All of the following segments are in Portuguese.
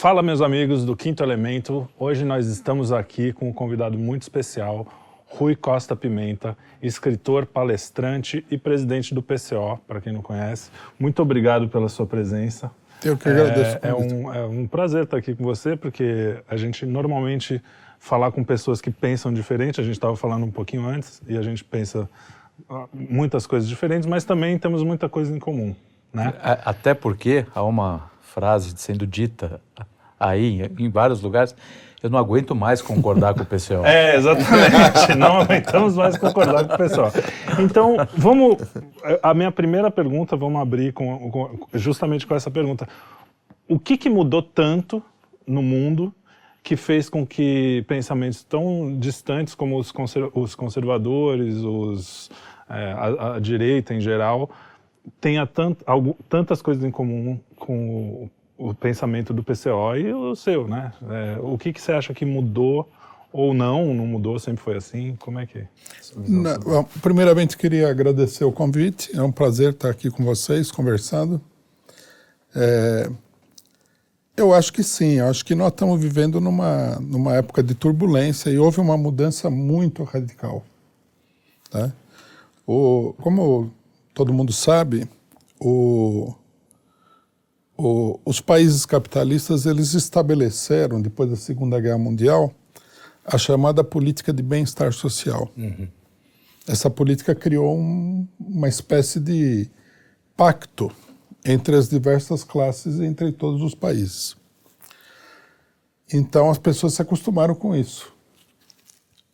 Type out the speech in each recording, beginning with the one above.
Fala, meus amigos do Quinto Elemento. Hoje nós estamos aqui com um convidado muito especial, Rui Costa Pimenta, escritor, palestrante e presidente do PCO, para quem não conhece. Muito obrigado pela sua presença. Eu que agradeço. É, é, um, é um prazer estar aqui com você, porque a gente normalmente falar com pessoas que pensam diferente, a gente estava falando um pouquinho antes, e a gente pensa ah, muitas coisas diferentes, mas também temos muita coisa em comum. Né? Até porque há uma frase sendo dita aí em vários lugares, eu não aguento mais concordar com o pessoal. É, exatamente. não aguentamos mais concordar com o pessoal. Então, vamos. A minha primeira pergunta, vamos abrir com, com, justamente com essa pergunta. O que, que mudou tanto no mundo que fez com que pensamentos tão distantes como os, conser os conservadores, os, é, a, a, direita em geral, tenha tant, algo, tantas coisas em comum com o, o, pensamento do PCO e o seu, né? É, o que, que você acha que mudou ou não, não mudou, sempre foi assim? Como é que é? Não, primeiramente, queria agradecer o convite. É um prazer estar aqui com vocês, conversando. É, eu acho que sim. Eu acho que nós estamos vivendo numa, numa época de turbulência e houve uma mudança muito radical. Tá? O, como todo mundo sabe, o, o, os países capitalistas eles estabeleceram, depois da Segunda Guerra Mundial, a chamada política de bem-estar social. Uhum. Essa política criou um, uma espécie de pacto entre as diversas classes e entre todos os países. Então as pessoas se acostumaram com isso.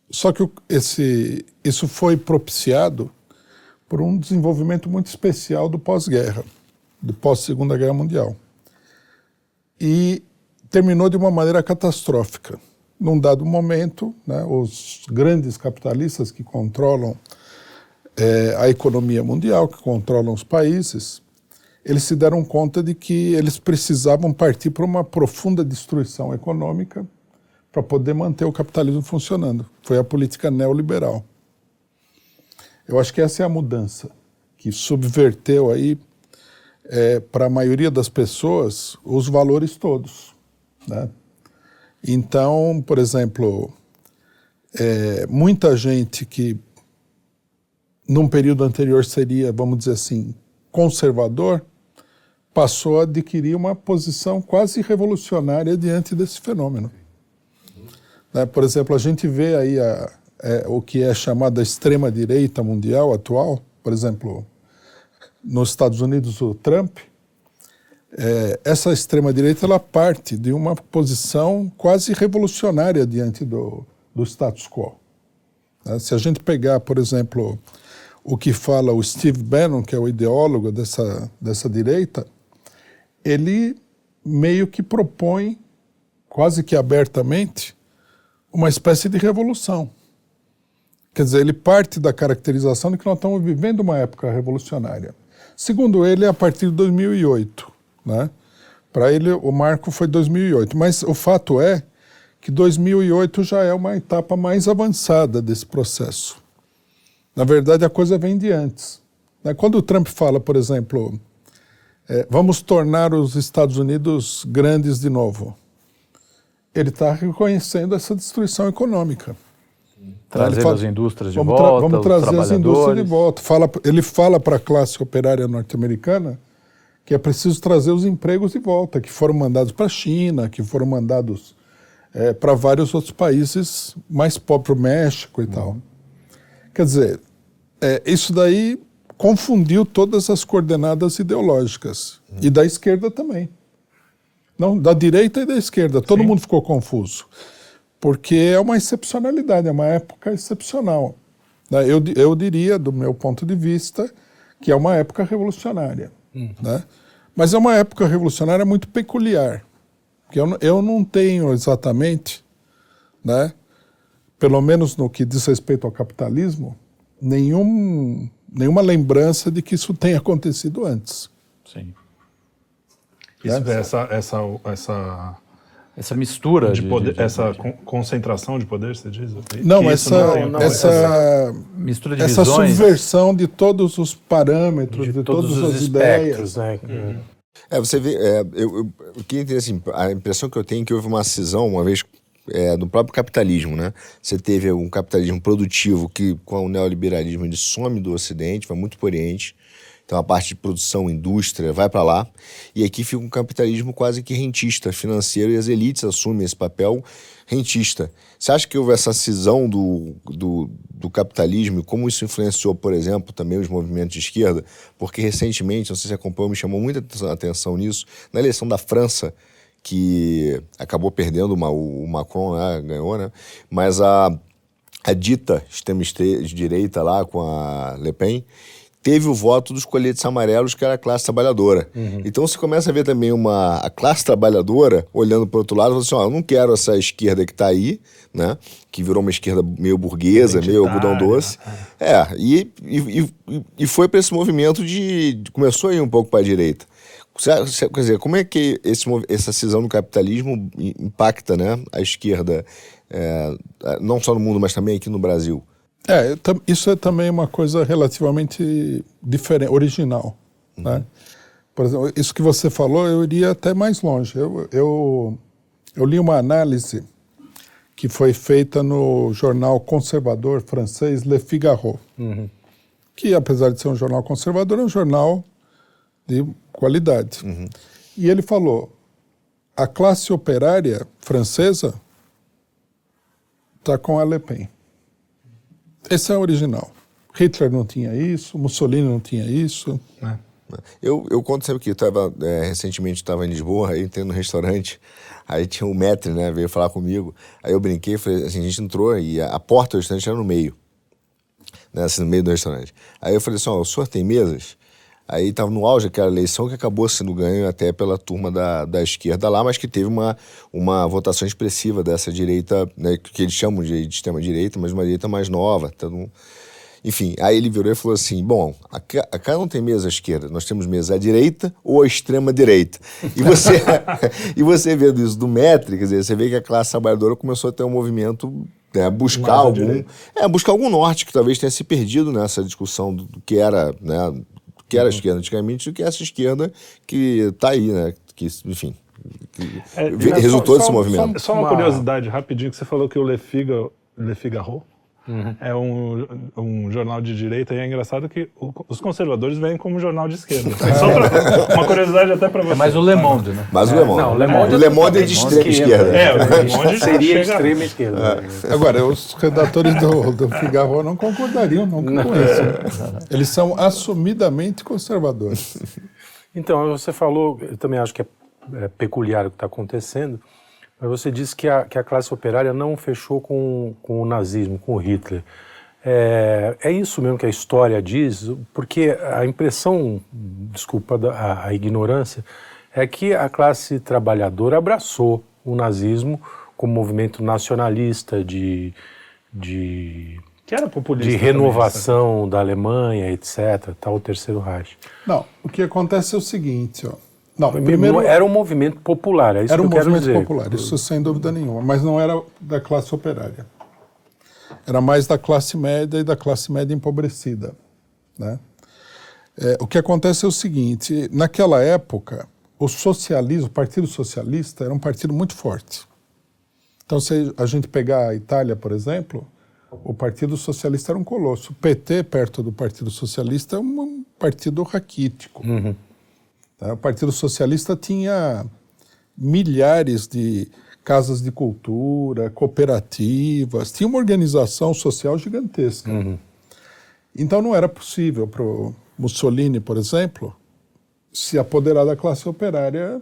Só que esse, isso foi propiciado por um desenvolvimento muito especial do pós-guerra, do pós-Segunda Guerra Mundial. E terminou de uma maneira catastrófica. Num dado momento, né, os grandes capitalistas que controlam é, a economia mundial, que controlam os países, eles se deram conta de que eles precisavam partir para uma profunda destruição econômica para poder manter o capitalismo funcionando. Foi a política neoliberal. Eu acho que essa é a mudança que subverteu aí é, para a maioria das pessoas os valores todos. Né? Então, por exemplo, é, muita gente que num período anterior seria, vamos dizer assim, conservador, passou a adquirir uma posição quase revolucionária diante desse fenômeno. Né? Por exemplo, a gente vê aí a, é, o que é chamada extrema-direita mundial atual, por exemplo, nos Estados Unidos, o Trump, é, essa extrema-direita ela parte de uma posição quase revolucionária diante do, do status quo. Né? Se a gente pegar, por exemplo, o que fala o Steve Bannon, que é o ideólogo dessa, dessa direita, ele meio que propõe, quase que abertamente, uma espécie de revolução. Quer dizer, ele parte da caracterização de que nós estamos vivendo uma época revolucionária. Segundo ele, é a partir de 2008. Né? Para ele, o marco foi 2008. Mas o fato é que 2008 já é uma etapa mais avançada desse processo. Na verdade, a coisa vem de antes. Né? Quando o Trump fala, por exemplo, é, vamos tornar os Estados Unidos grandes de novo, ele está reconhecendo essa destruição econômica. Trazer fala, as indústrias de vamos volta, vamos trazer as indústrias de volta. Fala, ele fala para a classe operária norte-americana que é preciso trazer os empregos de volta, que foram mandados para a China, que foram mandados é, para vários outros países mais pobres, o México e uhum. tal. Quer dizer, é, isso daí confundiu todas as coordenadas ideológicas. Uhum. E da esquerda também. Não, da direita e da esquerda. Todo Sim. mundo ficou confuso porque é uma excepcionalidade, é uma época excepcional. Né? Eu, eu diria, do meu ponto de vista, que é uma época revolucionária. Uhum. Né? Mas é uma época revolucionária muito peculiar, porque eu, eu não tenho exatamente, né, pelo menos no que diz respeito ao capitalismo, nenhum, nenhuma lembrança de que isso tenha acontecido antes. Sim. Isso, né? essa, essa, essa essa mistura de, de poder, de, de, essa concentração de poder, você diz? Não, essa, não, não, essa, essa, mistura de essa visões, subversão de todos os parâmetros, de, todas as ideias. Né? Uhum. É, você vê, é, eu, eu, o que assim, a impressão que eu tenho é que houve uma cisão uma vez é, do próprio capitalismo, né? Você teve um capitalismo produtivo que, com o neoliberalismo, ele some do Ocidente, vai muito para o Oriente. Então a parte de produção, indústria, vai para lá. E aqui fica um capitalismo quase que rentista, financeiro, e as elites assumem esse papel rentista. Você acha que houve essa cisão do, do, do capitalismo e como isso influenciou, por exemplo, também os movimentos de esquerda? Porque recentemente, não sei se acompanhou, me chamou muita atenção nisso, na eleição da França, que acabou perdendo uma, o Macron, né, ganhou, né? Mas a, a dita extrema-direita lá com a Le Pen teve o voto dos coletes amarelos, que era a classe trabalhadora. Uhum. Então você começa a ver também uma a classe trabalhadora olhando para o outro lado, falando assim, ó, eu não quero essa esquerda que está aí, né, que virou uma esquerda meio burguesa, meio algodão doce. É, é e, e, e foi para esse movimento de, começou a ir um pouco para a direita. Quer dizer, como é que esse, essa cisão do capitalismo impacta né, a esquerda, é, não só no mundo, mas também aqui no Brasil? É, isso é também uma coisa relativamente diferente, original. Uhum. Né? Por exemplo, isso que você falou, eu iria até mais longe. Eu, eu, eu li uma análise que foi feita no jornal conservador francês Le Figaro, uhum. que apesar de ser um jornal conservador, é um jornal de qualidade. Uhum. E ele falou: a classe operária francesa está com a Le Pen. Esse é o original. Hitler não tinha isso, Mussolini não tinha isso. É. Eu, eu conto sempre que eu tava, é, recentemente estava em Lisboa, aí entrei no restaurante, aí tinha um metre, né, veio falar comigo, aí eu brinquei, falei, assim, a gente entrou e a, a porta do restaurante era no meio, né, assim, no meio do restaurante. Aí eu falei assim, ó, o senhor tem mesas? Aí estava no auge aquela eleição que acabou sendo ganho até pela turma da, da esquerda lá, mas que teve uma, uma votação expressiva dessa direita, né, que eles chamam de, de extrema-direita, mas uma direita mais nova. No... Enfim, aí ele virou e falou assim: bom, cá não tem mesa à esquerda, nós temos mesa à direita ou à extrema-direita. E você, e você vendo isso do Metri, quer dizer, você vê que a classe trabalhadora começou a ter um movimento né, buscar algum é buscar algum norte que talvez tenha se perdido nessa discussão do, do que era né, que era a esquerda antigamente do que essa esquerda que está aí, né? Que, enfim, que é, resultou só, desse só, movimento. Só, só uma, uma, curiosidade rapidinho, que você falou que o Le Figaro, Le Figaro Uhum. É um, um jornal de direita e é engraçado que o, os conservadores vêm como jornal de esquerda. Só pra, uma curiosidade até para você. É mais o Le Monde, né? Mais o Le Monde. Não, o Le Monde, o Le Monde é de extrema esquerda. É, o Le Monde seria extrema esquerda. É. Agora, os redatores do, do Figaro não concordariam nunca não. com isso. Eles são assumidamente conservadores. Então, você falou, eu também acho que é, é peculiar o que está acontecendo, mas você disse que a, que a classe operária não fechou com, com o nazismo, com o Hitler. É, é isso mesmo que a história diz? Porque a impressão, desculpa a, a ignorância, é que a classe trabalhadora abraçou o nazismo como movimento nacionalista de, de que era populista de renovação também, da Alemanha, etc. Tal o terceiro Reich. Não, o que acontece é o seguinte, ó. Não, primeiro era um movimento popular, é isso era um que eu movimento popular, isso sem dúvida nenhuma, mas não era da classe operária. Era mais da classe média e da classe média empobrecida, né? É, o que acontece é o seguinte: naquela época, o socialismo, o Partido Socialista, era um partido muito forte. Então, se a gente pegar a Itália, por exemplo, o Partido Socialista era um colosso. O PT, perto do Partido Socialista, é um partido raquítico. Uhum. Tá? O Partido Socialista tinha milhares de casas de cultura, cooperativas, tinha uma organização social gigantesca. Uhum. Então não era possível para o Mussolini, por exemplo, se apoderar da classe operária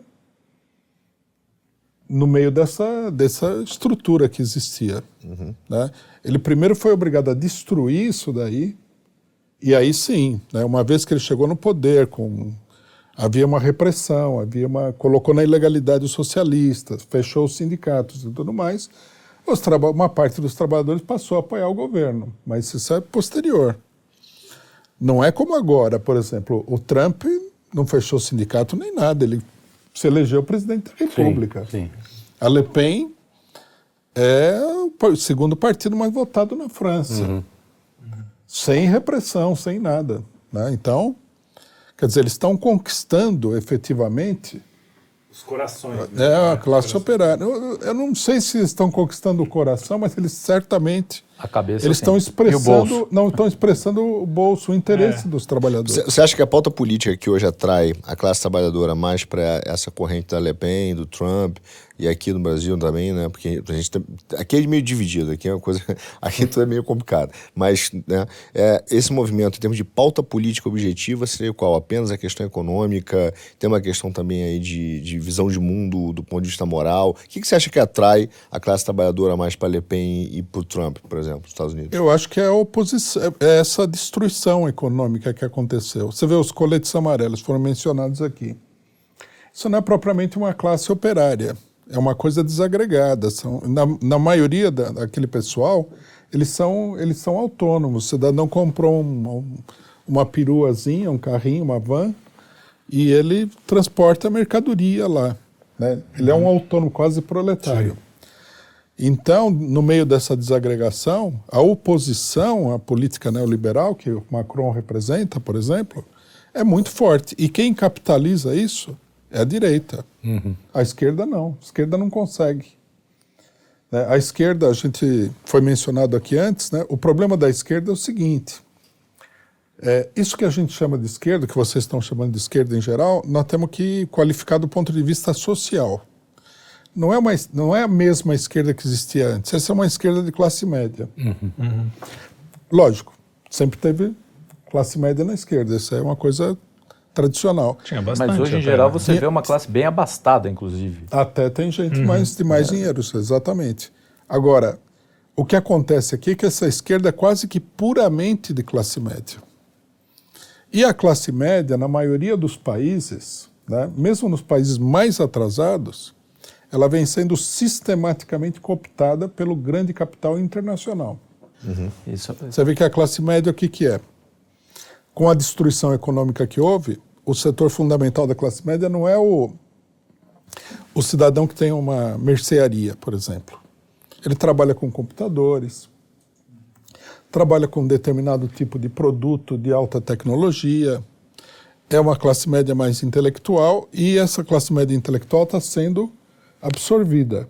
no meio dessa, dessa estrutura que existia. Uhum. Né? Ele primeiro foi obrigado a destruir isso daí, e aí sim, né, uma vez que ele chegou no poder com havia uma repressão, havia uma colocou na ilegalidade os socialistas, fechou os sindicatos e tudo mais. uma parte dos trabalhadores passou a apoiar o governo, mas isso é posterior. Não é como agora, por exemplo, o Trump não fechou o sindicato nem nada, ele se elegeu presidente da República. Sim, sim. A Le Pen é o segundo partido mais votado na França, uhum. sem repressão, sem nada. Né? Então, Quer dizer, eles estão conquistando efetivamente Os corações. é, a classe operária. Eu, eu não sei se eles estão conquistando o coração, mas eles certamente A cabeça eles estão o expressando, não estão expressando o bolso, o interesse dos trabalhadores. Você acha que a pauta política que hoje atrai a classe trabalhadora mais para essa corrente da Le Pen, do Trump e aqui no Brasil também, né? Porque a gente tem- aqui é meio dividido, aqui é uma coisa, aqui tudo é meio complicado. Mas né, é, esse movimento em termos de pauta política objetiva seria qual? Apenas a questão econômica? Tem uma questão também aí de, de visão de mundo do ponto de vista moral. O que, que você acha que atrai a classe trabalhadora mais para Le Pen e para o Trump, por exemplo, nos Estados Unidos? Eu acho que é a oposição, é essa destruição econômica que aconteceu. Você vê os coletes amarelos foram mencionados aqui. Isso não é propriamente uma classe operária, é uma coisa desagregada. São, na, na maioria da, daquele pessoal, eles são, eles são autônomos. O cidadão comprou um- um- uma peruazinha, um carrinho, uma van, e ele transporta mercadoria lá. né? Ele é um autônomo quase proletário. Então, no meio dessa desagregação, a oposição à política neoliberal, que o Macron representa, por exemplo, é muito forte. E quem capitaliza isso é a direita. A esquerda não. A esquerda não consegue. Né? A esquerda, a gente foi mencionado aqui antes, né? o problema da esquerda é o seguinte: é, isso que a gente chama de esquerda, que vocês estão chamando de esquerda em geral, nós temos que qualificar do ponto de vista social não é, uma, não é a mesma esquerda que existia antes. Essa é uma esquerda de classe média. Lógico, sempre teve classe média na esquerda. Isso é uma coisa tradicional. Tinha bastante. Mas hoje, em geral, né? você vê uma classe bem abastada, inclusive. Até tem gente mais, de mais dinheiro, isso, exatamente. Agora, o que acontece aqui é que essa esquerda é quase que puramente de classe média. E a classe média, na maioria dos países, né, mesmo nos países mais atrasados, ela vem sendo sistematicamente cooptada pelo grande capital internacional. Isso, Você vê que a classe média, o que, que é? Com a destruição econômica que houve, o setor fundamental da classe média não é o, o cidadão que tem uma mercearia, por exemplo. Ele trabalha com computadores, trabalha com determinado tipo de produto de alta tecnologia, é uma classe média mais intelectual e essa classe média intelectual está sendo absorvida,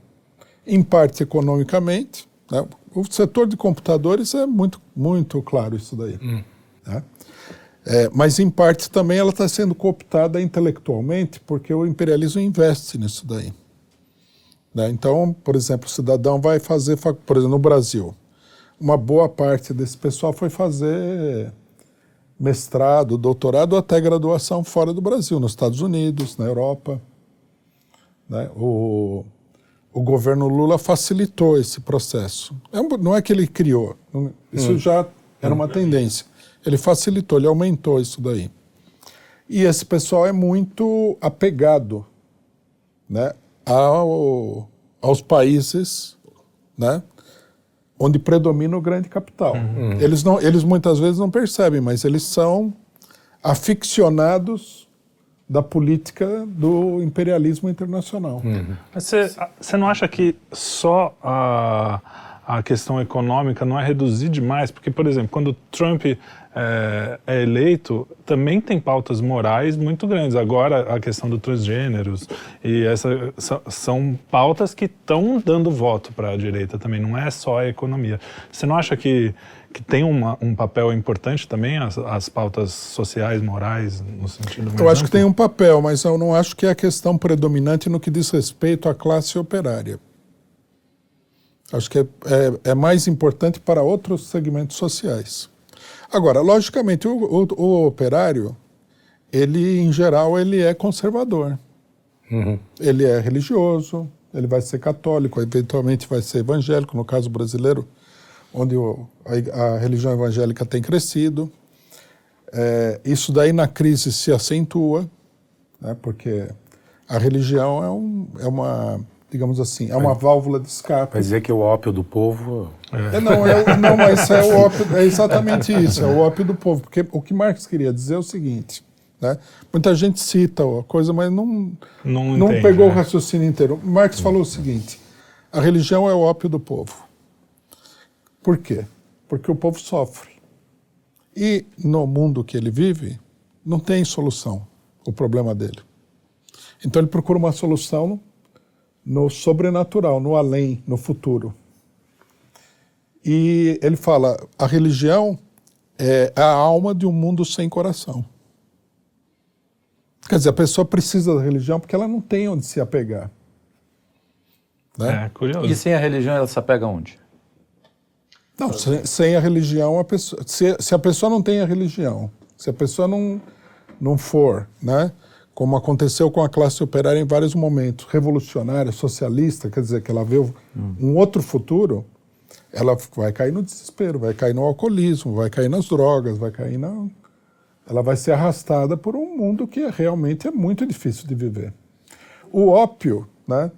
em parte economicamente. né? O setor de computadores é muito, muito claro isso daí. né? É, mas, em parte, também ela está sendo cooptada intelectualmente porque o imperialismo investe nisso daí. né? Então, por exemplo, o cidadão vai fazer, por exemplo, no Brasil, uma boa parte desse pessoal foi fazer mestrado, doutorado ou até graduação fora do Brasil, nos Estados Unidos, na Europa. Né? O, o governo Lula facilitou esse processo. É não é que ele criou, isso já era uma tendência. Ele facilitou, ele aumentou isso daí. E esse pessoal é muito apegado né, ao, aos países né, onde predomina o grande capital. Eles, não, eles muitas vezes não percebem, mas eles são aficionados da política do imperialismo internacional. Mas Você, não acha que só a, a questão econômica não é reduzir demais? Porque, por exemplo, quando Trump é, é eleito, também tem pautas morais muito grandes. Agora, a questão do transgêneros, e essa, são, são pautas que estão dando voto para a direita também, não é só a economia. Você não acha que, que tem uma, um papel importante também as, as pautas sociais, morais, no sentido mais Eu acho que amplo? tem um papel, mas eu não acho que é a questão predominante no que diz respeito à classe operária. Acho que é, é- é mais importante para outros segmentos sociais. Agora, logicamente, o, o- o operário, ele, em geral, ele é conservador. Ele é religioso, ele vai ser católico, eventualmente vai ser evangélico, no caso brasileiro, onde o- a, a religião evangélica tem crescido. É, isso daí na crise se acentua, né, porque a religião é, um, é uma, digamos assim, é uma válvula de escape. Vai dizer que o ópio do povo. É, não, é, o- não, mas é, o ópio, é exatamente isso, é o ópio do povo. Porque o que Marx queria dizer é o seguinte, né? muita gente cita a coisa, mas não, Não não entende, pegou o né? raciocínio inteiro. Marx falou o seguinte, a religião é o ópio do povo. Por quê? Porque o povo sofre. E no mundo que ele vive, não tem solução o problema dele. Então ele procura uma solução no sobrenatural, no além, no futuro. E ele fala: a religião é a alma de um mundo sem coração. Quer dizer, a pessoa precisa da religião porque ela não tem onde se apegar. Né? É, curioso. E sem a religião ela se apega onde? Não, sem, sem a religião, a pessoa, se, se, a pessoa não tem a religião, se a pessoa não, não for, né, como aconteceu com a classe operária em vários momentos, revolucionária, socialista, quer dizer, que ela vê hum. um outro futuro, ela vai cair no desespero, vai cair no alcoolismo, vai cair nas drogas, vai cair na. Ela vai ser arrastada por um mundo que realmente é muito difícil de viver. O ópio, né?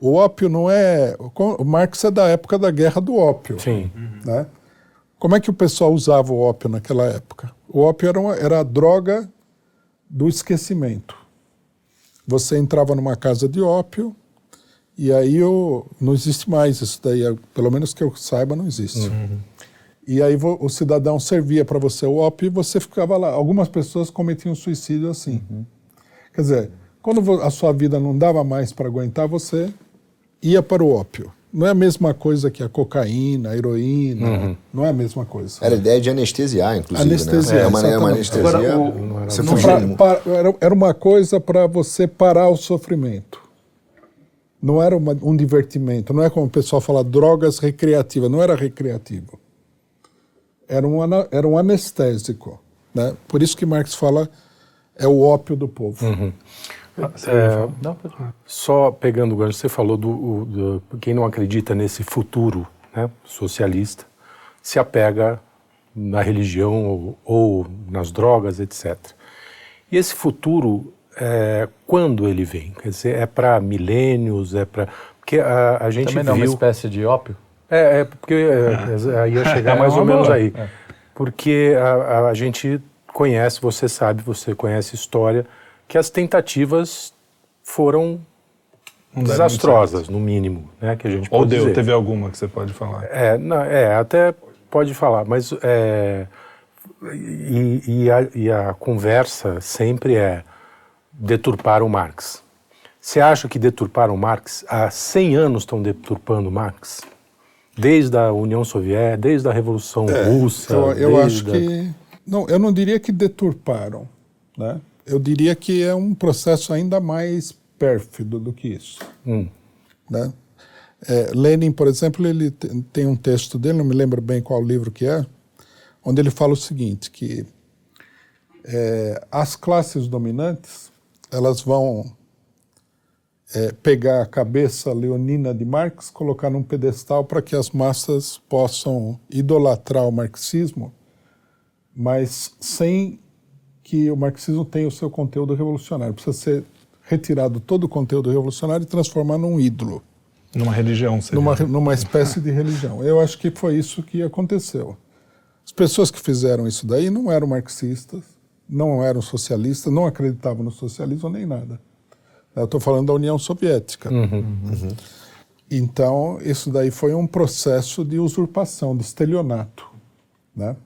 O ópio não é. O Marx é da época da guerra do ópio. Sim. Né? Como é que o pessoal usava o ópio naquela época? O ópio era, uma, era a droga do esquecimento. Você entrava numa casa de ópio e aí eu, não existe mais isso daí, pelo menos que eu saiba, não existe. Uhum. E aí o cidadão servia para você o ópio e você ficava lá. Algumas pessoas cometiam suicídio assim. Uhum. Quer dizer, quando a sua vida não dava mais para aguentar, você ia para o ópio. Não é a mesma coisa que a cocaína, a heroína, uhum. não é a mesma coisa. Era a ideia de anestesiar, inclusive. Anestesiar, né? é, uma, uma anestesia. Agora, o, você não pra, pra, era, era uma coisa para você parar o sofrimento. Não era uma, um divertimento, não é como o pessoal fala drogas recreativas, não era recreativo. Era um, era um anestésico. Né? Por isso que Marx fala é o ópio do povo. Uhum. É, não, só pegando o gancho, você falou do, do, quem não acredita nesse futuro né, socialista se apega na religião ou, ou, nas drogas, etc. E esse futuro, é, quando ele vem? Quer dizer, é para milênios, é para porque a, a gente Também viu... não é uma espécie de ópio? É, é porque é, é, ia chegar mais ou menos aí. É. Porque a, a, a gente conhece, você sabe, você conhece história que as tentativas foram desastrosas, no mínimo, né, que a gente Ou pode deu, dizer. teve alguma que você pode falar? É, não, é até pode falar, mas é, e, e, a, e a conversa sempre é deturpar o Marx. Você acha que deturparam Marx? Há 100 anos estão deturpando Marx? Desde a União Soviética, desde a Revolução é, Russa? Eu, eu acho que... Não, eu não diria que deturparam, né? Eu diria que é um processo ainda mais pérfido do que isso. Hum. Né? É, Lenin, por exemplo, ele tem um texto dele, não me lembro bem qual livro que é, onde ele fala o seguinte, que é, as classes dominantes elas vão é, pegar a cabeça leonina de Marx, colocar num pedestal para que as massas possam idolatrar o marxismo, mas sem que o marxismo tem o seu conteúdo revolucionário. Precisa ser retirado todo o conteúdo revolucionário e transformar num ídolo. Numa religião, seria. Numa, numa espécie de religião. Eu acho que foi isso que aconteceu. As pessoas que fizeram isso daí não eram marxistas, não eram socialistas, não acreditavam no socialismo nem nada. Eu estou falando da União Soviética. Uhum, uhum. Então, isso daí foi um processo de usurpação, de estelionato. Né?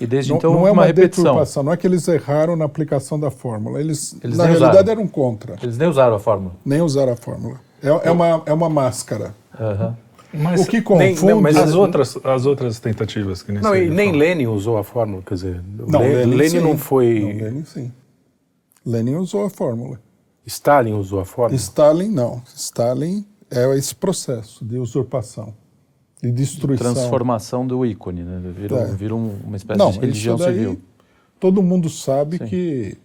E desde não, então não é uma, uma repetição. não é que eles erraram na aplicação da fórmula, eles, eles na realidade usaram. eram contra. Eles nem usaram a fórmula. Nem usaram a fórmula. É, é uma, é uma máscara. Uhum. Mas, o que confunde... Nem, mas as outras, as outras tentativas que nem Não, e nem Lenin usou a fórmula, quer dizer... Não, Lenin, Lenin não foi... Não, Lenin sim. Lenin usou a fórmula. Stalin usou a fórmula? Stalin não. Stalin é esse processo de usurpação de destruição. Transformação do ícone, né? Virou, é. virou uma espécie Não, de religião daí, civil. Todo mundo sabe Sim. que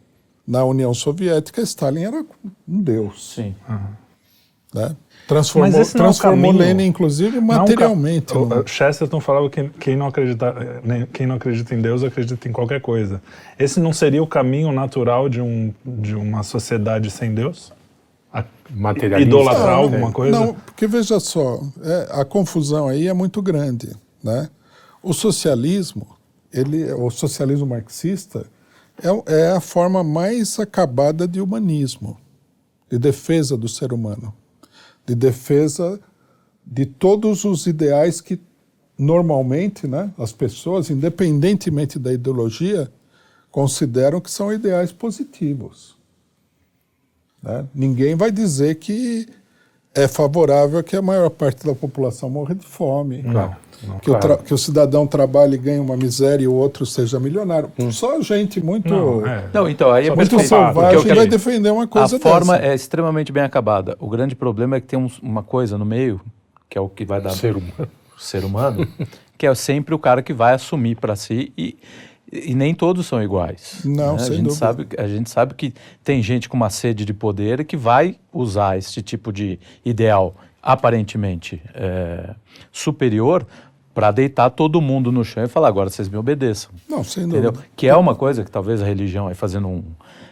na União Soviética Stalin era um deus. Sim. Uhum. Né? Transformou, é transformou é Lenin, inclusive, materialmente. Não, no... Chesterton falava que quem não, acredita, quem não acredita em Deus acredita em qualquer coisa. Esse não seria o caminho natural de, um, de uma sociedade sem Deus? Materialista. Idolatrar não, alguma coisa? Não, porque veja só, é, a confusão aí é muito grande. Né? O socialismo, ele, o socialismo marxista, é, é a forma mais acabada de humanismo, de defesa do ser humano, de defesa de todos os ideais que normalmente né, as pessoas, independentemente da ideologia, consideram que são ideais positivos. Né? Ninguém vai dizer que é favorável que a maior parte da população morra de fome. Não, não, que, o claro. tra- que o cidadão trabalhe e ganhe uma miséria e o outro seja milionário. Só gente muito, Não, é. Não, então, aí é muito perfeito. selvagem quero- vai defender uma coisa a forma dessa. é extremamente bem acabada. O grande problema é que tem um- uma coisa no meio, que é o que vai dar Ser humano. o ser humano, que é sempre o cara que vai assumir para si e, e nem todos são iguais. Não, né? a sem gente dúvida. sabe A gente sabe que tem gente com uma sede de poder que vai usar esse tipo de ideal aparentemente é, superior para deitar todo mundo no chão e falar agora vocês me obedeçam. Não, sem Entendeu? dúvida. Que é uma coisa que talvez a religião aí fazendo um.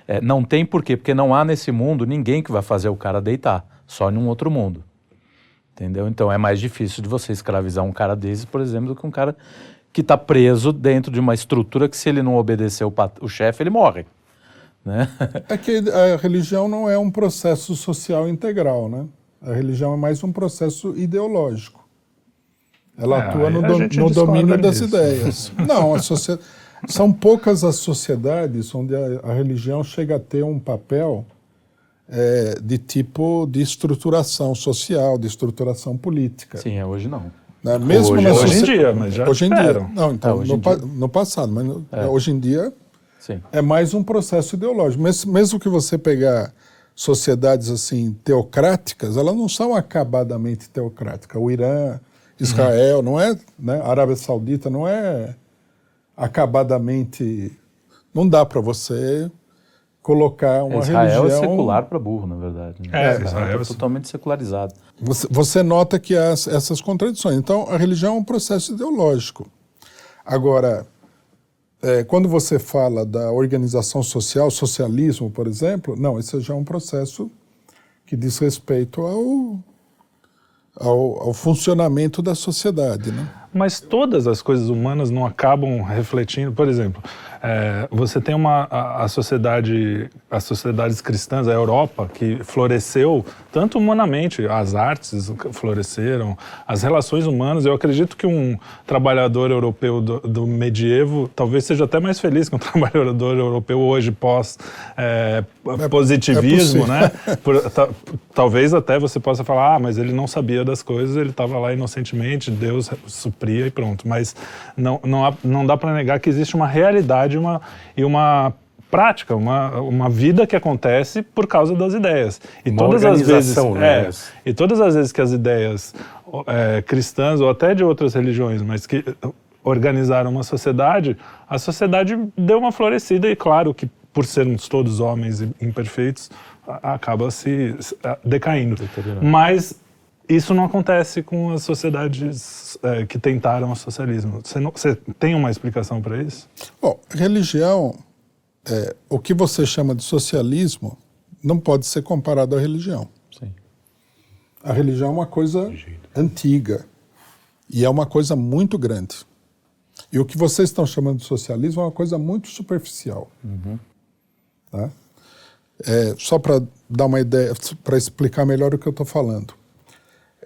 é, não tem porquê, porque não há nesse mundo ninguém que vai fazer o cara deitar, só em um outro mundo. Entendeu? Então é mais difícil de você escravizar um cara desses, por exemplo, do que um cara que está preso dentro de uma estrutura que, se ele não obedecer o, pat- o chefe, ele morre. Né? É que a religião não é um processo social integral, né? A religião é mais um processo ideológico. Ela É, atua no, do- no domínio das nisso. ideias. Não, são poucas as sociedades onde a, a religião chega a ter um papel é, de tipo de estruturação social, de estruturação política. Sim, é, hoje não. Né? Mesmo Hoje- Hoje em dia, mas já Hoje em dia. Não, então, É, hoje no, em pa- dia. no passado, mas no- hoje em dia Sim. é mais um processo ideológico. Mes- Mesmo que você pegar sociedades assim teocráticas, elas não são acabadamente teocráticas. O Irã, Israel, não é, né? A Arábia Saudita não é acabadamente. Não dá para você colocar uma Israel religião. é secular para burro, na verdade. né? É, Israel Israel é é- totalmente secularizado. Você, você nota que há as- essas contradições. Então, a religião é um processo ideológico. Agora, é, quando você fala da organização social, socialismo, por exemplo, não, esse já é um processo que diz respeito ao, ao, ao funcionamento da sociedade. Né? Mas todas as coisas humanas não acabam refletindo. Por exemplo, é, você tem uma a, a sociedade, as sociedades cristãs, a Europa, que floresceu tanto humanamente, as artes floresceram, as relações humanas. Eu acredito que um trabalhador europeu do, do medievo talvez seja até mais feliz que um trabalhador europeu hoje pós é, positivismo, possível. né? Por- ta- talvez até você possa falar, ah, mas ele não sabia das coisas, ele estava lá inocentemente, Deus supria e pronto. Mas não, não, há- não dá para negar que existe uma realidade uma, e uma prática, uma, uma vida que acontece por causa das ideias. E Uma todas as vezes, né? é, e todas as vezes que as ideias é, cristãs ou até de outras religiões, mas que organizaram uma sociedade, a sociedade deu uma florescida e claro que por sermos todos homens e imperfeitos, acaba se decaindo. Mas isso não acontece com as sociedades é, que tentaram o socialismo. Você, não- você tem uma explicação para isso? Bom, religião, é, o que você chama de socialismo, não pode ser comparado à religião. Sim. A religião é uma coisa antiga e é uma coisa muito grande. E o que vocês estão chamando de socialismo é uma coisa muito superficial. Tá? É, só para dar uma ideia, para explicar melhor o que eu estou falando.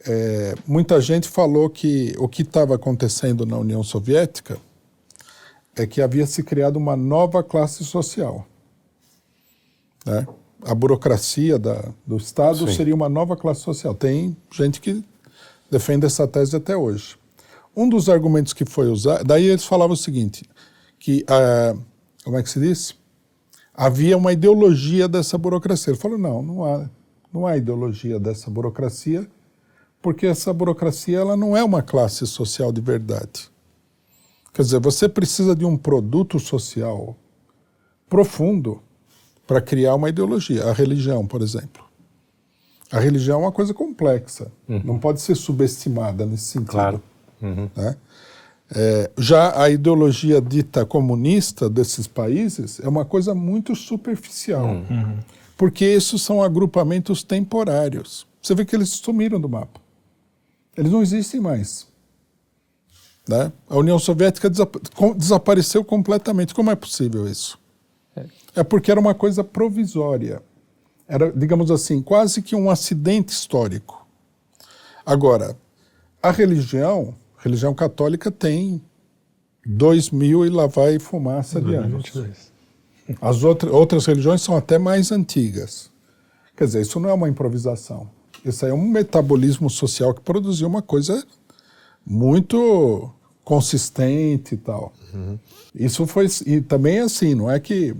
É, muita gente falou que o que estava acontecendo na União Soviética é que havia se criado uma nova classe social. Né? A burocracia da, do Estado Sim. seria uma nova classe social. Tem gente que defende essa tese até hoje. Um dos argumentos que foi usado, daí eles falavam o seguinte, que, ah, como é que se diz? Havia uma ideologia dessa burocracia. Ele falou, não, não há, não há ideologia dessa burocracia, porque essa burocracia ela não é uma classe social de verdade. Quer dizer, você precisa de um produto social profundo para criar uma ideologia. A religião, por exemplo. A religião é uma coisa complexa, não pode ser subestimada nesse sentido. Claro. né? É, já a ideologia dita comunista desses países é uma coisa muito superficial, porque esses são agrupamentos temporários. Você vê que eles sumiram do mapa. Eles não existem mais. Né? A União Soviética desapareceu completamente. Como é possível isso? É porque era uma coisa provisória. Era, digamos assim, quase que um acidente histórico. Agora, a religião, a religião católica tem dois mil e lá vai fumaça de anos. As outra, outras religiões são até mais antigas. Quer dizer, isso não é uma improvisação. Isso aí é um metabolismo social que produziu uma coisa muito consistente e tal. Uhum. Isso foi e também é assim, não é que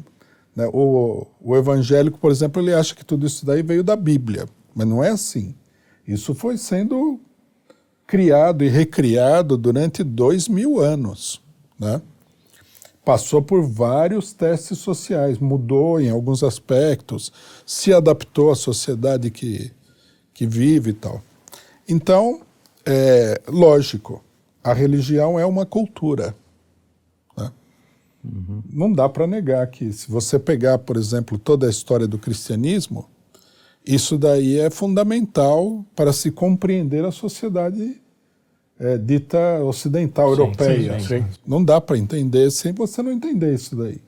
né, o, o evangélico, por exemplo, ele acha que tudo isso daí veio da Bíblia, mas não é assim. Isso foi sendo criado e recriado durante dois mil anos, né? Passou por vários testes sociais, mudou em alguns aspectos, se adaptou à sociedade que, que vive e tal. Então, é lógico, a religião é uma cultura. Né? Uhum. Não dá para negar que, se você pegar, por exemplo, toda a história do cristianismo, isso daí é fundamental para se compreender a sociedade é, dita ocidental, sim, europeia. Sim, sim, não dá para entender sem você não entender isso daí.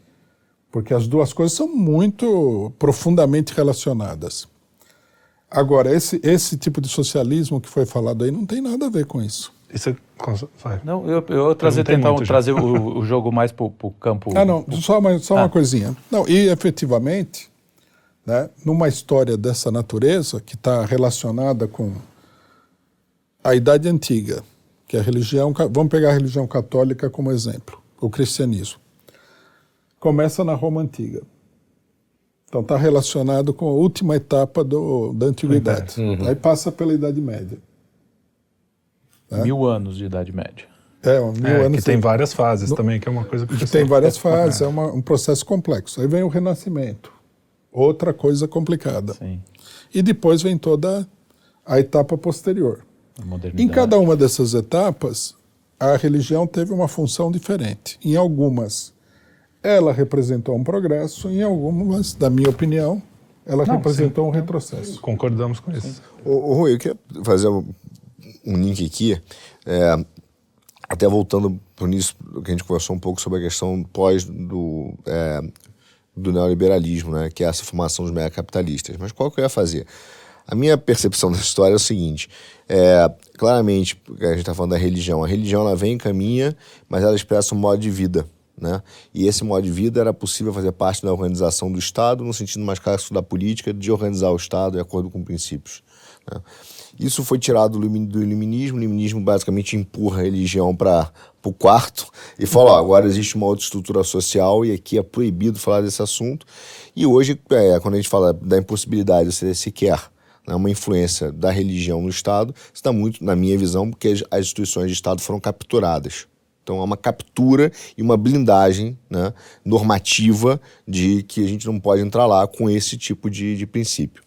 Porque as duas coisas são muito profundamente relacionadas. Agora, esse, esse tipo de socialismo que foi falado aí não tem nada a ver com isso. Isso é, vai. Não, eu, eu trazer, tentar um, trazer o, o, jogo mais para o campo. Ah, não, só uma, só ah. uma coisinha. Não, e efetivamente, né, numa história dessa natureza, que está relacionada com a Idade Antiga, que é a religião. Vamos pegar a religião católica como exemplo, o cristianismo. Começa na Roma Antiga. Então está relacionado com a última etapa do, da antiguidade. Uhum. Aí passa pela Idade Média. Né? Mil anos de Idade Média. É, mil é, anos. Que tem várias fases no, também, que é uma coisa que. tem várias fases, é, é uma, um processo complexo. Aí vem o Renascimento, outra coisa complicada. Sim. E depois vem toda a etapa posterior. Em cada uma dessas etapas, a religião teve uma função diferente. Em algumas, ela representou um progresso, em algumas, da minha opinião, ela Não, representou sim. um retrocesso. Concordamos com isso. O, Rui, eu queria fazer um, um link aqui, é, até voltando para o início, que a gente conversou um pouco sobre a questão pós do, é, do neoliberalismo, né, que é essa formação dos megacapitalistas. Mas qual que eu ia fazer? A minha percepção da história é o seguinte: é, claramente, a gente está falando da religião. A religião ela vem e caminha, mas ela expressa um modo de vida. Né? E esse modo de vida era possível fazer parte da organização do Estado, no sentido mais clássico da política, de organizar o Estado de acordo com princípios. Né? Isso foi tirado do iluminismo. O iluminismo basicamente empurra a religião para o quarto e fala: ó, agora existe uma outra estrutura social e aqui é proibido falar desse assunto. E hoje, é, quando a gente fala da impossibilidade de você sequer né, uma influência da religião no Estado, está muito, na minha visão, porque as instituições de Estado foram capturadas. Então é uma captura e uma blindagem né, normativa de que a gente não pode entrar lá com esse tipo de, de princípio.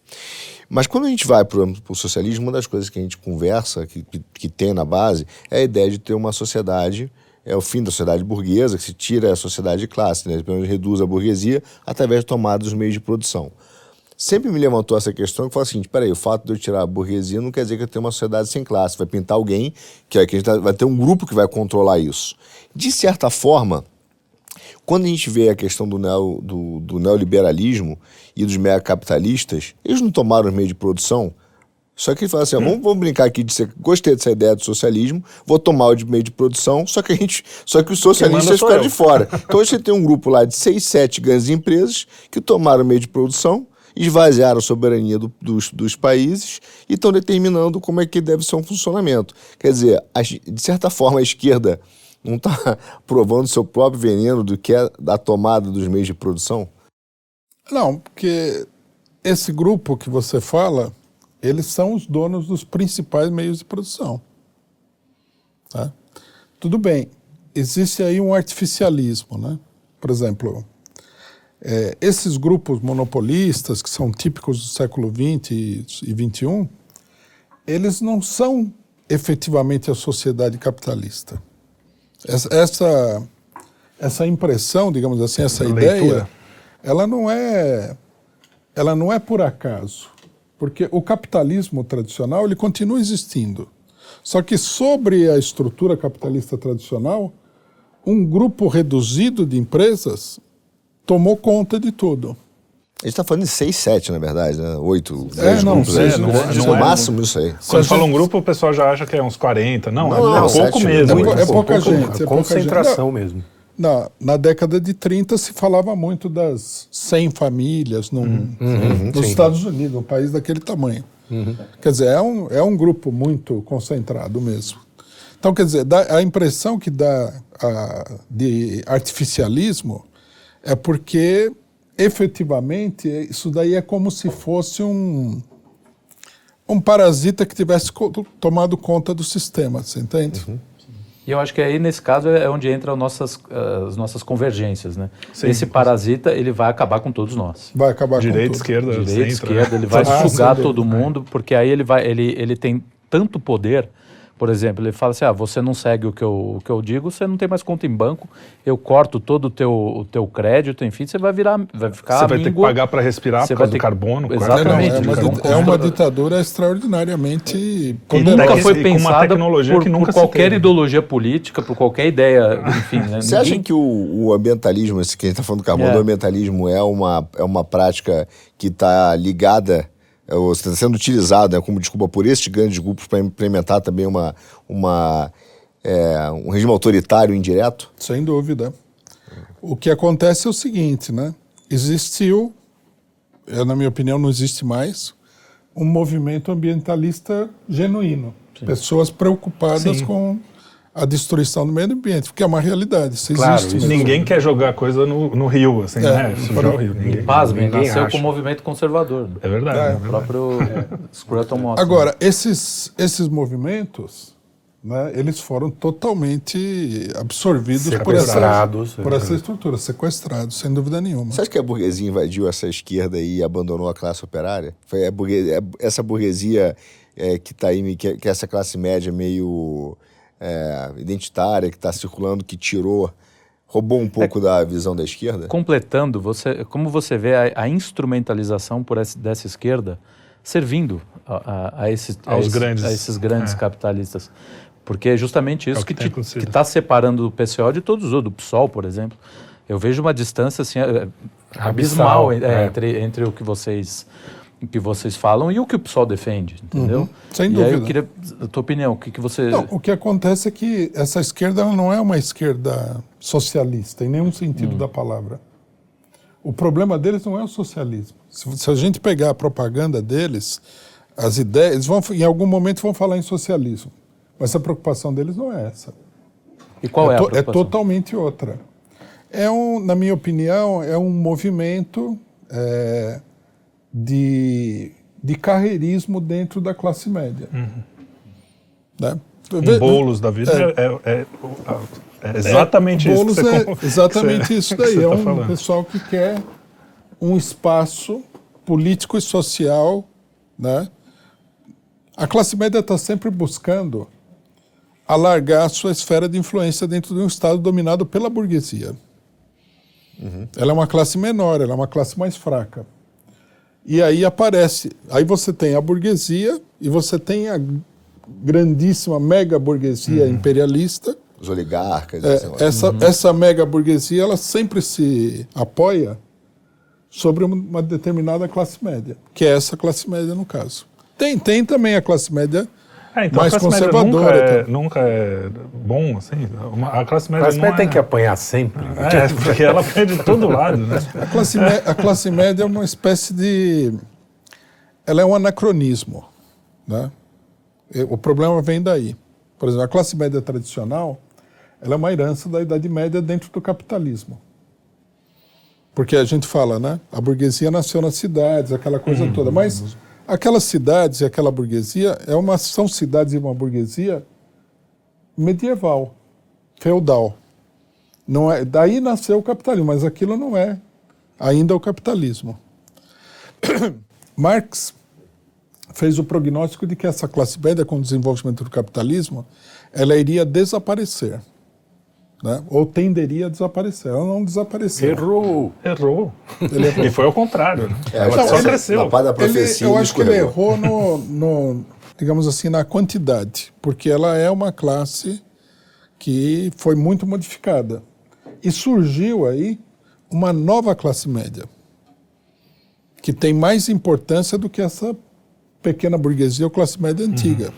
Mas quando a gente vai para o socialismo, uma das coisas que a gente conversa, que, que, que, tem na base, é a ideia de ter uma sociedade, é o fim da sociedade burguesa, que se tira a sociedade de classe, né, reduz a burguesia através da tomada dos meios de produção sempre me levantou essa questão que fala assim: peraí, o fato de eu tirar a burguesia não quer dizer que eu tenho uma sociedade sem classe. Vai pintar alguém, que, que a gente vai ter um grupo que vai controlar isso. De certa forma, quando a gente vê a questão do, neo, do, do neoliberalismo e dos megacapitalistas, eles não tomaram os meios de produção. Só que ele fala assim: ó, vamos, vamos, brincar aqui de ser. Gostei dessa ideia do socialismo, vou tomar o de meio de produção, só que a gente. Só que os socialistas ficaram de fora. Então você tem um grupo lá de seis, sete grandes empresas que tomaram o meio de produção esvaziaram a soberania do, dos, dos países e estão determinando como é que deve ser um funcionamento. Quer dizer, a, de certa forma, a esquerda não está provando seu próprio veneno do que é a tomada dos meios de produção? Não, porque esse grupo que você fala, eles são os donos dos principais meios de produção. Tá? Tudo bem, existe aí um artificialismo, né? Por exemplo, é, esses grupos monopolistas, que são típicos do século XX e XXI, eles não são efetivamente a sociedade capitalista. Essa, essa, essa impressão, digamos assim, essa Leitura. ideia, ela não é, ela não é por acaso, porque o capitalismo tradicional ele continua existindo. Só que sobre a estrutura capitalista tradicional, um grupo reduzido de empresas tomou conta de tudo. A gente está falando de 6, 7, na verdade, né? 8, 10 é, não, grupos. É, não, não, não é máximo isso aí. Quando fala um grupo, o pessoal já acha que é uns 40. Não, não é, pouco mesmo. É, é, pouca, gente. É concentração mesmo. Na, na década de 30 se falava muito das 100 famílias num, Uhum, nos Estados Unidos, um país daquele tamanho. Quer dizer, é um, é um grupo muito concentrado mesmo. Então, quer dizer, dá, a impressão que dá a, de artificialismo é porque, efetivamente, isso daí é como se fosse um, um parasita que tivesse co- tomado conta do sistema, você entende? E eu acho que aí, nesse caso, é onde entram nossas, as nossas convergências, né? Esse parasita, ele vai acabar com todos nós. Vai acabar Direita, com esquerda, Direita, centro. esquerda, ele vai Ah, sugar todo mundo, porque aí ele vai, ele, ele tem tanto poder. Por exemplo, ele fala assim: ah, você não segue o que, eu, o que eu digo, você não tem mais conta em banco, eu corto todo o teu, o teu crédito, enfim, você vai virar, vai ficar Você vai ter que pagar para respirar Você por causa vai ter do que- carbono. Exatamente, É, não, é, uma, eles di- vão é uma ditadura extraordinariamente E. Nunca foi uma pensada tecnologia por, que nunca por qualquer teve. ideologia política, por qualquer ideia, enfim. Né? Você acha Ninguém- que o, o ambientalismo, esse que a gente está falando do carbono, É. o ambientalismo é uma, é uma prática que está ligada, é, ou está sendo utilizada como desculpa por esses grandes grupos para implementar também uma, uma, é, um regime autoritário indireto? Sem dúvida. O que acontece é o seguinte, né? Existiu, eh, na minha opinião, não existe mais, um movimento ambientalista genuíno. Pessoas preocupadas Sim. com a destruição do meio ambiente, porque é uma realidade. Isso Claro, existe. isso. Ninguém quer jogar coisa no, no rio, assim, É, né? Sujar o rio. Ninguém. Pasmem, Ninguém nasceu acha. com o movimento conservador. né? É verdade. É. é O próprio Scruton Moss. Agora, esses, esses movimentos, né, eles foram totalmente absorvidos por essa, Sequestrados, por é. essa estrutura, sequestrados, sem dúvida nenhuma. Você acha que a burguesia invadiu essa esquerda e abandonou a classe operária? Foi a burguesia, essa burguesia é, que está aí, que, que essa classe média meio é, identitária, que está circulando, que tirou, roubou um pouco da visão da esquerda? completando, você, como você vê a, a instrumentalização por esse, dessa esquerda servindo a, a, a esses, a Aos esses- grandes. a esses grandes É. capitalistas. Porque é justamente isso o que está tá separando o PCO de todos os outros, do PSOL, por exemplo. Eu vejo uma distância assim, é, abismal Abissal, é, é. entre, entre o que vocês que vocês falam e o que o PSOL defende, entendeu? Uhum, sem e aí eu dúvida. queria a tua opinião, o que, que você Não, o que acontece é que essa esquerda não é uma esquerda socialista, em nenhum sentido da palavra. O problema deles não é o socialismo. Se, se a gente pegar a propaganda deles, as ideias, eles vão, em algum momento vão falar em socialismo. Mas a preocupação deles não é essa. e qual é, a to- preocupação? totalmente outra. É um, na minha opinião, é um movimento é, de, de carreirismo dentro da classe média. Né? Um bolos da vida é, é- é- é exatamente isso. você é exatamente isso daí. É tá um falando. pessoal que quer um espaço político e social, né? A classe média está sempre buscando alargar a sua esfera de influência dentro de um Estado dominado pela burguesia. Ela é uma classe menor, ela é uma classe mais fraca. E aí aparece, aí você tem a burguesia e você tem a grandíssima mega burguesia imperialista, Os oligarcas, é, negócio. essa, essa mega burguesia ela sempre se apoia sobre uma determinada classe média, que é essa classe média no caso. Tem, tem também a classe média É, então mais a classe média conservadora. nunca é, então. nunca é bom, assim. Uma- a classe média Mas não tem é... que apanhar sempre. É, porque ela perde de todo lado, né? A classe, a classe média é uma espécie de. Ela é um anacronismo. Né? E O problema vem daí. Por exemplo, a classe média tradicional ela é uma herança da Idade Média dentro do capitalismo. Porque a gente fala, né? A burguesia nasceu nas cidades, aquela coisa toda. Mas aquelas cidades e aquela burguesia é uma, são cidades e uma burguesia medieval, feudal. Não é, daí nasceu o capitalismo, mas aquilo não é ainda o capitalismo. Marx fez o prognóstico de que essa classe média, com o desenvolvimento do capitalismo, ela iria desaparecer. Né? Ou tenderia a desaparecer. Ela não desapareceu. Errou. Errou. Ele errou. E foi ao contrário. Né? É, ela só cresceu. Na da Ele- profecia, eu ele acho que ele errou no, no, digamos assim, na quantidade, porque ela é uma classe que foi muito modificada. E surgiu aí uma nova classe média, que tem mais importância do que essa pequena burguesia ou classe média antiga.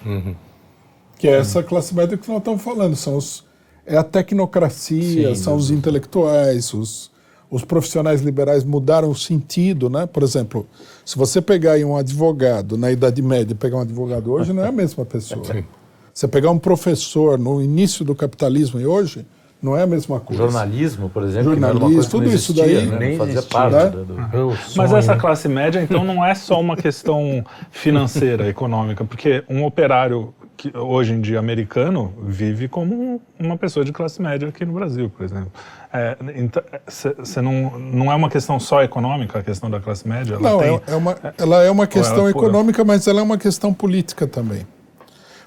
Que é essa classe média que nós estamos falando, são os, é a tecnocracia, Sim, são os intelectuais, os, os profissionais liberais mudaram o sentido, né? Por exemplo, se você pegar aí um advogado na Idade Média e pegar um advogado hoje, não é a mesma pessoa. Você pegar um professor no início do capitalismo e hoje, não é a mesma coisa. Jornalismo, por exemplo, Jornalismo, tudo isso daí né? nem fazia existia, parte né? do- do- Meu Mas essa classe média, então, não é só uma questão financeira, econômica, porque um operário que hoje em dia americano vive como um- uma pessoa de classe média aqui no Brasil, por exemplo. É, então, cê- cê não, não é uma questão só econômica, a questão da classe média? Ela Não, tem, é, é uma, ela é uma questão ela é econômica, mas ela é uma questão política também.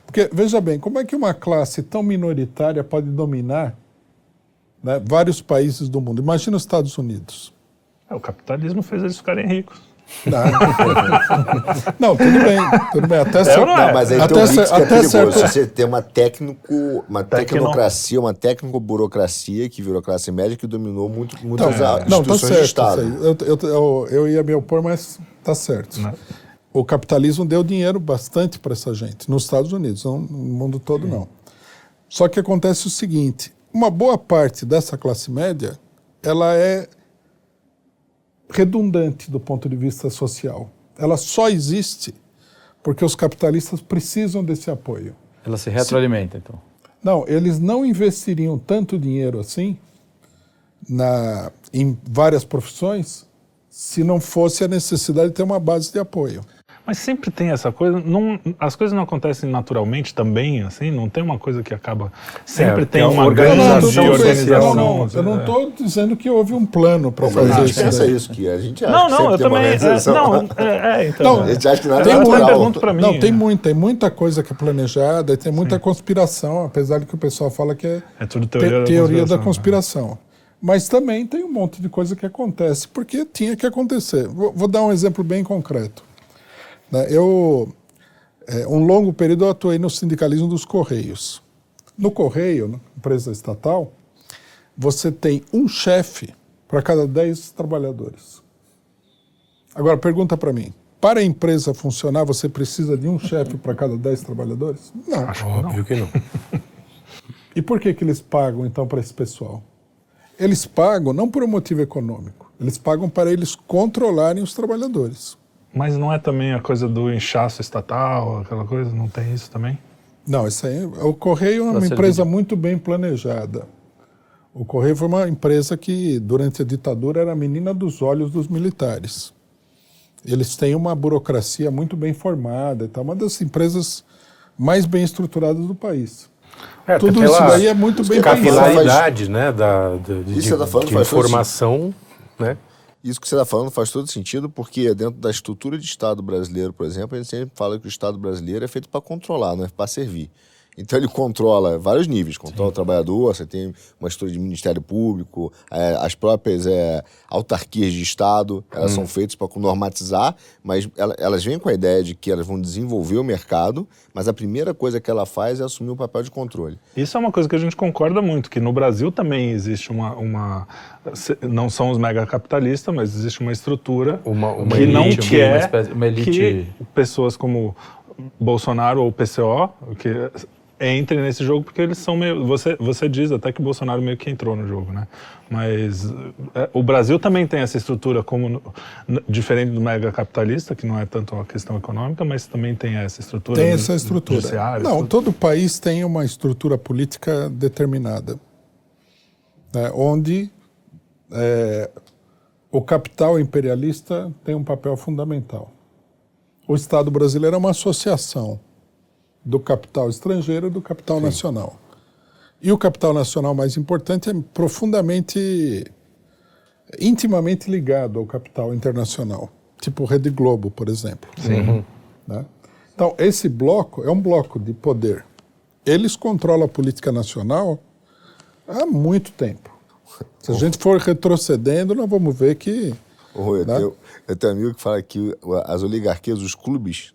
Porque, veja bem, como é que uma classe tão minoritária pode dominar né, vários países do mundo? Imagina os Estados Unidos. é, o capitalismo fez eles ficarem ricos. Não, não tudo bem, tudo bem. Até ou certo- não é? Não, mas aí Até tem um mix que é perigoso. certo- Você tem uma técnico, uma Tecno- tecnocracia, uma técnico-burocracia que virou classe média que dominou muito, Então, muitas a- não, tá instituições certo. de Estado. isso aí. Eu, eu, eu, eu ia me opor, mas tá certo. Né? O capitalismo deu dinheiro bastante para essa gente, nos Estados Unidos, não no mundo todo não. Só que acontece o seguinte: uma boa parte dessa classe média, ela é redundante do ponto de vista social. Ela só existe porque os capitalistas precisam desse apoio. Ela se retroalimenta, então. Não, eles não investiriam tanto dinheiro assim na, em várias profissões se não fosse a necessidade de ter uma base de apoio. Mas sempre tem essa coisa, não, as coisas não acontecem naturalmente também, assim, não tem uma coisa que acaba. Sempre É, tem tem uma uma organização. Não, não, eu não é. estou dizendo que houve um plano para Pô, mas a fazer gente isso. pensa isso, que a gente acha Não, não, eu também. É, organização. não, é, é, então. Não, A gente acha que nada Tem é natural. mim. Não, tem é. muito, tem muita coisa que é planejada, e tem muita conspiração, apesar de que o pessoal fala que é É tudo te- teoria, da teoria da conspiração, né? conspiração. Mas também tem um monte de coisa que acontece, porque tinha que acontecer. Vou, vou dar um exemplo bem concreto. Né, Eu, é, um longo período, eu atuei no sindicalismo dos Correios. No Correio, né, empresa estatal, você tem um chefe para cada 10 trabalhadores. Agora, pergunta para mim. Para a empresa funcionar, você precisa de um chefe para cada 10 trabalhadores? Não. Óbvio que não. E por que, que eles pagam, então, para esse pessoal? Eles pagam não por um motivo econômico, eles pagam para eles controlarem os trabalhadores. Mas não é também a coisa do inchaço estatal, aquela coisa? Não tem isso também? Não, isso aí, o Correio é uma empresa muito bem planejada. O Correio foi uma empresa que, durante a ditadura, era a menina dos olhos dos militares. Eles têm uma burocracia muito bem formada, e tal, uma das empresas mais bem estruturadas do país. É, Tudo pela isso daí é muito bem pensado. capilaridade, né, da, de, de, tá de faz todo informação, né? Isso que você está falando faz todo sentido, porque dentro da estrutura de Estado brasileiro, por exemplo, a gente sempre fala que o Estado brasileiro é feito para controlar, não é para servir. Então ele controla vários níveis, controla o trabalhador, você tem uma estrutura de Ministério Público, é, as próprias é, autarquias de Estado, elas são feitas para normatizar, mas ela- elas vêm com a ideia de que elas vão desenvolver o mercado, mas a primeira coisa que ela faz é assumir o papel de controle. Isso é uma coisa que a gente concorda muito, que no Brasil também existe uma. uma não são os megacapitalistas, mas existe uma estrutura Uma- uma que não elite, uma quer espécie- uma elite- que pessoas como Bolsonaro ou PCO que entrem nesse jogo porque eles são meio. Você, você diz até que o Bolsonaro meio que entrou no jogo, né? Mas é, o Brasil também tem essa estrutura como no- diferente do megacapitalista, que não é tanto uma questão econômica, mas também tem essa estrutura. Tem essa estrutura. judiciária, Não, tudo. todo país tem uma estrutura política determinada, né, onde é, o capital imperialista tem um papel fundamental. O Estado brasileiro é uma associação do capital estrangeiro e do capital nacional. E o capital nacional mais importante é profundamente, intimamente ligado ao capital internacional, tipo Rede Globo, por exemplo. Né? Então, esse bloco é um bloco de poder. Eles controlam a política nacional há muito tempo. Se a gente for retrocedendo, nós vamos ver que. Ô, eu, Né? tenho, eu tenho um amigo que fala que as oligarquias, os clubes,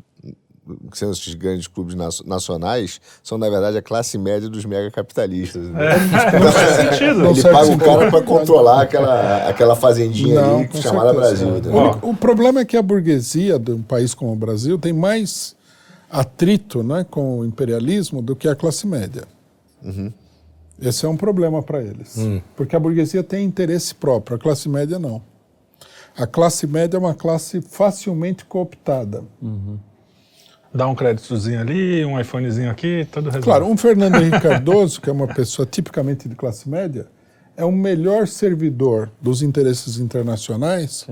que são esses grandes clubes nacio- nacionais, são, na verdade, a classe média dos megacapitalistas. né? Não faz sentido. Não Ele certo paga o sentido. cara para controlar aquela, aquela fazendinha Não, ali chamada certeza. Brasil. O entendeu? único- O problema é que a burguesia de um país como o Brasil tem mais atrito né, com o imperialismo do que a classe média. Esse é um problema para eles. Hum. Porque a burguesia tem interesse próprio, a classe média não. A classe média é uma classe facilmente cooptada. Dá um créditozinho ali, um iPhonezinho aqui, tudo resolve. Claro, um Fernando Henrique Cardoso, que é uma pessoa tipicamente de classe média, é um melhor servidor dos interesses internacionais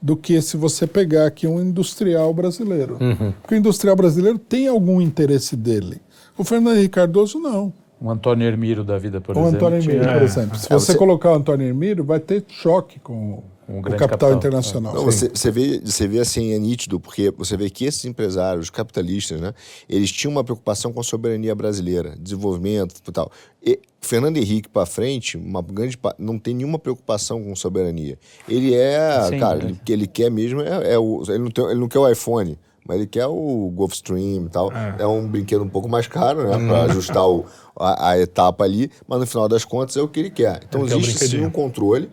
do que se você pegar aqui um industrial brasileiro. Porque o industrial brasileiro tem algum interesse dele. O Fernando Henrique Cardoso não. Um Antônio Hermiro da vida, por O exemplo. Antônio Hermírio, tinha- por exemplo. Se É, você você- colocar o Antônio Hermírio, vai ter choque com Um o capital, capital. internacional. Não, você, você, vê, você vê assim, é nítido, porque você vê que esses empresários capitalistas, né, eles tinham uma preocupação com a soberania brasileira, desenvolvimento e tal. E Fernando Henrique para frente, uma grande não tem nenhuma preocupação com soberania. Ele é, Sim, cara, é. ele- ele quer mesmo é, é o, ele não, tem, ele não quer o iPhone. Mas ele quer o Gulfstream e tal. É, um brinquedo um pouco mais caro, né? Para ajustar o, a, a etapa ali. Mas no final das contas é o que ele quer. Então Ele quer o existe sim um controle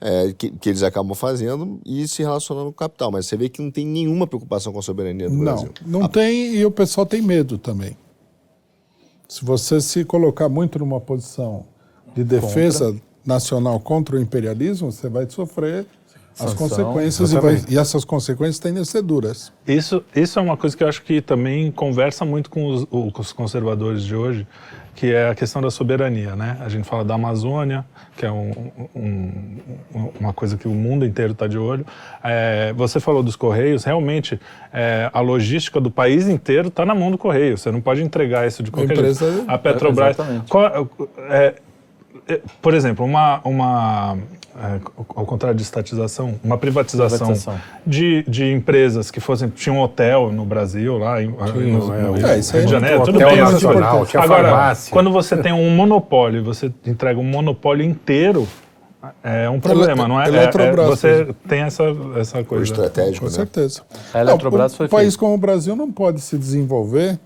é, que, que eles acabam fazendo e se relacionando com o capital. Mas você vê que não tem nenhuma preocupação com a soberania do Não, Brasil. não tem e o pessoal tem medo também. Se você se colocar muito numa posição de defesa nacional contra o imperialismo, você vai sofrer as Sanção, consequências e, vai- e essas consequências tendem a ser duras. Isso, isso é uma coisa que eu acho que também conversa muito com os, com os conservadores de hoje, que é a questão da soberania, né? A gente fala da Amazônia, que é um- um- um- uma coisa que o mundo inteiro está de olho. É, você falou dos Correios, realmente é, a logística do país inteiro está na mão do Correio. Você não pode entregar isso de qualquer empresa- jeito. A Petrobras... Exatamente. Qual- é, é, por exemplo, uma, uma é, ao contrário de estatização, uma privatização, Privatização. De, de empresas que fossem tinha um hotel no Brasil lá em, em- no, é, no o- Rio é, isso aí de é Janeiro, tudo hotel bem. nacional, coisas. tinha Agora, farmácia. quando você tem um monopólio, você entrega um monopólio inteiro, é um problema, não é? É- é- Eletrobras, você tem essa essa O coisa. estratégico, Com né? certeza. A Eletrobras Não, foi um país como o Brasil não pode se desenvolver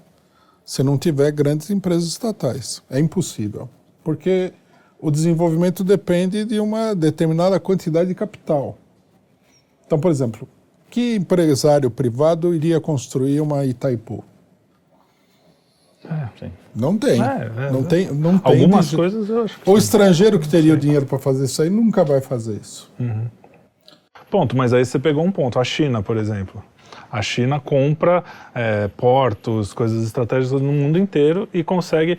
se não tiver grandes empresas estatais. É impossível. Porque o desenvolvimento depende de uma determinada quantidade de capital. Então, por exemplo, que empresário privado iria construir uma Itaipu? Sim. Não tem. É, é, não é. tem, não tem Algumas de- coisas eu acho que O sim. estrangeiro que teria o dinheiro para fazer isso aí nunca vai fazer isso. Ponto, mas aí você pegou um ponto. A China, por exemplo. A China compra é, portos, coisas estratégicas no mundo inteiro e consegue.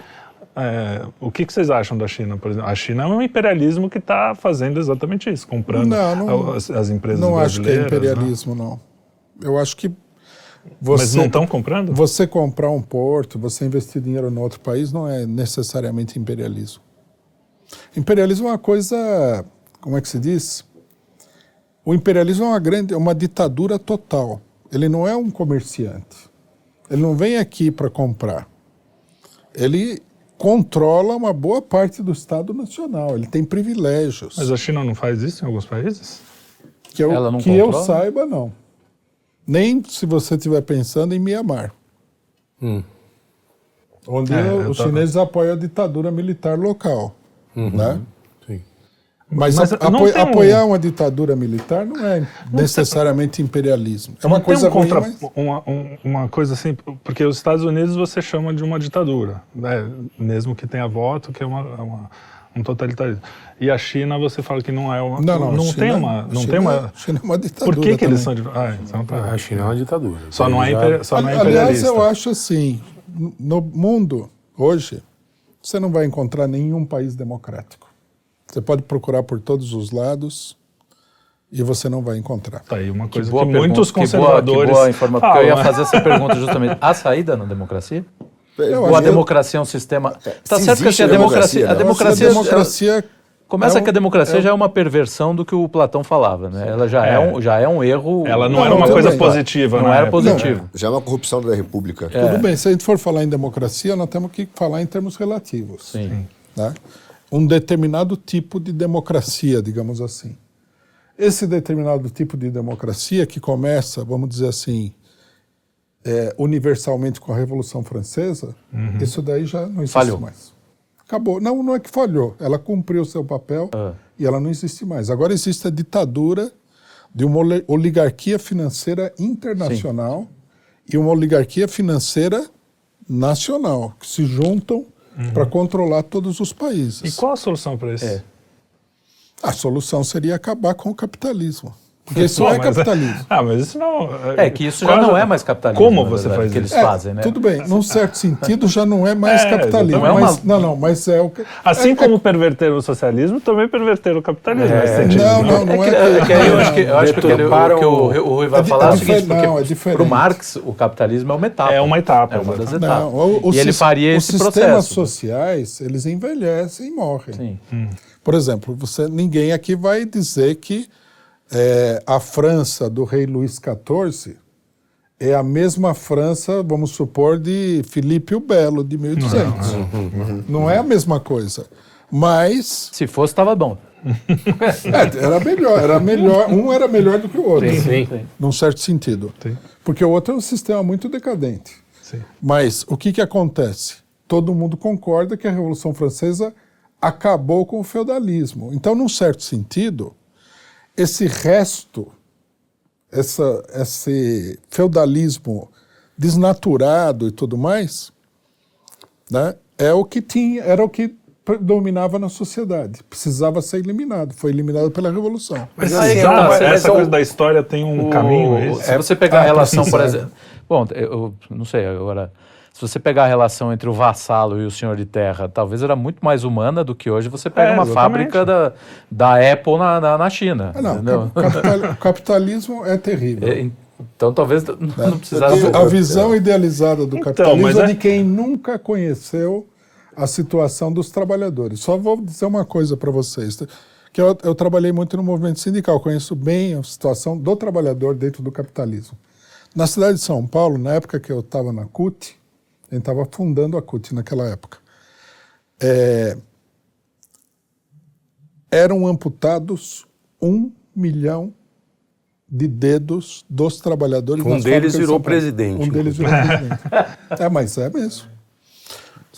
É, o que, que vocês acham da China, por exemplo? A China é um imperialismo que está fazendo exatamente isso, comprando Não, não- as, as empresas Não acho que é brasileiras. né? imperialismo, não. Eu acho que você, Mas não estão comprando? você comprar um porto, você investir dinheiro em outro país não é necessariamente imperialismo. Imperialismo é uma coisa, como é que se diz? O imperialismo é uma grande, é uma ditadura total. Ele não é um comerciante. Ele não vem aqui para comprar. Ele controla uma boa parte do Estado Nacional. Ele tem privilégios. Mas a China não faz isso em alguns países? Que eu, Ela não que eu controla? saiba, não. Nem se você estiver pensando em Mianmar. Onde É, eu os tava- chineses apoiam a ditadura militar local. Né? Mas, Mas não apo- tem um- apoiar uma ditadura militar não é necessariamente imperialismo. É uma Não tem coisa um contra, ruim, mas... uma, um- uma coisa assim, porque os Estados Unidos você chama de uma ditadura, né? mesmo que tenha voto, que é uma, é uma- um totalitarismo. E a China você fala que não é uma. Não, não. não China- tem uma. Não China, tem uma. China é uma ditadura Por que, que eles são. de- Ah, então tá. A China é uma ditadura. Só não é, imperi- só não é Ali- Aliás, imperialista. eu acho assim, no mundo, hoje, você não vai encontrar nenhum país democrático. Você pode procurar por todos os lados e você não vai encontrar. Tá aí uma coisa que, Boa pergunta, muitos que boa- conservadores. Que boa. Porque eu ia né? fazer essa pergunta justamente. Há saída na democracia? Eu Ou a que- democracia é um sistema. Tá se certo que assim, a democracia. A né? democracia, a democracia Começa é um- que a democracia é um- já é uma perversão do que o Platão falava, né? Ela já é, É. um, já é um erro. Ela não, Não, era uma coisa bem. positiva, Não na era época. positivo. Já é uma corrupção da República. Tudo bem, se a gente for falar em democracia, nós temos que falar em termos relativos. Sim. né? Um determinado tipo de democracia, digamos assim. Esse determinado tipo de democracia que começa, vamos dizer assim, é, universalmente com a Revolução Francesa, isso daí já não existe Falhou. mais. Acabou. Não, não é que falhou. Ela cumpriu o seu papel Ah. e ela não existe mais. Agora existe a ditadura de uma oli- oligarquia financeira internacional e uma oligarquia financeira nacional, que se juntam para controlar todos os E países. qual a solução para isso? É. A solução seria acabar com o capitalismo. Porque isso Pô, não é mas- capitalismo. Ah, mas isso não. É que isso já não é mais capitalismo. Como você verdade, faz que eles isso? É, fazem, né? Tudo bem, num certo sentido já não é mais É, capitalismo. Mas, É uma- Não, não, mas é o que. Assim é, como perverteram o socialismo, também perverteram o capitalismo. É. nesse sentido, Não, não, não É é. que, é eu acho que, eu acho que, aquele- o, que o, o Rui vai É falar é, é o seguinte, não, é diferente. para o Marx o capitalismo é uma etapa. É uma etapa, É uma das etapas. Não, o- o e ele faria os esse sistemas processo. sociais, eles envelhecem e morrem. Sim. Por exemplo, você, ninguém aqui vai dizer que é, a França do rei Luís XIV é a mesma França, vamos supor, de Filipe o Belo, de 1200. Não é a mesma coisa. Mas Se fosse, estava bom. é, era melhor, era melhor, um era melhor do que o outro, Sim. num certo sentido. Sim. Porque o outro é um sistema muito decadente. Sim. Mas o que, que acontece? Todo mundo concorda que a Revolução Francesa acabou com o feudalismo. Então, num certo sentido, esse resto, essa, esse feudalismo desnaturado e tudo mais, né, é o que tinha, era o que dominava na sociedade. Precisava ser eliminado. Foi eliminado pela Revolução. Mas Aí, não, mas essa é o- coisa da história tem um caminho, é isso? Se você pegar Ah, a relação, por exemplo. Bom, eu, eu não sei agora. Se você pegar a relação entre o vassalo e o senhor de terra, talvez era muito mais humana do que hoje você pega É, uma exatamente. fábrica da, da Apple na, na, na China. Ah, não, o capitalismo é terrível. É, então talvez não, não precisasse. A, a visão idealizada do Então, capitalismo mas é é- de quem nunca conheceu a situação dos trabalhadores. Só vou dizer uma coisa para vocês, que eu, eu trabalhei muito no movimento sindical, conheço bem a situação do trabalhador dentro do capitalismo. Na cidade de São Paulo, na época que eu estava na CUT, a gente estava fundando a CUT naquela época, é, eram amputados um milhão de dedos dos trabalhadores. Um deles virou presidente, Um deles virou presidente. É, mas é mesmo.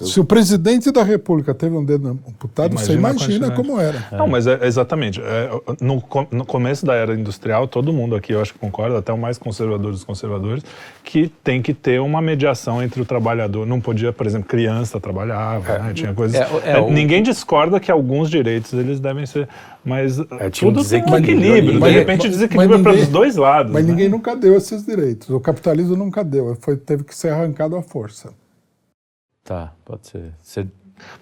Se o presidente da República teve um dedo amputado, você Imagina a imagina como era. Não, mas é, exatamente. É, no, no começo da era industrial, todo mundo aqui, eu acho que concorda, até o mais conservador dos conservadores, que tem que ter uma mediação entre o trabalhador. Não podia, por exemplo, criança trabalhava, né? tinha coisas. É, é, É, Ninguém discorda que alguns direitos eles devem ser, mas É, tudo tem um equilíbrio. ali. De Mas- repente, mas- desequilíbrio mas para os dois lados. Mas né? ninguém nunca deu esses direitos. O capitalismo nunca deu. Foi, teve que ser arrancado à força. Tá, pode ser. Você-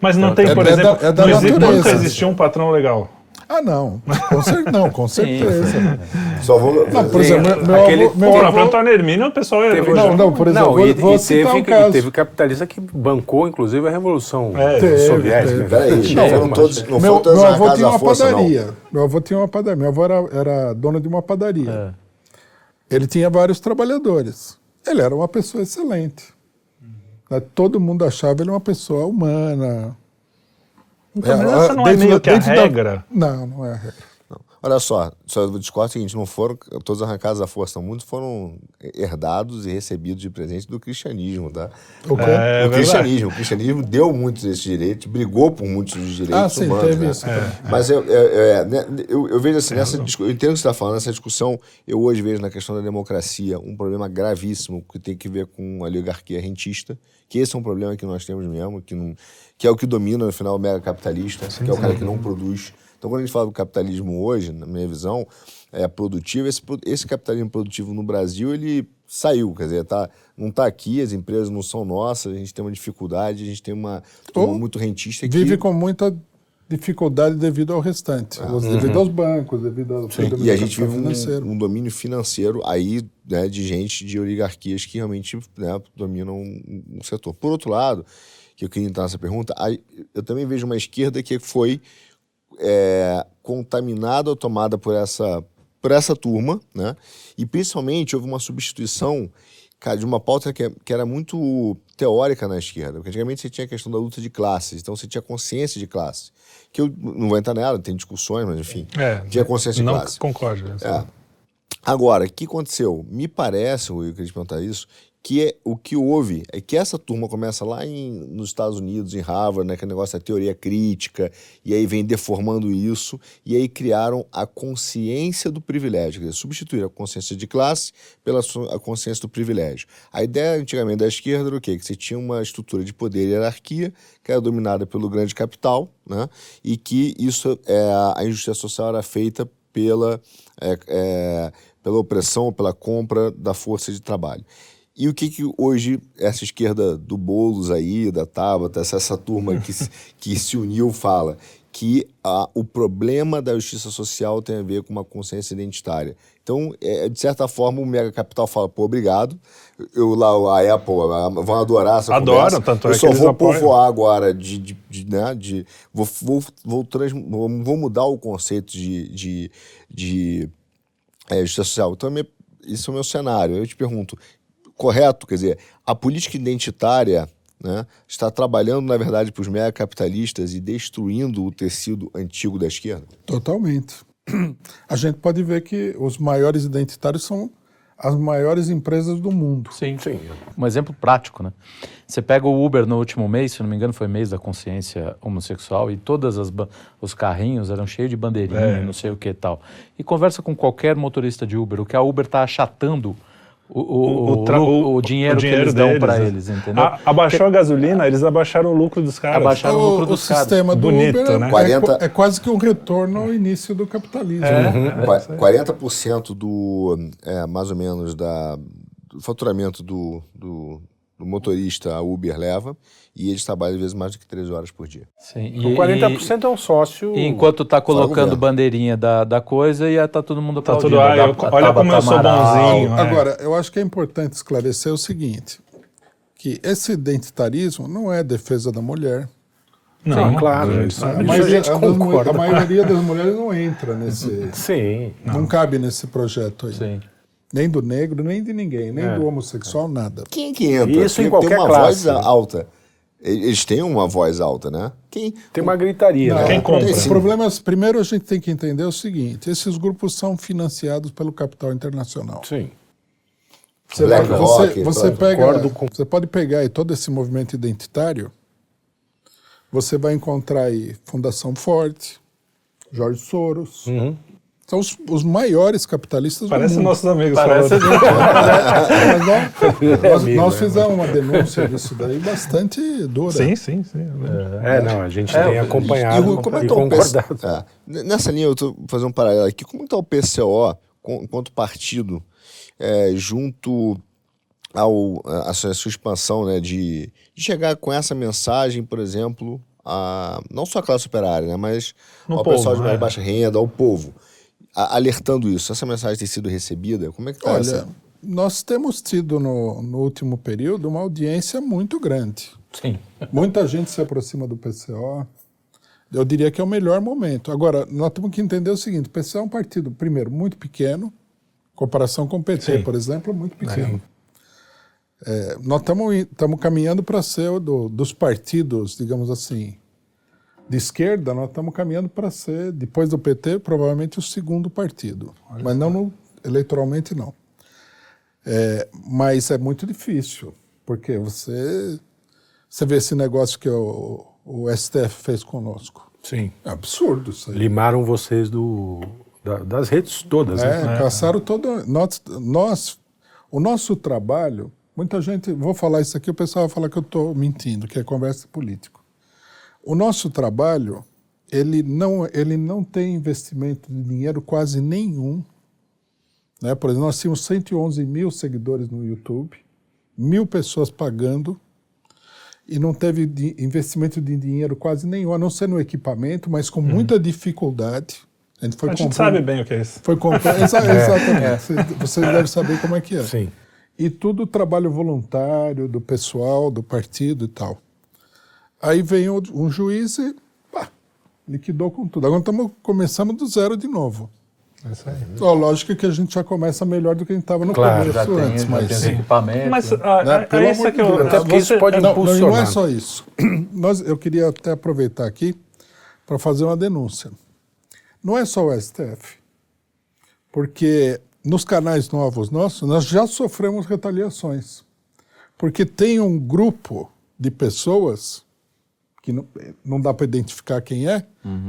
Mas não tem, É- por é exemplo, da- é da não existe- natureza. nunca existiu um patrão legal. Ah, não. Com, cer não, com certeza. Só vou. Não, por exemplo, meu, meu Aquele- avô... Meu Pô, avô para Antônio Hermínio, o pessoal é. Teve- não, não, por exemplo, Não, e, vou e teve, um caso. e teve capitalista que bancou, inclusive, a Revolução É, Teve, Soviética. teve. Peraí, Não, não foram todos. Não meu, meu avô tinha uma força, não. padaria. Meu avô tinha uma padaria. Meu avô era, era dono de uma padaria. Ele tinha vários trabalhadores. Ele era uma pessoa excelente. Né, Todo mundo achava ele uma pessoa humana. Então, mas essa não é meio da- que a dentro da- regra? Não, não é a regra. Olha só, só eu discordo o seguinte: não foram todos arrancados à força, não. Muitos foram herdados e recebidos de presente do cristianismo, tá? O? É o verdade. cristianismo. O cristianismo deu muitos desses direitos, brigou por muitos dos direitos Ah, sim, humanos. teve né? isso também. Mas eu, eu, eu- né, eu- eu vejo assim, nessa eu entendo o que você está falando, essa discussão, eu hoje vejo na questão da democracia um problema gravíssimo que tem que ver com a oligarquia rentista, que esse é um problema que nós temos mesmo, que, não, que é o que domina, no final, o mega capitalista, que é o cara que não produz. Então, quando a gente fala do capitalismo hoje, na minha visão, é produtivo, esse, esse capitalismo produtivo no Brasil, ele saiu, quer dizer, tá, não está aqui, as empresas não são nossas, a gente tem uma dificuldade, a gente tem uma turma muito rentista que... Vive com muita dificuldade devido ao restante. Os- Devido aos bancos, devido ao Ah. E a gente vive financeiro. um, um domínio financeiro aí, né, de gente, de oligarquias que realmente né, dominam um, um setor. Por outro lado, que eu queria entrar nessa pergunta, aí eu também vejo uma esquerda que foi é, contaminada ou tomada por essa, por essa turma, né? E principalmente houve uma substituição cara, de uma pauta que, que era muito teórica na esquerda. Porque antigamente você tinha a questão da luta de classes, então você tinha consciência de classe. Que eu não vou entrar nela, tem discussões, mas enfim. É, tinha consciência de não classe. concordo. É. Agora, o que aconteceu? Me parece, eu queria te perguntar isso, que é, o que houve é que essa turma começa lá em, nos Estados Unidos, em Harvard, né, que é o negócio da teoria crítica, e aí vem deformando isso, e aí criaram a consciência do privilégio, quer dizer, substituir a consciência de classe pela a consciência do privilégio. A ideia antigamente da esquerda era o quê? Que você tinha uma estrutura de poder e hierarquia que era dominada pelo grande capital, né, e que isso, é, a injustiça social era feita pela, é, é, pela opressão, pela compra da força de trabalho. E o que, que hoje essa esquerda do Boulos aí, da Tabata, essa, essa turma que, que se uniu fala? Que a, o problema da justiça social tem a ver com uma consciência identitária. Então, é, de certa forma, o mega capital fala, pô, obrigado. Eu lá, a Apple, vão adorar essa Adoram, conversa. tanto é Eu que só vou apoiam. povoar agora de, de, de, né, de vou, vou, vou, trans, vou, vou mudar o conceito de, de, de é, justiça social. Então, minha, isso é o meu cenário. Eu te pergunto, correto? Quer dizer, a política identitária né, está trabalhando, na verdade, para os megacapitalistas e destruindo o tecido antigo da esquerda? Totalmente. A gente pode ver que os maiores identitários são as maiores empresas do mundo. Sim. Um exemplo prático, né? Você pega o Uber no último mês, se não me engano, foi mês da consciência homossexual e todos os carrinhos eram cheios de bandeirinha, É. não sei o que e tal. E conversa com qualquer motorista de Uber, o que a Uber está achatando o, o, o, tra- lu- o dinheiro, que eles dão deles, para né? eles, entendeu? A- abaixou a gasolina, eles abaixaram o lucro dos caras. Abaixaram o lucro o dos caras. sistema do Bonito, Uber é, né? é 40 qua- é quase que um retorno ao início do capitalismo. Qua- 40% do, é, mais ou menos, da, do faturamento do, do, do motorista a Uber leva e eles trabalham às vezes mais do que 3 horas por dia. Sim, O 40% é um sócio. E enquanto tá colocando bandeirinha da, da coisa e aí tá todo mundo Tá tudo, ah, A- eu- a olha como Tabata eu sou bonzinho. é. Agora, eu acho que é importante esclarecer o seguinte, que esse identitarismo não é defesa da mulher. Não, Sim, claro, a gente sabe A disso. a gente concorda. a maioria das mulheres não entra nesse... Sim. Não, cabe nesse projeto aí. Sim. Nem do negro, nem de ninguém, nem É. do homossexual, nada. Quem é que entra? Isso em Tem- qualquer tem uma classe, voz alta. Eles têm uma voz alta, né? Quem? Tem uma gritaria. Não, né? Quem compra? Problema é, primeiro a gente tem que entender o seguinte, esses grupos são financiados pelo capital internacional. Sim. Você, Black vai- Rock, você, você pega, com- você pode pegar aí todo esse movimento identitário, você vai encontrar aí Fundação Forte, Jorge Soros, Uhum. São os, os maiores capitalistas Parece do mundo. nossos amigos Parece falando. Mas nós, nós- amigo, nós é, fizemos uma denúncia disso daí bastante dura. Sim, sim, sim. É, não, a gente É, tem e- acompanhado E como é e que tá o concordado. PCO? É, nessa linha, eu estou fazendo um paralelo aqui. Como está o PCO enquanto partido é, junto ao, a, sua, a sua expansão né, de, de chegar com essa mensagem, por exemplo, a, não só a classe operária, né, mas No ao povo, pessoal de mais é. baixa renda, ao povo, alertando isso. Essa mensagem tem sido recebida? Como é que está Olha, essa? nós temos tido no, no último período uma audiência muito grande. Sim. Muita gente se aproxima do PCO. Eu diria que é o melhor momento. Agora, nós temos que entender o seguinte: o PCO é um partido, primeiro, muito pequeno, em comparação com o PT, Sim. por exemplo, muito pequeno. É, nós estamos caminhando para ser o do, dos partidos, digamos assim, de esquerda, nós estamos caminhando para ser, depois do PT, provavelmente o segundo partido. Mas não no- eleitoralmente, não. É, mas é muito difícil, porque você, você vê esse negócio que o, o STF fez conosco. Sim. É absurdo isso aí. Limaram vocês do, da- das redes todas, É, né? caçaram todo. Nós, nós, o nosso trabalho, muita gente. Vou falar isso aqui, o pessoal vai falar que eu estou mentindo, que é conversa de político. O nosso trabalho, ele não, ele não tem investimento de dinheiro quase nenhum. Né? Por exemplo, nós tínhamos 111 mil seguidores no YouTube, mil pessoas pagando, e não teve di- investimento de dinheiro quase nenhum, a não ser no equipamento, mas com muita dificuldade. A gente foi A gente comprando- sabe bem o que é isso. foi comprar. Exa exatamente. Você- Vocês devem saber como é que é. Sim. E tudo trabalho voluntário do pessoal, do partido e tal. Aí vem um juiz e pá, liquidou com tudo. Agora estamos começando do zero de novo. É isso aí. Ó, lógico que a gente já começa melhor do que a gente estava no Claro, Já começo tem, antes, já mas. tem os equipamentos. Mas Né? ah, Pelo é isso amor que eu. Deus. Até porque isso pode Não, não, não é impulsionar. só isso. Nós, eu queria até aproveitar aqui para fazer uma denúncia. Não é só o STF, porque nos canais novos nossos nós já sofremos retaliações. Porque tem um grupo de pessoas que não, não dá para identificar quem é,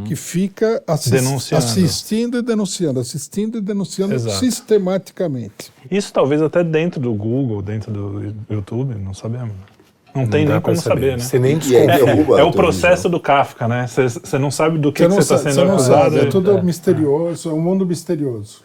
que fica assis- Denunciando. assistindo e denunciando, assistindo e denunciando Exato. sistematicamente. Isso talvez até dentro do Google, dentro do YouTube, não sabemos. Não, tem dá nem como saber, né? Você nem. É, derruba é a o processo do Kafka, né? Você não sabe do que Você não, está sendo você não acusado. sabe, é tudo É. misterioso, é um mundo misterioso.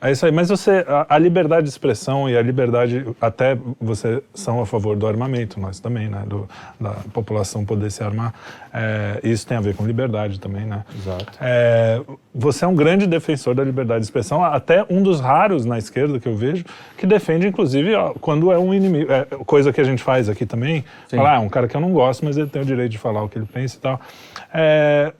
É isso aí, mas você, a, a liberdade de expressão e a liberdade, até você são a favor do armamento, nós também, né? Do, da população poder se armar. É, isso tem a ver com liberdade também, né? Exato. É, você é um grande defensor da liberdade de expressão, até um dos raros na esquerda que eu vejo, que defende, inclusive, ó, quando é um inimigo. É, coisa que a gente faz aqui também, falar, ah, é um cara que eu não gosto, mas ele tem o direito de falar o que ele pensa e tal. É,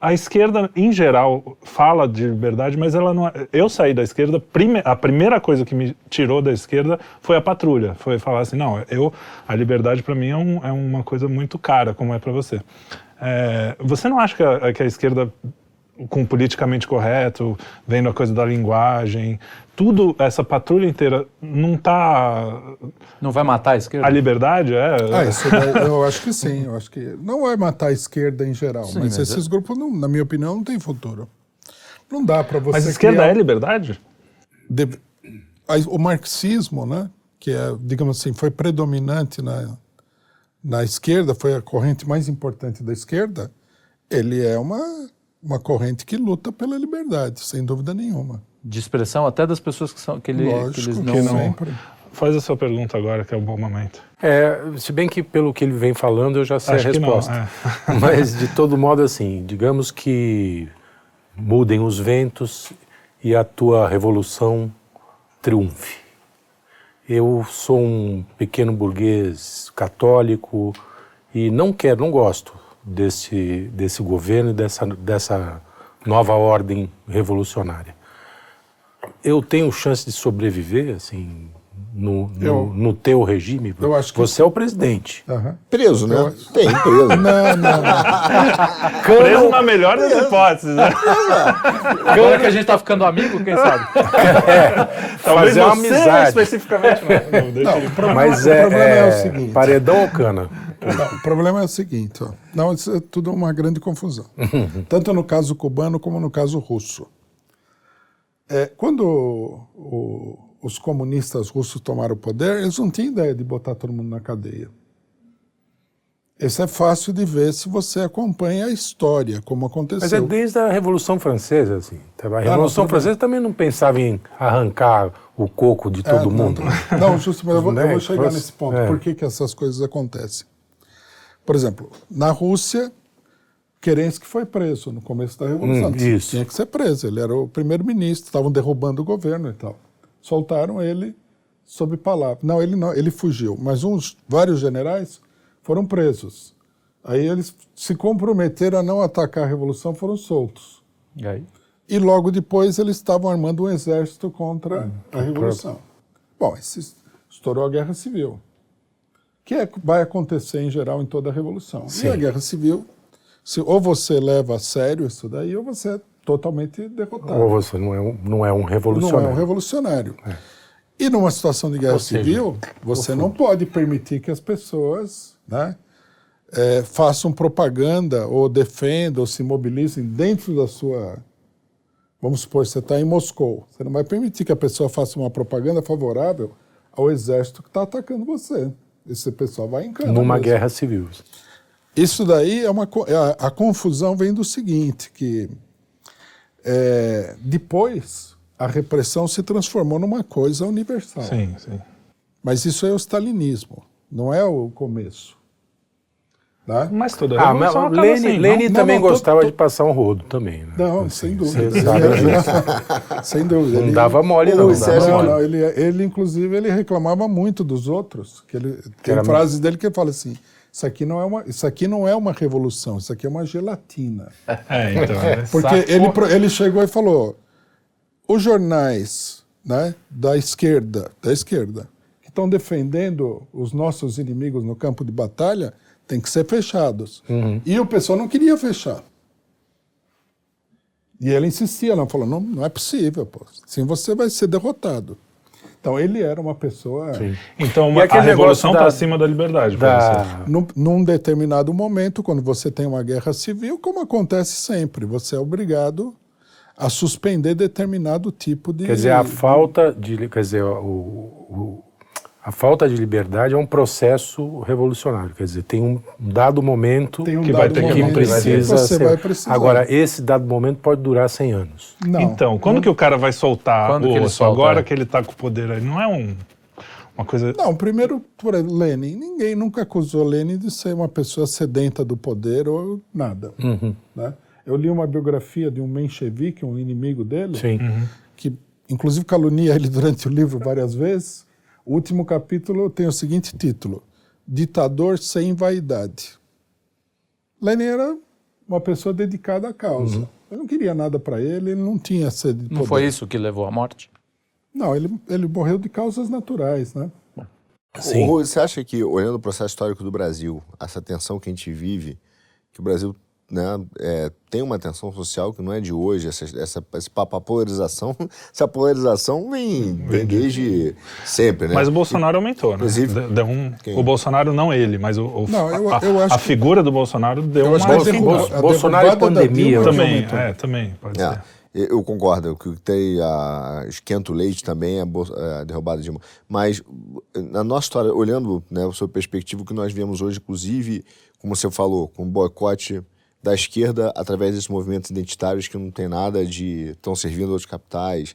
a esquerda, em geral, fala de liberdade, mas ela não. é- Eu saí da esquerda, prime- a primeira coisa que me tirou da esquerda foi a patrulha. Foi falar assim: não, eu, a liberdade para mim é, um- é uma coisa muito cara, como é para você. É, você não acha que a, que a esquerda, com politicamente correto, vendo a coisa da linguagem, tudo, essa patrulha inteira, não está. Não vai matar a esquerda? A liberdade é. Ah, isso daí, eu acho que sim. Eu acho que não vai matar a esquerda em geral, Sim, mas, mas esses grupos, não, na minha opinião, não tem futuro. Não dá para você. mas a esquerda criar- é liberdade? deve- o marxismo, né, que é, digamos assim, foi predominante na, na esquerda, foi a corrente mais importante da esquerda, ele é uma, uma corrente que luta pela liberdade, sem dúvida nenhuma. De expressão até das pessoas que, são, que, ele, que Lógico eles que não... não. Faz a sua pergunta agora, que é o bom momento. É, se bem que pelo que ele vem falando eu já sei Acho a que não, resposta. Mas de todo modo assim, digamos que mudem os ventos e a tua revolução triunfe. Eu sou um pequeno burguês católico e não quero, não gosto desse desse governo e dessa dessa nova ordem revolucionária. Eu tenho chance de sobreviver assim no, no, Eu- no teu regime? eu acho que Você é o presidente. Aham. Preso, né? Tem, preso. Não, não, não. Preso na melhor das hipóteses, né? Agora que a gente tá ficando amigo, quem sabe? Talvez Fazer uma amizade. especificamente. Não, não, deixa Não, ele- o problema, Mas o é, problema é, é o seguinte. paredão ou cana? Não, o problema é o seguinte, ó. Não, isso é tudo uma grande confusão. Tanto no caso cubano como no caso russo. É, quando o- o- os comunistas russos tomaram o poder, eles não tinham ideia de botar todo mundo na cadeia. Isso é fácil de ver se você acompanha a história, como aconteceu. Mas é desde a Revolução Francesa, assim. A não, Revolução tudo Francesa também não pensava em arrancar o coco de É, todo não, mundo. Não, não justamente, eu vou, eu Né? vou chegar Fosse- nesse ponto. é. Por que, que essas coisas acontecem? Por exemplo, na Rússia, Kerensky foi preso no começo da Revolução. Hum, isso. Tinha que ser preso, ele era o primeiro-ministro, estavam derrubando o governo e tal. Soltaram ele sob palavra. Não, ele não, ele fugiu, mas uns vários generais foram presos. Aí eles se comprometeram a não atacar a revolução, foram soltos. E aí? E logo depois eles estavam armando um exército contra a Revolução. Bom, esse- estourou a Guerra Civil, que é, vai acontecer em geral em toda a Revolução. E a Guerra Civil, se, ou você leva a sério isso daí, ou você é totalmente derrotado. Ou você não é um, não é um Não é revolucionário. um revolucionário. E numa situação de guerra seja, civil, você não pode permitir que as pessoas né, eh, façam propaganda ou defendam ou se mobilizem dentro da sua. Vamos supor, você está em Moscou. Você não vai permitir que a pessoa faça uma propaganda favorável ao exército que está atacando você. Esse pessoal vai em cana Numa mesmo. guerra civil. Isso daí é uma é a, a confusão vem do seguinte que é, depois a repressão se transformou numa coisa universal. Sim, sim. Mas isso é o stalinismo, não é o começo. Tá? Mas toda Ah, mas revolução acaba Lenin, assim, não? Lenin Não, também não, tô- gostava tô- de passar um rodo também. Né? Não, sem dúvida. Sem dúvida. Não dava mole, não. Não dava Não, mole. não, ele, ele, inclusive, ele reclamava muito dos outros. Que ele, tem era- frases dele que ele fala assim: isso aqui, não é uma, isso aqui não é uma revolução, isso aqui é uma gelatina. É, então. é Porque ele, ele chegou e falou: os jornais né, da esquerda, da esquerda, que estão defendendo os nossos inimigos no campo de batalha, têm que ser fechados. E o pessoal não queria fechar. E ele insistia, não falou: não, não é possível, pô. Assim você vai ser derrotado. Então, ele era uma pessoa. Então E uma- a revolução está da- acima da liberdade. Da, Num, num determinado momento, quando você tem uma guerra civil, como acontece sempre, você é obrigado a suspender determinado tipo de. quer dizer, a falta de, quer dizer, o, o- a falta de liberdade é um processo revolucionário. Quer dizer, tem um dado momento Tem um que vai dado ter que que precisa você ser. vai. Agora, esse dado momento pode durar 100 anos. Não. Então, quando que o cara vai soltar Quando o que osso? solta, Agora é? que ele está com o poder aí, não é um, uma coisa... Não, primeiro, por exemplo, Lenin. Ninguém nunca acusou Lenin de ser uma pessoa sedenta do poder ou nada. né? Eu li uma biografia de um menchevique, um inimigo dele, Sim. que inclusive calunia ele durante o livro várias vezes. O último capítulo tem o seguinte título: Ditador sem vaidade. Lenin era uma pessoa dedicada à causa. Eu não queria nada para ele, ele não tinha sede de Não poder. foi isso que levou à morte? Não, ele, ele morreu de causas naturais, né? Sim. Você acha que, olhando o processo histórico do Brasil, essa tensão que a gente vive, que o Brasil né, é, tem uma tensão social que não é de hoje, essa, essa, esse papo, a polarização, essa polarização vem, vem desde sempre, né? Mas o Bolsonaro aumentou, né? Inclusive- Deu- um- Quem? o Bolsonaro, não ele, mas o, o- Não, eu- a, eu acho a que- figura do Bolsonaro deu Eu uma... que a a Bolsonaro e pandemia, eu Também, é, também, pode É, ser. eu concordo, que tem a esquenta o leite também, a, bol- a derrubada de Dilma. Mas na nossa história, olhando né, a sua perspectiva, o que nós vemos hoje, inclusive, como você falou, com o boicote da esquerda através desses movimentos identitários que não tem nada de estão servindo outros capitais,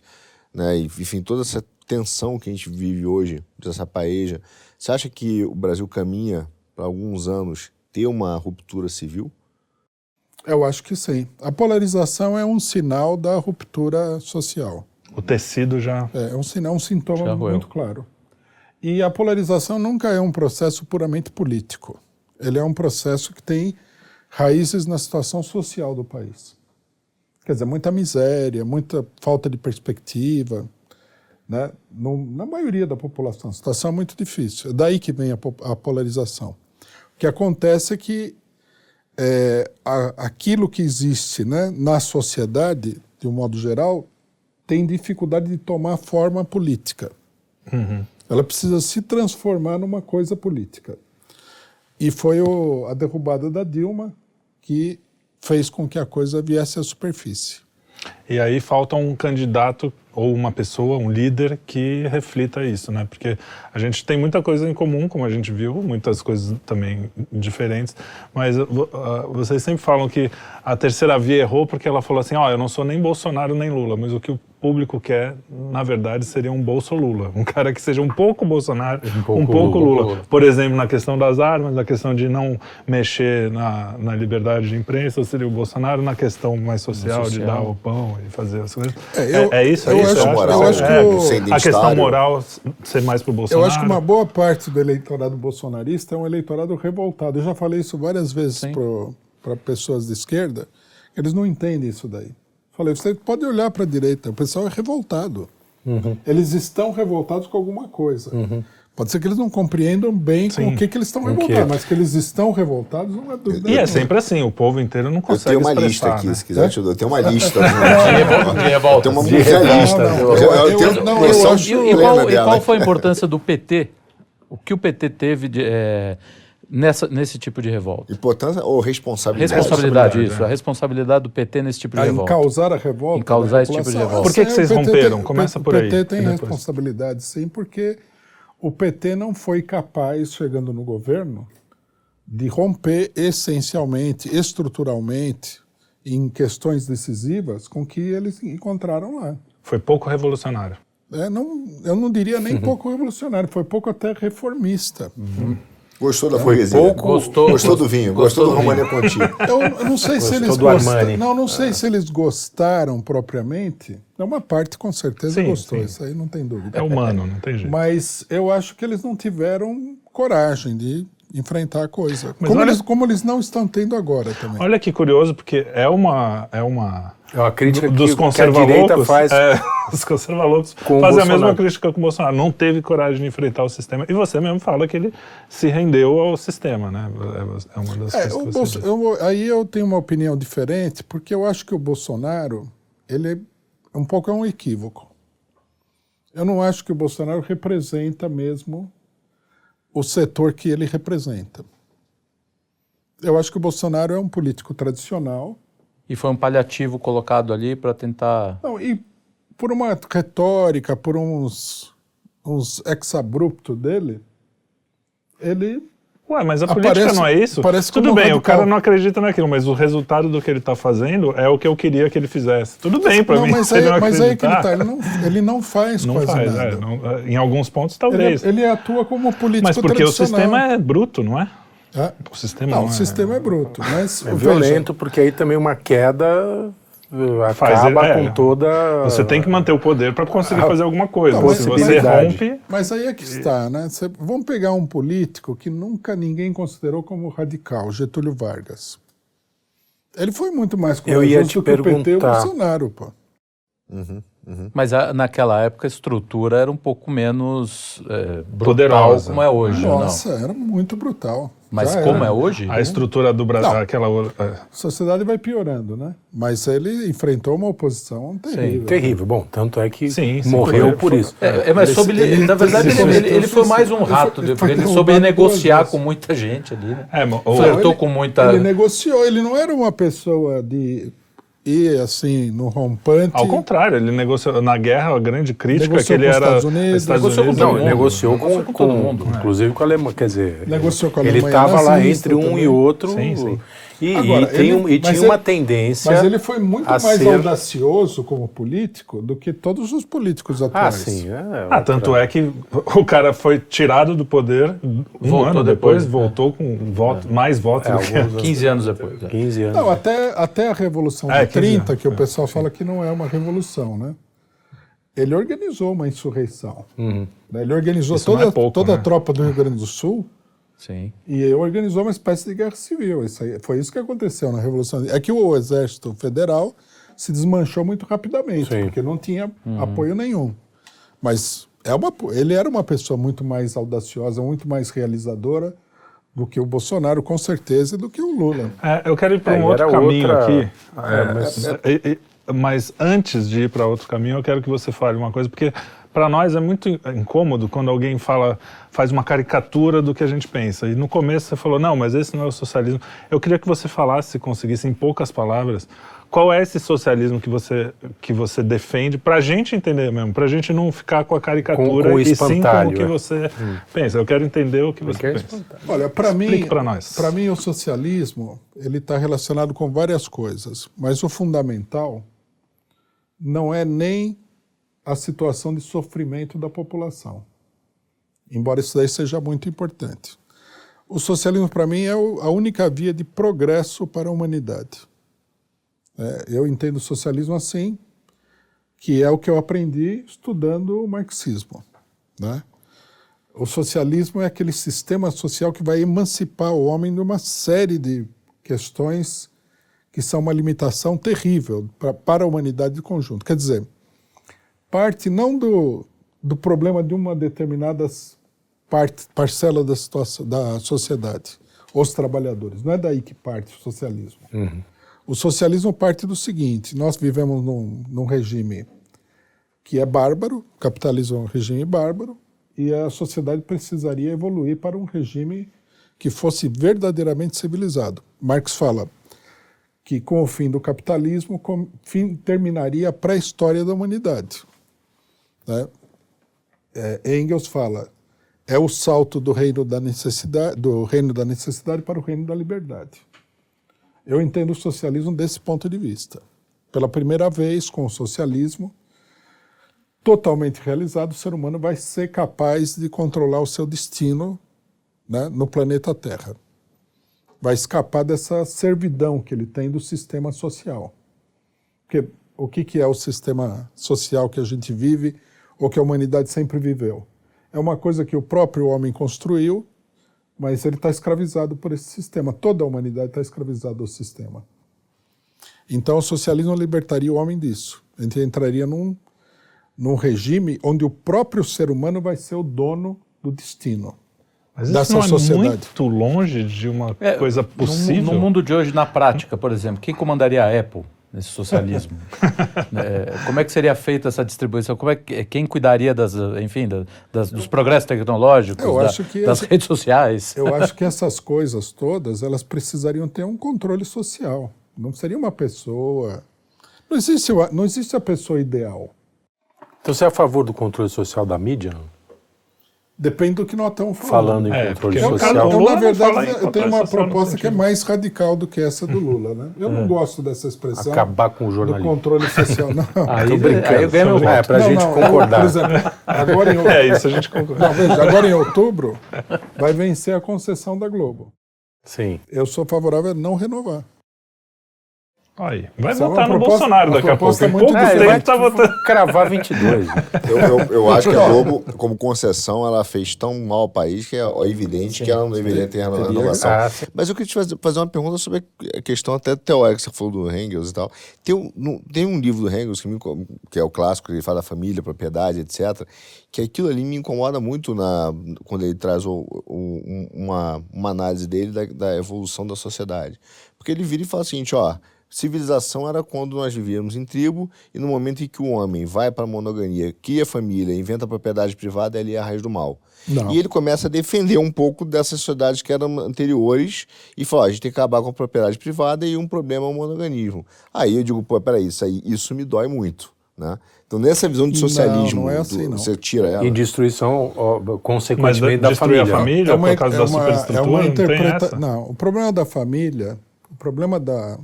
né? Enfim, toda essa tensão que a gente vive hoje, dessa paeja. Você acha que o Brasil caminha para alguns anos ter uma ruptura civil? Eu acho que sim. A polarização é um sinal da ruptura social. O tecido já... É, é um sinal, um sintoma Já muito claro. E a polarização nunca é um processo puramente político. Ele é um processo que tem raízes na situação social do país. Quer dizer, muita miséria, muita falta de perspectiva, né? No- na maioria da população. A situação é muito difícil. É daí que vem a, a polarização. O que acontece é que é, a- aquilo que existe né, na sociedade, de um modo geral, tem dificuldade de tomar forma política. Ela precisa se transformar numa coisa política. E foi o- a derrubada da Dilma que fez com que a coisa viesse à superfície. E aí falta um candidato ou uma pessoa, um líder que reflita isso, né? Porque a gente tem muita coisa em comum, como a gente viu, muitas coisas também diferentes, mas uh, vocês sempre falam que a terceira via errou porque ela falou assim, ó, eu não sou nem Bolsonaro nem Lula, mas o que o público quer, na verdade, seria um Bolso Lula, um cara que seja um pouco Bolsonaro, um pouco, pouco Lula. Lula. Por exemplo, na questão das armas, na questão de não mexer na, na liberdade de imprensa, seria o Bolsonaro, na questão mais social, de social. dar o pão e fazer as coisas. É, É, eu- é isso? É eu isso? acho- acha? moral, eu acho que É, o- a questão moral ser mais pro Eu Bolsonaro. acho que uma boa parte do eleitorado bolsonarista é um eleitorado revoltado. Eu já falei isso várias vezes para pessoas de esquerda, eles não entendem isso daí. Falei, você pode olhar para a direita, o pessoal é revoltado. Eles estão revoltados com alguma coisa. Pode ser que eles não compreendam bem com o que, que eles estão revoltados, mas que eles estão revoltados não é dúvida. E é sempre assim, o povo inteiro não Eu consegue tenho uma lista aqui, né? se quiser te dou. Eu tenho uma lista. De revolta. Uma lista. Eu, eu- eu tenho eu- eu acho- E, qual, qual foi a importância do PT? O que o PT teve de, é, nessa, nesse tipo de revolta? Importância ou responsabilidade? Responsabilidade, responsabilidade, isso. é. A responsabilidade do PT nesse tipo de Ah, em revolta. causar a revolta. Em causar da esse tipo de população. revolta. Por que que Ah, vocês o romperam? tem- Começa o por aí, PT tem responsabilidade, sim, porque o PT não foi capaz, chegando no governo, de romper essencialmente, estruturalmente, em questões decisivas, com que eles encontraram lá. Foi pouco revolucionário. É, não, eu não diria nem pouco revolucionário, foi pouco até reformista. Gostou da freguesia? pouco- Gostou, Gostou do vinho? Gostou, do România Conti? Eu, eu não sei se Gostou eles gostaram. Não, não sei se eles gostaram propriamente. Uma parte com certeza Sim, gostou, sim. isso aí não tem dúvida. É humano, não tem jeito. Mas eu acho que eles não tiveram coragem de enfrentar a coisa. Mas Como, olha- eles, como eles não estão tendo agora também. Olha que curioso, porque é uma. É uma É uma crítica dos a conservalocos. direita faz. é, os o fazem a mesma crítica com o Bolsonaro. Não teve coragem de enfrentar o sistema. E você mesmo fala que ele se rendeu ao sistema, né? É uma das É, coisas Bolso- eu- aí eu tenho uma opinião diferente, porque eu acho que o Bolsonaro, ele é um pouco é um equívoco. Eu não acho que o Bolsonaro representa mesmo o setor que ele representa. Eu acho que o Bolsonaro é um político tradicional. E foi um paliativo colocado ali para tentar. Não, e por uma retórica, por uns, uns exabrupto dele, ele Ué, mas a política Aparece- não é isso? parece Tudo bem, o radical. cara não acredita naquilo, mas o resultado do que ele está fazendo é o que eu queria que ele fizesse. Tudo bem pra não, mim. mas ele aí, não mas aí que ele acreditar, tá. Ele não, ele não faz Não quase faz, nada. é, não- em alguns pontos Ele, talvez. ele atua como político mas porque o sistema é bruto, não é? É. O sistema Não, não, o sistema é bruto, mas É veja, violento, porque aí também uma queda Faz- acaba é. com toda. Você tem que manter o poder para conseguir a fazer alguma coisa. Não, mas- Se você rompe, Mas aí é que está, né? Cê- vamos pegar um político que nunca ninguém considerou como radical, Getúlio Vargas. Ele foi muito mais Eu corajoso ia te do que o PT e o perguntar. Bolsonaro, pô. Mas a- naquela época a estrutura era um pouco menos é, brutal Poderosa. como é hoje, Nossa, era muito brutal. Mas Já como era. é hoje? a estrutura do Brasil, Não. aquela é. A sociedade vai piorando, né? Mas ele enfrentou uma oposição terrível. Terrível. Bom, tanto é que Sim, sim, morreu foi- por foi- isso. É, é, mas Ele- soube, ele- na verdade, ele- ele, ele- foi mais um ele foi- rato, ele porque foi ele soube negociar com muita gente ali, né? É, mo- o- Flertou ele- com muita. Ele negociou, ele não era uma pessoa de ir assim no rompante. Ao contrário, ele negociou na guerra, a grande crítica é Negociou que ele com os era Estados Unidos, negociou com Unidos, todo Não, mundo. ele negociou com, Negociou com todo com- mundo, né? inclusive com a Alemanha, quer dizer, Negociou com a ele Alemanha estava lá entre um e outro Sim, sim. E, Agora, e tem ele- um- e mas tinha uma ele- tendência. Mas ele foi muito a mais ser- audacioso como político do que todos os políticos Ah, atuais. sim. É, Ah, tanto é que o cara foi tirado do poder um Voltou ano depois, depois, voltou com voto, mais votos É, do que alguns- 15 anos depois. é. 15 anos. Não, até, até a Revolução É, de 15 30, anos, que o é, pessoal fala que não é uma revolução, né? Ele organizou uma insurreição. Uhum. né? Ele organizou Isso toda, é pouco, toda a né? tropa do Rio Grande do Sul Sim. e organizou uma espécie de guerra civil. Isso aí, foi isso que aconteceu na Revolução. É que o Exército Federal se desmanchou muito rapidamente, Sim. porque não tinha Uhum. apoio nenhum. Mas é uma, ele era uma pessoa muito mais audaciosa, muito mais realizadora do que o Bolsonaro, com certeza, e do que o Lula. É, eu quero ir para É, um e outro caminho outra- aqui. É, É, mas- e- e- mas antes de ir para outro caminho, eu quero que você fale uma coisa, porque para nós é muito incômodo quando alguém fala, faz uma caricatura do que a gente pensa. E no começo você falou, não, mas esse não é o socialismo. Eu queria que você falasse, se conseguisse, em poucas palavras, qual é esse socialismo que você, que você defende, para a gente entender mesmo, para a gente não ficar com a caricatura Com- com o e sim com espantalho, o que é. você pensa. Eu quero entender o que você Quer pensa. espantar. Olha, para mim, para mim o socialismo ele está relacionado com várias coisas, mas o fundamental não é nem a situação de sofrimento da população, embora isso daí seja muito importante. O socialismo para mim é a única via de progresso para a humanidade. É, eu entendo o socialismo assim, que é o que eu aprendi estudando o marxismo, né? O socialismo é aquele sistema social que vai emancipar o homem de uma série de questões que são uma limitação terrível pra, para a humanidade de conjunto. Quer dizer, parte não do, do problema de uma determinada parte, parcela da, situação, da sociedade, os trabalhadores. Não é daí que parte o socialismo. O socialismo parte do seguinte: nós vivemos num, num regime que é bárbaro, o capitalismo é um regime bárbaro, e a sociedade precisaria evoluir para um regime que fosse verdadeiramente civilizado. Marx fala que com o fim do capitalismo com, fim, terminaria a pré-história da humanidade. Né? É, Engels fala é o salto do reino da necessidade, do reino da necessidade para o reino da liberdade. Eu entendo o socialismo desse ponto de vista. Pela primeira vez, com o socialismo, totalmente realizado, o ser humano vai ser capaz de controlar o seu destino né, no planeta Terra. Vai escapar dessa servidão que ele tem do sistema social. Porque o que, que é o sistema social que a gente vive ou que a humanidade sempre viveu? É uma coisa que o próprio homem construiu, mas ele está escravizado por esse sistema. Toda a humanidade está escravizada ao sistema. Então, o socialismo libertaria o homem disso. A gente entraria num, num regime onde o próprio ser humano vai ser o dono do destino. Mas isso dessa não é sociedade. muito longe de uma É, coisa no- possível? No, mundo de hoje, na prática, por exemplo, quem comandaria a Apple? Nesse socialismo? é, como é que seria feita essa distribuição? Como é que, quem cuidaria das, enfim, da, das, dos progressos tecnológicos, Eu da- acho que das essa- redes sociais? Eu acho que essas coisas todas, elas precisariam ter um controle social. Não seria uma pessoa... Não existe, não existe a pessoa ideal. Então você é a favor do controle social da mídia? não? Depende do que nós estamos falando. Falando em É, controle o social. Lula na verdade, eu tenho uma proposta que é mais radical do que essa do Lula, né? Eu não gosto dessa expressão Acabar com o do jornalismo. controle social. Não, Aí, Tô brincando. aí eu ganho meu. É, pra não, gente não, concordar. exemplo, agora em, É isso, a gente concorda. não, veja, agora em outubro vai vencer a concessão da Globo. Sim. Eu sou favorável a não renovar. Aí, vai Essa é votar no proposta- Bolsonaro daqui a pouco. Em muito pouco É, tempo vai tá votando. cravar 22. Eu, eu, eu acho que a Globo, como concessão, ela fez tão mal ao país que é evidente que ela não deveria ter reno- renovação. Ah, sim. Mas eu queria te fazer, fazer uma pergunta sobre a questão até teórica, que você falou do Engels e tal. Tem um, no- tem um livro do Engels, que, me que é o clássico, que ele fala da família, propriedade, etc., que aquilo ali me incomoda muito na, quando ele traz o- o- um- uma, uma análise dele da, da evolução da sociedade. Porque ele vira e fala o seguinte, ó... Civilização era quando nós vivíamos em tribo e no momento em que o homem vai para a monogamia, cria família, inventa propriedade privada, ali é a raiz do mal. Não. E ele começa a defender um pouco dessas sociedades que eram anteriores e fala: a gente tem que acabar com a propriedade privada e um problema é o monoganismo. Aí eu digo: pô, peraí, isso, aí, isso me dói muito. Né? Então, nessa visão de socialismo, não é do- assim, não. você tira ela. E destruição, ó, Mas consequentemente, da destruir família. a família por causa da é superestrutura, uma não tem interpreta- essa? Não, o problema da família, o problema da.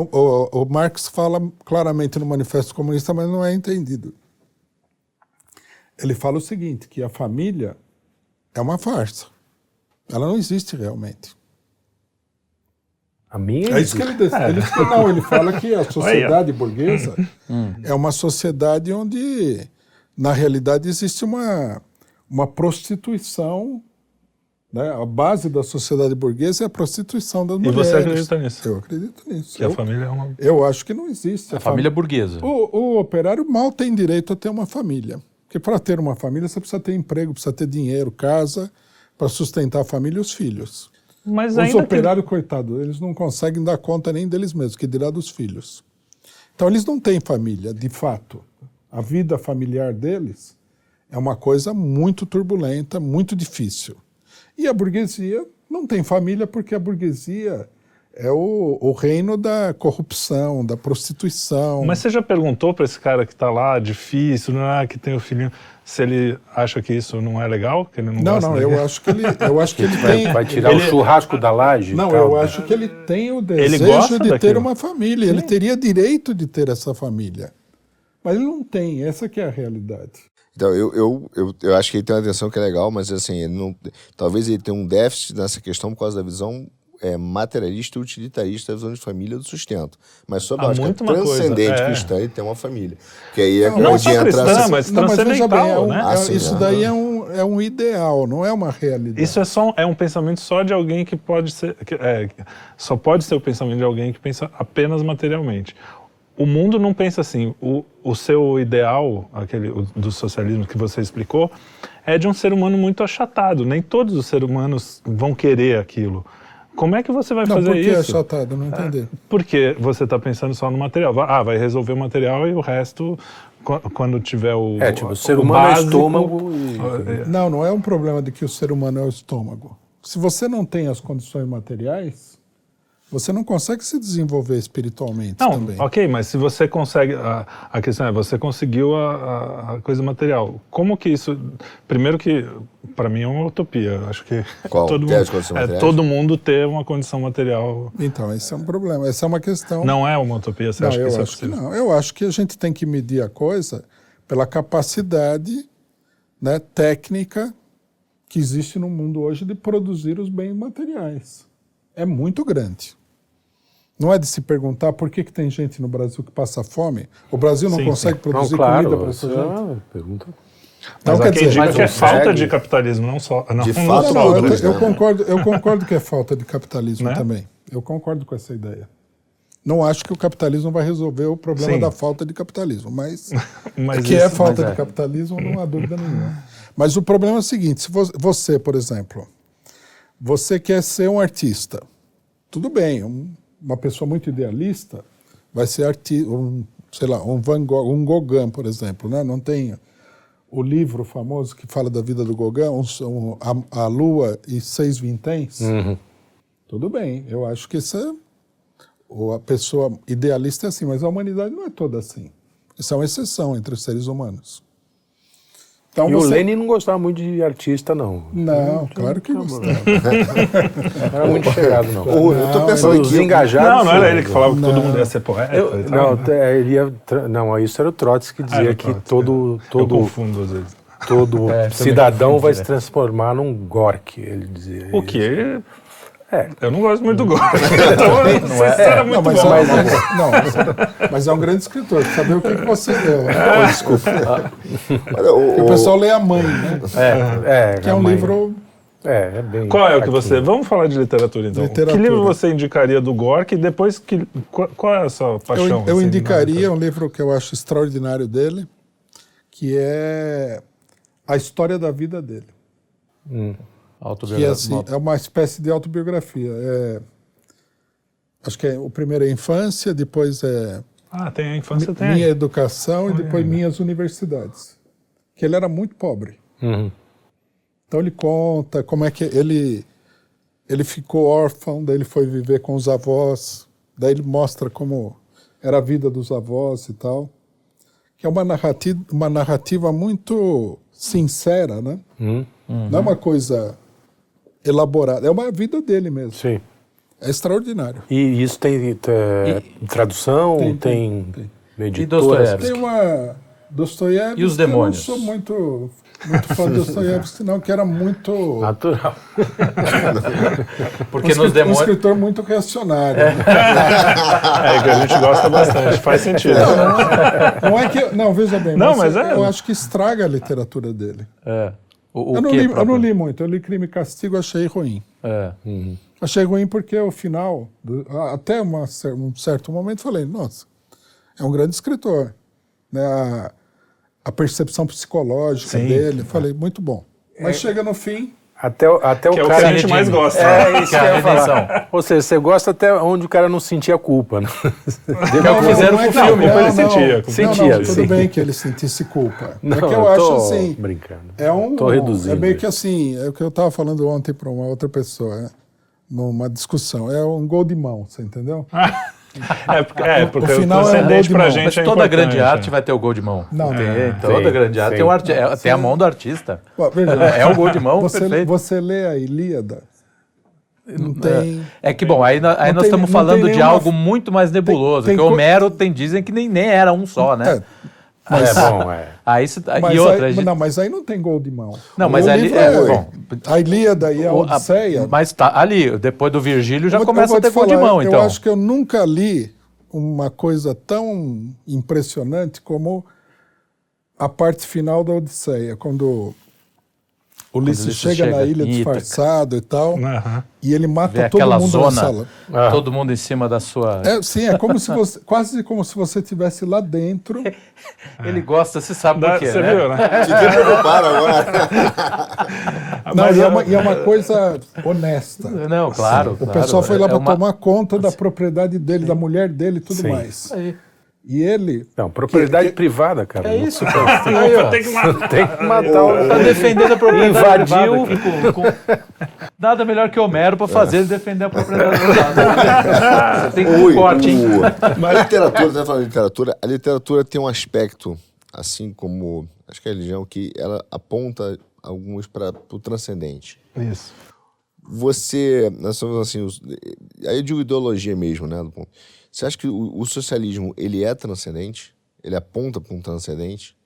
O, o- Marx fala claramente no Manifesto Comunista, mas não é entendido. Ele fala o seguinte: que a família é uma farsa. Ela não existe realmente. A minha É isso que ele, diz. ele não, ele fala que a sociedade burguesa é uma sociedade onde, na realidade, existe uma, uma prostituição. Né? A base da sociedade burguesa é a prostituição das E mulheres. você acredita nisso? Eu acredito nisso. Que a Eu, família é uma. eu acho que não existe. A família burguesa. O, o operário mal tem direito a ter uma família. Porque para ter uma família você precisa ter emprego, precisa ter dinheiro, casa, para sustentar a família e os filhos. Mas Os ainda que- operários, coitados, eles não conseguem dar conta nem deles mesmos, que dirá dos filhos. Então, eles não têm família, de fato. A vida familiar deles é uma coisa muito turbulenta, muito difícil. E a burguesia não tem família porque a burguesia é o, o reino da corrupção, da prostituição. Mas você já perguntou para esse cara que tá lá, difícil, não é, que tem o filhinho, se ele acha que isso não é legal? Que ele não, não, gosta não, daquilo? eu acho que ele, eu acho que ele vai, tem. vai tirar ele- o churrasco da laje? Não, tal, eu né? acho que ele tem o Ele desejo gosta de ter daquilo. uma família. Ele teria direito de ter essa família. Mas ele não tem, essa que é a realidade. Então, eu, eu, eu, eu acho que ele tem uma atenção que é legal, mas assim, ele não, talvez ele tenha um déficit nessa questão por causa da visão é, materialista e utilitarista da visão de família do sustento. Mas sob a lógica uma coisa, transcendente é. cristã, ele tem uma família. Que aí é Não onde só entra cristã, essa- mas Não, mas transcendental, bem, é um- né? é- Ah, isso é. daí é um, é um ideal, não é uma realidade. Isso é só é um pensamento só de alguém que pode ser que, é, só pode ser o pensamento de alguém que pensa apenas materialmente. O mundo não pensa assim. O, o seu ideal, aquele o- do socialismo que você explicou, é de um ser humano muito achatado. Nem todos os seres humanos vão querer aquilo. Como é que você vai não, fazer por que isso? achatado? Não entendi. Porque você está pensando só no material. Ah, vai resolver o material e o resto, qu- quando tiver o. É, tipo, o ser o humano é básico- estômago e... Não, não é um problema de que o ser humano é o estômago. Se você não tem as condições materiais, você não consegue se desenvolver espiritualmente Não, também. ok, mas se você consegue. A, a questão é, você conseguiu a, a- a coisa material. Como que isso. Primeiro que, para mim, é uma utopia. Acho que Qual? todo Ter mundo, é, todo mundo ter uma condição material. Então, esse é um problema. Essa é uma questão. Não é uma utopia, você Não, acha que isso é acho que possível? não. Eu acho que a gente tem que medir a coisa pela capacidade né, técnica que existe no mundo hoje de produzir os bens materiais. É muito grande. Não é de se perguntar por que, que tem gente no Brasil que passa fome. O Brasil não Sim, consegue sim. produzir não, claro, comida para essa gente. é uma pergunta. Então, Mas quer dizer, diga mas que é falta de capitalismo, não só. Não, De não fato, Não, não, eu, eu concordo, eu concordo que é falta de capitalismo Né? também. Eu concordo com essa ideia. Não acho que o capitalismo vai você o problema Sim. da falta de capitalismo, mas, Mas que é isso- falta mas de é. capitalismo, não há dúvida nenhuma. Mas o problema é o seguinte: se vo- você, por exemplo, você quer ser um artista, tudo bem, um- uma pessoa muito idealista vai ser artista, um, sei lá, um Van Gogh, um Gauguin, por exemplo, né? Não tem o livro famoso que fala da vida do Gauguin, um, um, a, a, Lua e seis vinténs. Uhum. Tudo bem, eu acho que isso é ou a pessoa idealista é assim, mas a humanidade não é toda assim. Isso é uma exceção entre os seres humanos. Então, e você... o Lenin não gostava muito de artista, não. Não, claro que gostava. Não era muito chegado, não. O, eu tô pensando os engajados. Não, não era ele que falava que todo mundo ia ser poeta. Eu, não, né? ele ia, não, isso era o Trotsky que dizia ah, que Trotsky, todo, todo. Eu confundo às vezes. Todo é, cidadão vai se transformar num Gork, ele dizia. O quê? É, eu não gosto muito do Gore. então, não, é, era muito não, mas, bom. É, mas, não, mas, mas, é um grande escritor. Saber o que, que você leu. Oh, desculpa. o, o, pessoal lê A Mãe, né? É, é que é um mãe. livro... É, é bem Qual é o que você... Vamos falar de literatura, então. Literatura. Que livro você indicaria do Gork? Depois, que, qual, qual é a sua paixão? Eu, eu indicaria um livro que eu acho extraordinário dele, que é A História da Vida dele. Hum. Que é, assim, é uma espécie de autobiografia. É, acho que é, o primeiro é a infância, depois é. Ah, tem a infância, tem. Minha educação e depois minhas universidades. Que ele era muito pobre. Uhum. Então ele conta como é que ele ele ficou órfão, daí ele foi viver com os avós, daí ele mostra como era a vida dos avós e tal. Que é uma narrativa, uma narrativa muito sincera, né? Uhum. Não é uma coisa elaborada. É uma vida dele mesmo. Sim. É extraordinário. E isso tem, tem e, tradução? Tem. tem, tem, tem. E Dostoiévski? Tem uma... Dostoiévski... E os demônios? Eu não sou muito, muito fã de Dostoiévski, não, que era muito... Natural. Porque um nos demônios... Um escritor muito reacionário. É. Né? é, que a gente gosta bastante, faz sentido. Não, não, não é que... Não, veja bem, não, mas, mas é... eu acho que estraga a literatura dele. É. O, o eu, não li, eu, não li, muito, eu li Crime e Castigo, achei ruim. É. Uhum. Achei ruim porque o final, até uma, um certo momento, falei, nossa, é um grande escritor. Né? A, a percepção psicológica Sim. dele, falei, muito bom. Mas é. chega no fim, até, até que o é cara. que a gente mais gosta. É, isso que, é a falar. Ou seja, você gosta até onde o cara não sentia culpa. Né? Não, não, fizeram com o filme, não, ele sentia. sentia não, tudo sim. bem que ele sentisse culpa. Não, é que eu, eu acho assim. Brincando. É um. Tô reduzindo. É meio que assim, é o que eu estava falando ontem para uma outra pessoa, né? numa discussão. É um gol de mão, você entendeu? É, porque, é, porque o final o transcendente é pra gente Mas é toda grande arte vai ter o gol de mão. Não, tem, é, toda tem, grande arte tem, um arti é, tem a mão do artista. é o gol de mão você, perfeito. Você lê a Ilíada, não tem... É, é que, bom, aí, aí nós tem, estamos falando de algo muito mais nebuloso, tem, tem que Homero tem, dizem que nem, nem era um só, né? É. Mas, é bom, é. Aí, mas e outra, aí, gente... Não, mas aí não tem gol de mão. Não, mas ali é, é, bom. A Ilíada e a Odisseia. mas tá ali, depois do Virgílio já eu, começa eu a ter gol de mão, eu então. Eu acho que eu nunca li uma coisa tão impressionante como a parte final da Odisseia, quando Ulisses chega, chega, na ilha disfarçado e tal, uhum. e ele mata Vê todo mundo zona, na sala. Ah. Todo mundo em cima da sua. É, sim, é como se você, quase como se você estivesse lá dentro. ele gosta, você sabe do que Você né? viu, né? Te preocuparam agora. Não, e é, uma, e é uma coisa honesta. Não, claro. O pessoal foi lá é para uma... tomar conta da propriedade dele, da mulher dele e tudo sim. mais. Aí. E ele. Não, propriedade que, privada, cara. É isso, cara. Aí, ó, tem que matar. Tem que matar o. Tá defendendo a propriedade Invadiu. privada. Com, com... Nada melhor que Homero para fazer é. defender a propriedade privada. Você tem que um corte, hein? Mas a literatura, você falando de literatura, a literatura tem um aspecto, assim como acho que a religião, que ela aponta alguns para o transcendente. Isso. Você, nós somos assim, os, aí eu digo ideologia mesmo, né? Do ponto. Você acha que o, o socialismo ele é transcendente? Ele aponta para um transcendente?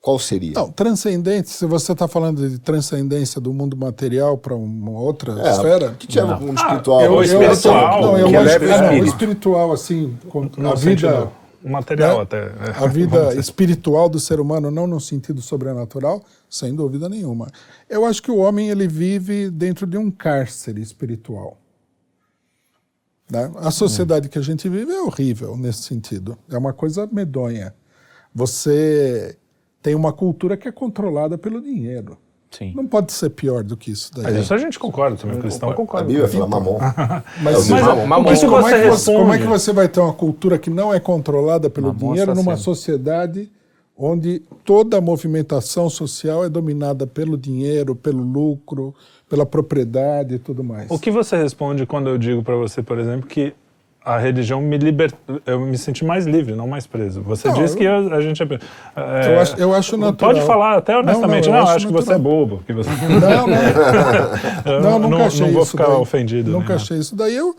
Qual seria? Não, transcendente, se você está falando de transcendência do mundo material para uma outra é, esfera. que para o mundo espiritual? Ah, eu, eu, espiritual. Não, eu que acho, é, não, o espiritual, assim, a vida. Material né? até. A vida espiritual do ser humano, não no sentido sobrenatural, sem dúvida nenhuma. Eu acho que o homem ele vive dentro de um cárcere espiritual. Né? A sociedade que a gente vive é horrível nesse sentido. É uma coisa medonha. Você tem uma cultura que é controlada pelo dinheiro. Sim. Não pode ser pior do que isso daí. Mas isso a gente concorda também, o cristão A concorda. Bíblia fala mamon. Mas, É o mas, mamon. Mamon. como, é que você, como é que você vai ter uma cultura que não é controlada pelo Mamon dinheiro numa assassino. sociedade onde toda a movimentação social é dominada pelo dinheiro, pelo lucro, pela propriedade e tudo mais? O que você responde quando eu digo pra você, por exemplo, que a religião me liberta, eu me senti mais livre, não mais preso. Você Não, diz eu- que a, a gente é, é, Eu acho- eu acho natural. Pode falar até Não, honestamente. não, Não, eu acho acho, que você é bobo. Que você... Não, não. Não, nunca não, achei não vou ficar daí. ofendido. Nunca né? achei isso. Daí eu,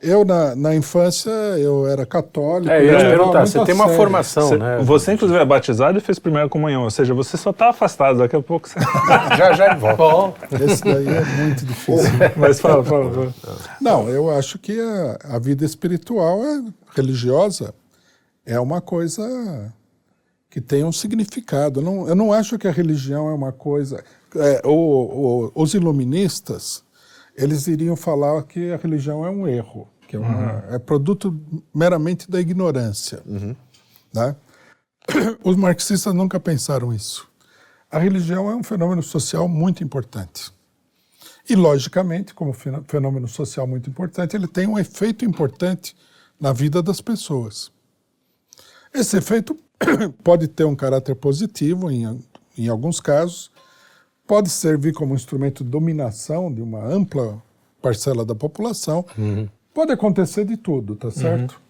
eu na, na infância, eu era católico. É, eu ia te perguntar, você tem uma sério. formação, Você, né? você, inclusive, é batizado e fez primeira comunhão, ou seja, você só está afastado, daqui a pouco você... Já, já ele volta. Esse daí é muito difícil. Mas fala, fala, fala. Não, eu acho que a, a vida espiritual é, religiosa é uma coisa que tem um significado. Não, eu não acho que a religião é uma coisa. é, o- o- os iluministas eles iriam falar que a religião é um erro, que é, uma- é produto meramente da ignorância. né? Os marxistas nunca pensaram isso. A religião é um fenômeno social muito importante. E, logicamente, como fenô- fenômeno social muito importante, ele tem um efeito importante na vida das pessoas. Esse efeito pode ter um caráter positivo em, em alguns casos, pode servir como instrumento de dominação de uma ampla parcela da população, pode acontecer de tudo, tá certo?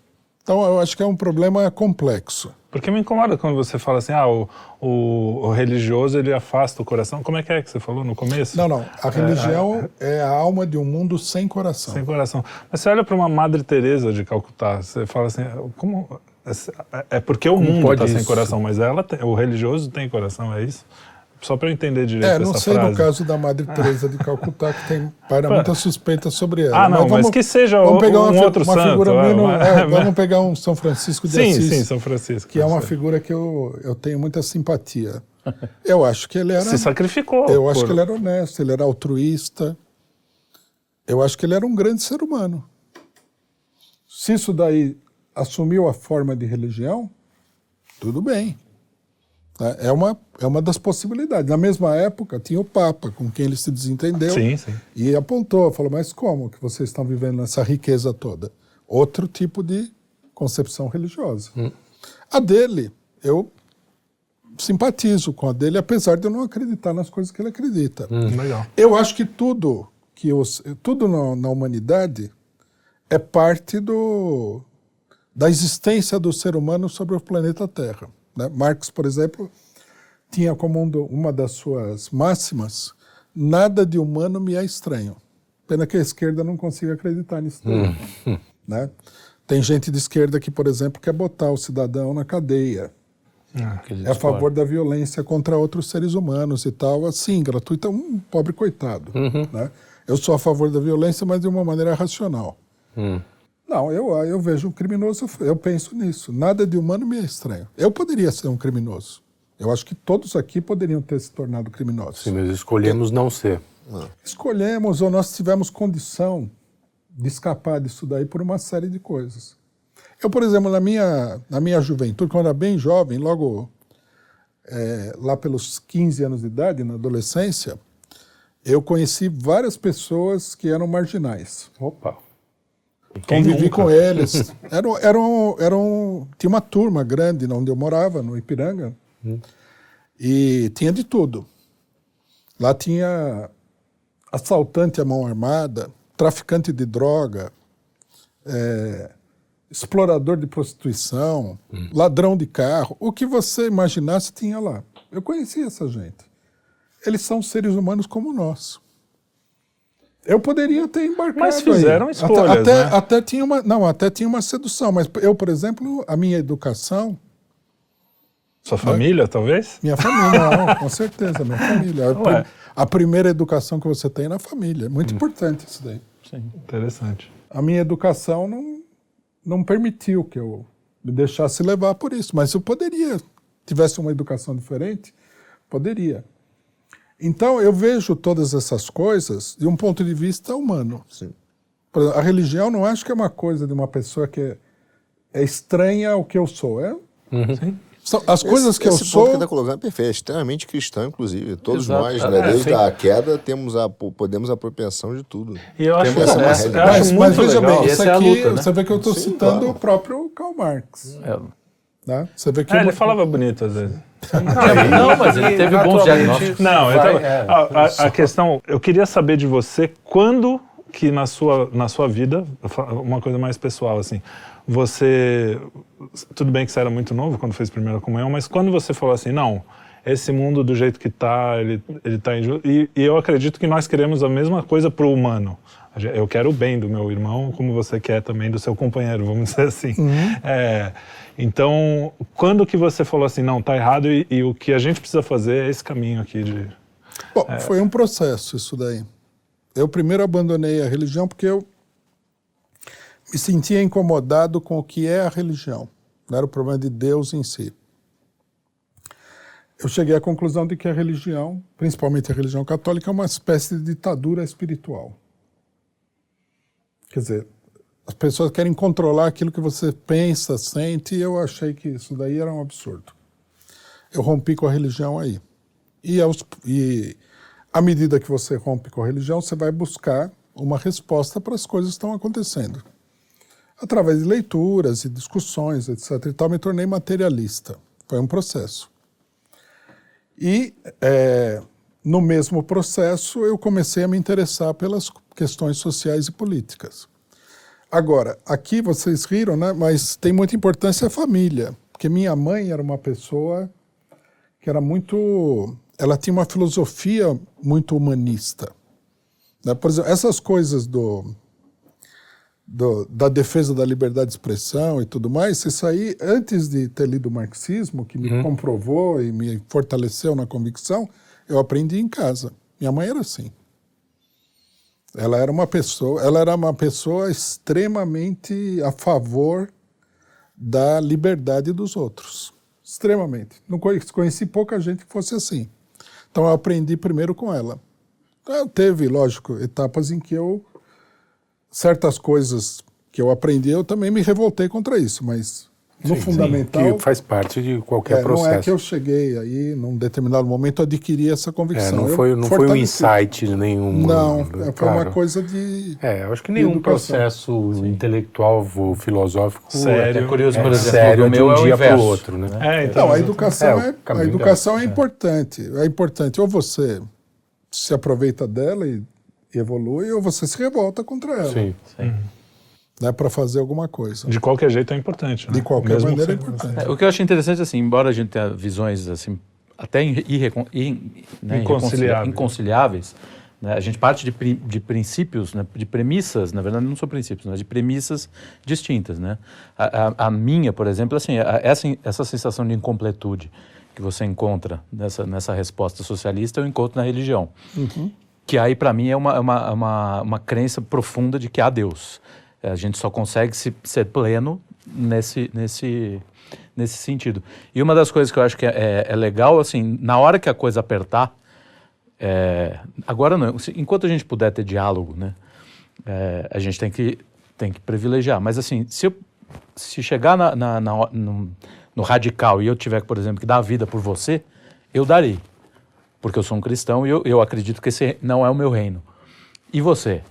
Então, eu acho que é um problema complexo. Porque me incomoda quando você fala assim, ah, o, o, o religioso ele afasta o coração. Como é que é que você falou no começo? Não, não. A religião é a alma de um mundo sem coração. Sem coração. Mas você olha para uma Madre Teresa de Calcutá, você fala assim, como é- é porque o mundo está sem coração, mas ela tem- o religioso tem coração, é isso? Só para eu entender direito É, não sei frase. no caso da Madre Teresa de Calcutá, que tem para muita suspeita sobre ela. Ah, não, mas que seja vamos pegar uma, um fi- outro uma santo, figura é, menos- uma- é, vamos pegar um São Francisco de Sim, Assis, sim, São Francisco. que é uma figura que eu, eu tenho muita simpatia. Eu acho que ele era. Se sacrificou. Eu acho por- que ele era honesto, ele era altruísta. Eu acho que ele era um grande ser humano. Se isso daí assumiu a forma de religião, tudo bem. Né? É uma, é uma das possibilidades. Na mesma época, tinha o Papa, com quem ele se desentendeu. Sim, sim. E apontou, falou, mas como que vocês estão vivendo essa riqueza toda? Outro tipo de concepção religiosa. A dele, eu simpatizo com a dele, apesar de eu não acreditar nas coisas que ele acredita. Legal. Eu acho que tudo que os, tudo na, na humanidade é parte do, da existência do ser humano sobre o planeta Terra. Né? Marx, por exemplo, tinha como um do- uma das suas máximas: nada de humano me é estranho. Pena que a esquerda não consiga acreditar nisso. daí, né? Tem gente de esquerda que, por exemplo, quer botar o cidadão na cadeia é a favor da violência contra outros seres humanos e tal, assim, gratuita, um pobre coitado. Né? Eu sou a favor da violência, mas de uma maneira racional. Não, eu, eu vejo um criminoso, eu penso nisso. Nada de humano me é estranho. Eu poderia ser um criminoso. Eu acho que todos aqui poderiam ter se tornado criminosos. Sim, mas escolhemos não ser. Escolhemos ou nós tivemos condição de escapar disso daí por uma série de coisas. Eu, por exemplo, na minha, na minha juventude, quando eu era bem jovem, logo eh, lá pelos 15 anos de idade, na adolescência, eu conheci várias pessoas que eram marginais. Opa. Convivi nunca? com eles. Eram, eram, eram, tinha uma turma grande onde eu morava, no Ipiranga, e tinha de tudo. Lá tinha assaltante à mão armada, traficante de droga, é, explorador de prostituição, ladrão de carro. O que você imaginasse tinha lá. Eu conhecia essa gente. Eles são seres humanos como nós. Eu poderia ter embarcado. Mas aí. fizeram Até- escolhas, até, né? até tinha uma, não, até tinha uma sedução. Mas eu, por exemplo, a minha educação, Sua família, talvez? minha família, não, com certeza, minha família. A, prim- Ué. a primeira educação que você tem é na família. É muito importante isso daí. Interessante. A minha educação não, não permitiu que eu me deixasse levar por isso. Mas eu poderia, tivesse uma educação diferente, poderia. Então eu vejo todas essas coisas de um ponto de vista humano. Sim. Por exemplo, a religião não acho que é uma coisa de uma pessoa que é, é estranha ao que eu sou. É, São as coisas esse, que eu esse ponto sou. que está colocando é perfeito, é extremamente cristão, inclusive. Todos Exato. nós, É, né, desde sim. a queda, temos a, podemos a propensão de tudo. E eu acho, Temos eu essa acho- eu acho Mas, mas muito veja legal. bem, isso é a aqui, luta, né? você vê que eu estou Sim, citando claro. o próprio Karl Marx. É, Né? Você vê que É, uma- ele falava bonito às vezes. não, mas ele teve bons diagnósticos. Não, eu vai, tava- é, a, a- a questão, eu queria saber de você quando que na sua, na sua vida, uma coisa mais pessoal assim, você, tudo bem que você era muito novo quando fez primeira comunhão, mas quando você falou assim, não, esse mundo do jeito que tá, ele, ele tá injusto, e, e eu acredito que nós queremos a mesma coisa pro humano. Eu quero o bem do meu irmão, como você quer também do seu companheiro, vamos dizer assim. É, então, quando que você falou assim, não, tá errado e, e o que a gente precisa fazer é esse caminho aqui de... Bom, foi um processo isso daí. Eu primeiro abandonei a religião porque eu me sentia incomodado com o que é a religião. Não era o problema de Deus em si. Eu cheguei à conclusão de que a religião, principalmente a religião católica, é uma espécie de ditadura espiritual. Quer dizer, as pessoas querem controlar aquilo que você pensa, sente, e eu achei que isso daí era um absurdo. Eu rompi com a religião aí. E, aos, e à medida que você rompe com a religião, você vai buscar uma resposta para as coisas que estão acontecendo. Através de leituras e discussões, etc. E tal, me tornei materialista. Foi um processo. E é, no mesmo processo, eu comecei a me interessar pelas questões sociais e políticas. Agora, aqui vocês riram, né? Mas tem muita importância a família, porque minha mãe era uma pessoa que era muito, ela tinha uma filosofia muito humanista. Né? Por exemplo, essas coisas do, do, da defesa da liberdade de expressão e tudo mais, isso aí, antes de ter lido o marxismo, que me comprovou e me fortaleceu na convicção, eu aprendi em casa. Minha mãe era assim. Ela era uma pessoa, ela era uma pessoa extremamente a favor da liberdade dos outros, extremamente. Não conheci, conheci pouca gente que fosse assim. Então eu aprendi primeiro com ela. Então, teve, lógico, etapas em que eu certas coisas que eu aprendi, eu também me revoltei contra isso, mas no Sim, fundamental Que faz parte de qualquer é, não processo. é que eu cheguei aí, num determinado momento, adquiri essa É, convicção. não Eu foi, não foi um insight nenhum. Não, né, foi claro. uma coisa de. É, eu acho que nenhum processo intelectual ou filosófico Sério. É curioso, por é exemplo, sério o de meu um é o dia para o outro, né? É, então, Não, a educação É, é, a educação é importante. É importante. Ou você se aproveita dela e evolui, ou você se revolta contra ela. Sim. Né, para fazer alguma coisa. de qualquer jeito é importante. né? De qualquer Mesmo maneira é importante. É, o que eu acho interessante, assim, embora a gente tenha visões assim, até irre- irrecon- in- né, Inconciliáveis. inconciliáveis, né, a gente parte de, pri- de princípios, né, de premissas, na verdade não são princípios, mas de premissas distintas. Né? A, a- a minha, por exemplo, assim, a- essa, essa sensação de incompletude que você encontra nessa, nessa resposta socialista, eu encontro na religião. Que aí, para mim, é uma, é uma, é uma, uma crença profunda de que há Deus. A gente só consegue se, ser pleno nesse, nesse, nesse sentido. E uma das coisas que eu acho que é, é- é legal, assim, na hora que a coisa apertar, é, agora não, enquanto a gente puder ter diálogo, né, é, a gente tem que, tem que privilegiar. Mas assim, se, eu, se chegar na, na- na- no, no radical e eu tiver, por exemplo, que dar a vida por você, eu darei. Porque eu sou um cristão e eu, eu acredito que esse não é o meu reino. E você?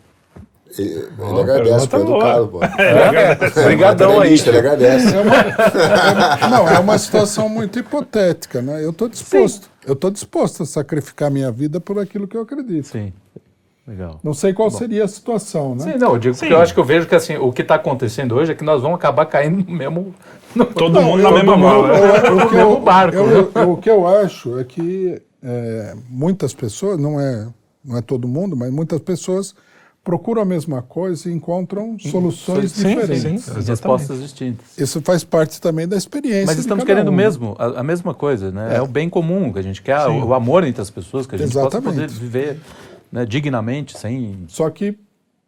Ele, ele agradece, foi educado, pô. Obrigadão aí. Ele agradece. Não, é uma situação muito hipotética, né? Eu estou disposto. Eu estou disposto a sacrificar minha vida por aquilo que eu acredito. Sim. Legal. Não sei qual seria a situação, né? Sim, não, eu digo porque eu acho que eu vejo que assim, o que está acontecendo hoje é que nós vamos acabar caindo no mesmo. no- Todo mundo na eu- mesma eu- bola. eu- eu- o que mesmo eu- barco, eu- né? eu- O que eu acho é que é, muitas pessoas, não é, não é todo mundo, mas muitas pessoas procuram a mesma coisa e encontram soluções Sim, diferentes. sim, sim. respostas distintas. Isso faz parte também da experiência. Mas de estamos cada querendo um, mesmo, a, a mesma coisa, né? É. o bem comum que a gente quer, o, o amor entre as pessoas, que a gente possa Exatamente. poder viver né, dignamente, sem. Só que,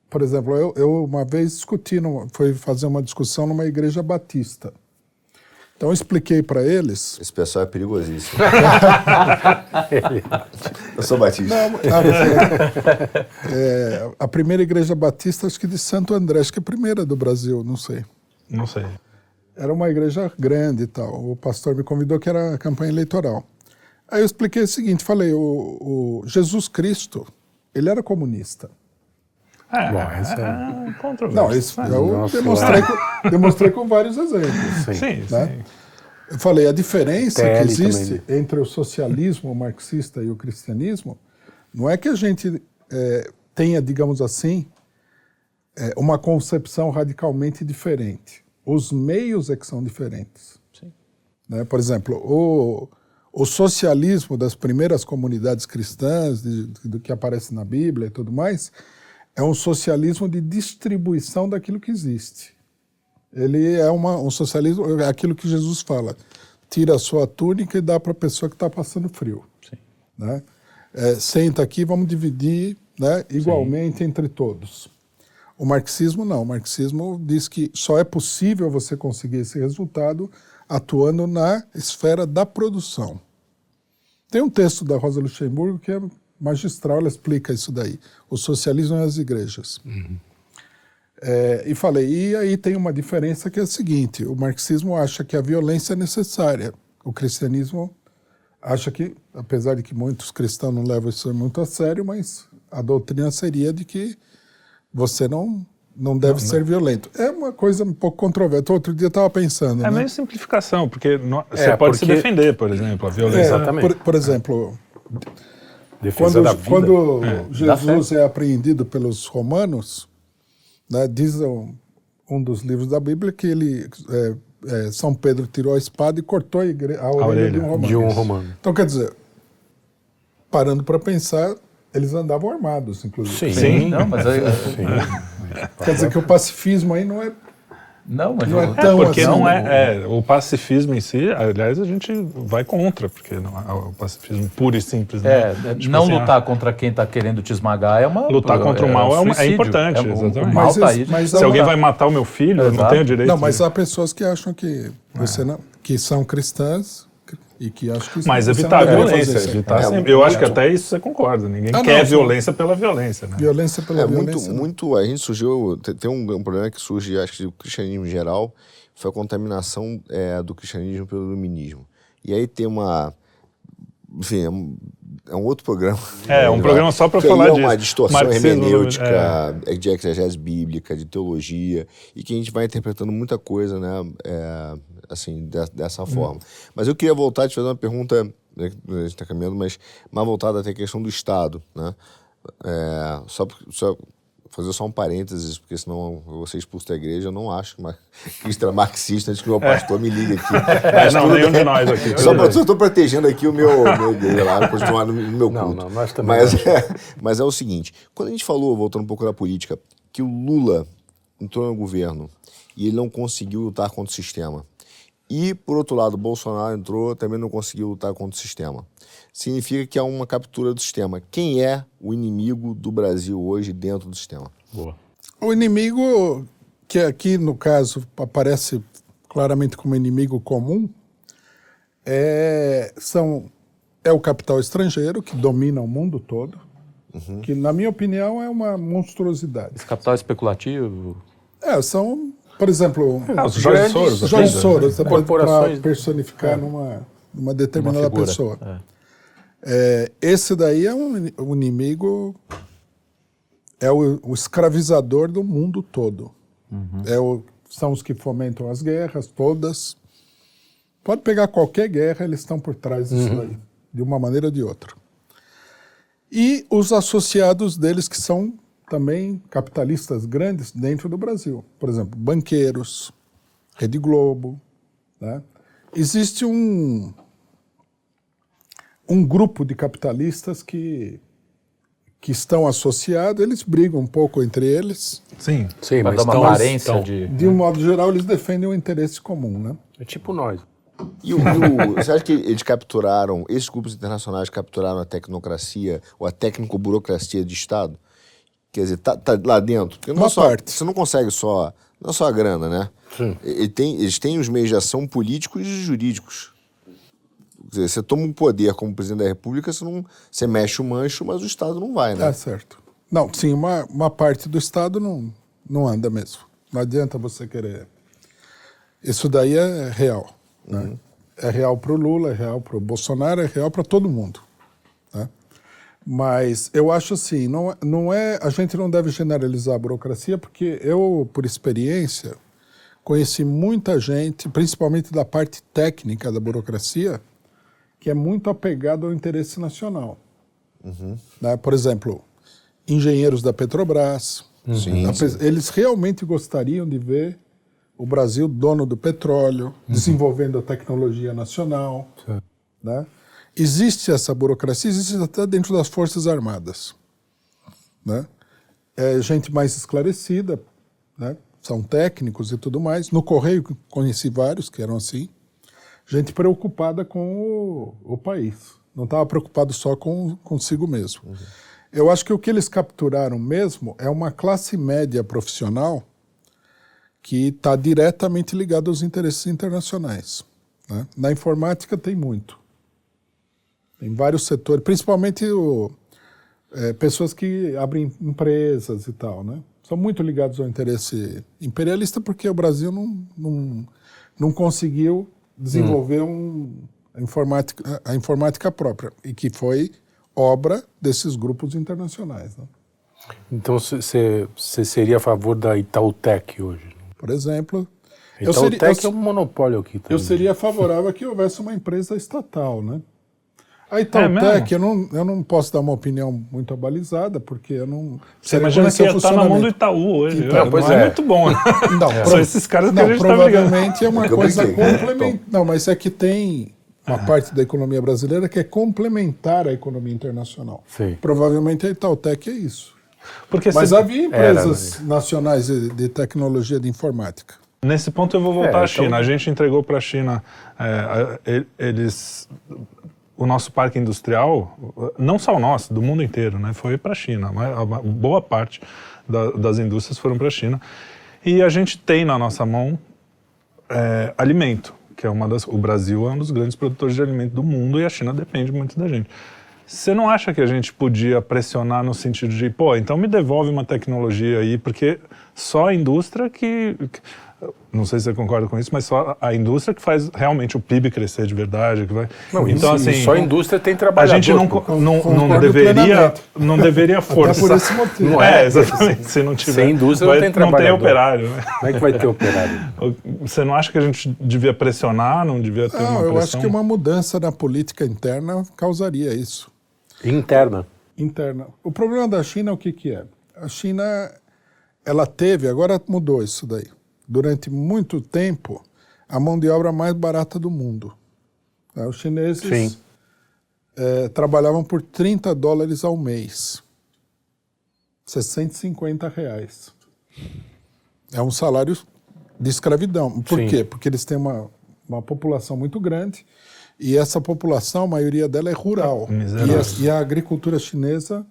por exemplo, eu, eu uma vez discuti, numa, foi fazer uma discussão numa igreja batista. Então eu expliquei para eles. Esse pessoal é perigosíssimo. Eu sou batista. Ah, é, a primeira igreja batista, acho que de Santo André, acho que é a primeira do Brasil, não sei. Não sei. Era uma igreja grande e tal. O pastor me convidou que era a campanha eleitoral. Aí eu expliquei o seguinte, falei, o, o Jesus Cristo, ele era comunista. É, Bom, essa é- é controverso. Não, isso eu Nossa, demonstrei, com, demonstrei com vários exemplos. Sim. Sim, né? sim. Eu falei, a diferença TL que existe também. entre o socialismo marxista e o cristianismo não é que a gente eh, tenha, digamos assim, eh, uma concepção radicalmente diferente. Os meios é que são diferentes. Né? Por exemplo, o, o socialismo das primeiras comunidades cristãs, de- do que aparece na Bíblia e tudo mais, é um socialismo de distribuição daquilo que existe. Ele é uma, um socialismo, é aquilo que Jesus fala: tira a sua túnica e dá para a pessoa que está passando frio. Né? É, senta aqui, vamos dividir né, igualmente entre todos. O marxismo não. O marxismo diz que só é possível você conseguir esse resultado atuando na esfera da produção. Tem um texto da Rosa Luxemburgo que é magistral, ela explica isso daí. O socialismo e as igrejas. É, e falei, e aí tem uma diferença que é a seguinte: o marxismo acha que a violência é necessária, o cristianismo acha que, apesar de que muitos cristãos não levam isso muito a sério, mas a doutrina seria de que você não não deve ser violento. É uma coisa um pouco controversa. Outro dia eu estava pensando, É né? meio simplificação, porque no- você É, pode se porque- defender, por exemplo, a É, violência. Exatamente. Por, por exemplo, Defesa quando, da vida. quando dá Jesus é apreendido pelos romanos, né, diz um, um dos livros da Bíblia que ele é, é, São Pedro tirou a espada e cortou a, igre- a orelha, orelha de um romano. de um romano. Então, quer dizer, parando para pensar, eles andavam armados, inclusive. Sim. Não, mas aí- Quer dizer que o pacifismo aí não é. Não, mas Não é eu- tão Porque assim, não é, é, o pacifismo em si, aliás, a gente vai contra, porque não é o pacifismo puro e simples, né? É, Tipo não assim, lutar contra quem está querendo te esmagar é uma. Lutar contra o mal é uma- é importante, É, o- o exatamente. mal Mas tá aí. mas Se é alguém vai matar o meu filho, eu não tenho direito. Não, mas de- há pessoas que acham que você não, que são cristãs e que acham que Mas não evitar a violência. Evitar É, sempre. Eu acho que muito. até isso você concorda. Ninguém Ah, não, quer sim. violência pela violência, né? Violência pela É muito, violência. não. muito. A gente surgiu. Tem, um, um problema que surge, acho que do cristianismo em geral, foi a contaminação é, do cristianismo pelo iluminismo. E aí tem uma. Enfim, é um, é um outro programa. É, um programa só aí falar é uma disso. distorção Marxismo, hermenêutica, é, de exegese bíblica, de teologia, e que a gente vai interpretando muita coisa, né? é, assim, de- dessa forma. Mas eu queria voltar e te fazer uma pergunta, né, a gente está caminhando, mas mais voltada até a questão do Estado, né? É, só, só fazer só um parênteses, porque senão eu vou ser expulso da igreja. Eu não acho que cristã marxista antes que o meu pastor me ligue aqui. É, não, nenhum de nós aqui. Só bem. estou protegendo aqui o meu, meu igreja lá, continuar no, no meu Não, culto. não, nós também mas, não. é, mas é o seguinte, quando a gente falou, voltando um pouco da política, que o Lula entrou no governo e ele não conseguiu lutar contra o sistema. E, por outro lado, Bolsonaro entrou, também não conseguiu lutar contra o sistema. Significa que há uma captura do sistema. Quem é o inimigo do Brasil hoje dentro do sistema? Boa. O inimigo, que aqui no caso aparece claramente como inimigo comum, é, são, é o capital estrangeiro, que domina o mundo todo, que, na minha opinião, é uma monstruosidade. Esse capital especulativo. É, são, por exemplo, Ah, os Jorge Grandes- Soros. Jorge vida, Soros, né? para Corporações- personificar numa, numa determinada figura, pessoa. é. É, esse daí é um, um inimigo, é o, o escravizador do mundo todo. É o, são os que fomentam as guerras todas. Pode pegar qualquer guerra, eles estão por trás disso daí, de uma maneira ou de outra. E os associados deles, que são também capitalistas grandes dentro do Brasil. Por exemplo, banqueiros, Rede Globo. Né? Existe um, um grupo de capitalistas que, que estão associados, eles brigam um pouco entre eles. Sim. Sim, mas dar uma aparência de. De um modo geral, eles defendem o interesse comum. Né? É tipo nós. E, o, o- você acha que eles capturaram, esses grupos internacionais capturaram a tecnocracia ou a tecnico-burocracia de Estado? Quer dizer, tá, tá lá dentro? Porque não Uma é só, parte. Você não consegue só, não é só a grana, né? Sim. Ele tem, eles têm os meios de ação políticos e jurídicos. Quer dizer, você toma um poder como presidente da República, você, não, você mexe o mancho, mas o Estado não vai, né? É certo. Não, sim, uma, uma parte do Estado não, não anda mesmo. Não adianta você querer. Isso daí é real. Né? É real para o Lula, é real para o Bolsonaro, é real para todo mundo. Né? Mas eu acho assim, não, não é, a gente não deve generalizar a burocracia, porque eu, por experiência, conheci muita gente, principalmente da parte técnica da burocracia, que é muito apegado ao interesse nacional. Né? Por exemplo, engenheiros da Petrobras, Ape- eles realmente gostariam de ver o Brasil dono do petróleo, desenvolvendo a tecnologia nacional. Né? Existe essa burocracia, existe até dentro das Forças Armadas. Né? É gente mais esclarecida, né? são técnicos e tudo mais. No Correio conheci vários que eram assim. Gente preocupada com o, o país. Não estava preocupado só com consigo mesmo. Eu acho que o que eles capturaram mesmo é uma classe média profissional que está diretamente ligada aos interesses internacionais. né? Na informática tem muito. Tem vários setores, principalmente o, é, pessoas que abrem empresas e tal, né? São muito ligados ao interesse imperialista porque o Brasil não, não, não conseguiu desenvolver um, a, informática, a informática própria e que foi obra desses grupos internacionais, né? Então você seria a favor da Itautec hoje? Por exemplo, Eu seria- Itautec eu- é um monopólio aqui também. eu seria favorável a que houvesse uma empresa estatal, né? A É Itautec, mesmo? eu, não, eu não posso dar uma opinião muito abalizada, porque eu não... Você imagina que ia estar na mão do. Itaú hoje. Então, não pois é. é. muito bom. né? Não, São pro- esses caras que não, a gente tá provavelmente é uma Eu coisa complementar. Não, mas é que tem uma parte da economia brasileira que é complementar à economia internacional. Sim. Provavelmente a Itautec é isso. Porque Mas se- havia empresas nacionais de, de tecnologia de informática. Nesse ponto eu vou voltar É, à China. então- A gente entregou para a China, é, a- eles, o nosso parque industrial, não só o nosso, do mundo inteiro, né, foi para a China. Mas a ma- boa parte da- das indústrias foram para a China. E a gente tem na nossa mão é, alimento, que é uma das. O Brasil é um dos grandes produtores de alimento do mundo e a China depende muito da gente. Você não acha que a gente podia pressionar no sentido de, pô, então me devolve uma tecnologia aí, porque só a indústria que. que- não sei se você concorda com isso, mas só a indústria que faz realmente o PIB crescer de verdade. Que vai, Não, então, isso- assim, só a indústria tem a trabalhador. gente não, não, não deveria, plenamente. não deveria forçar. por esse motivo. Não é, exatamente. Se não tiver, Sem indústria não vai- tem Não tem trabalhador. operário, né? Como é que vai ter operário? Você não acha que a gente devia pressionar, não devia ter uma Não, pressão? eu acho que uma mudança na política interna causaria isso. Interna. interna. O problema da China é o que, que é? A China, ela teve, agora mudou isso daí, durante muito tempo, a mão de obra mais barata do mundo. Né, Os chineses eh, trabalhavam por 30 dólares ao mês. 650 reais. É um salário de escravidão. Por Sim. quê? Porque eles têm uma, uma população muito grande e essa população, a maioria dela é rural. E a, e a agricultura chinesa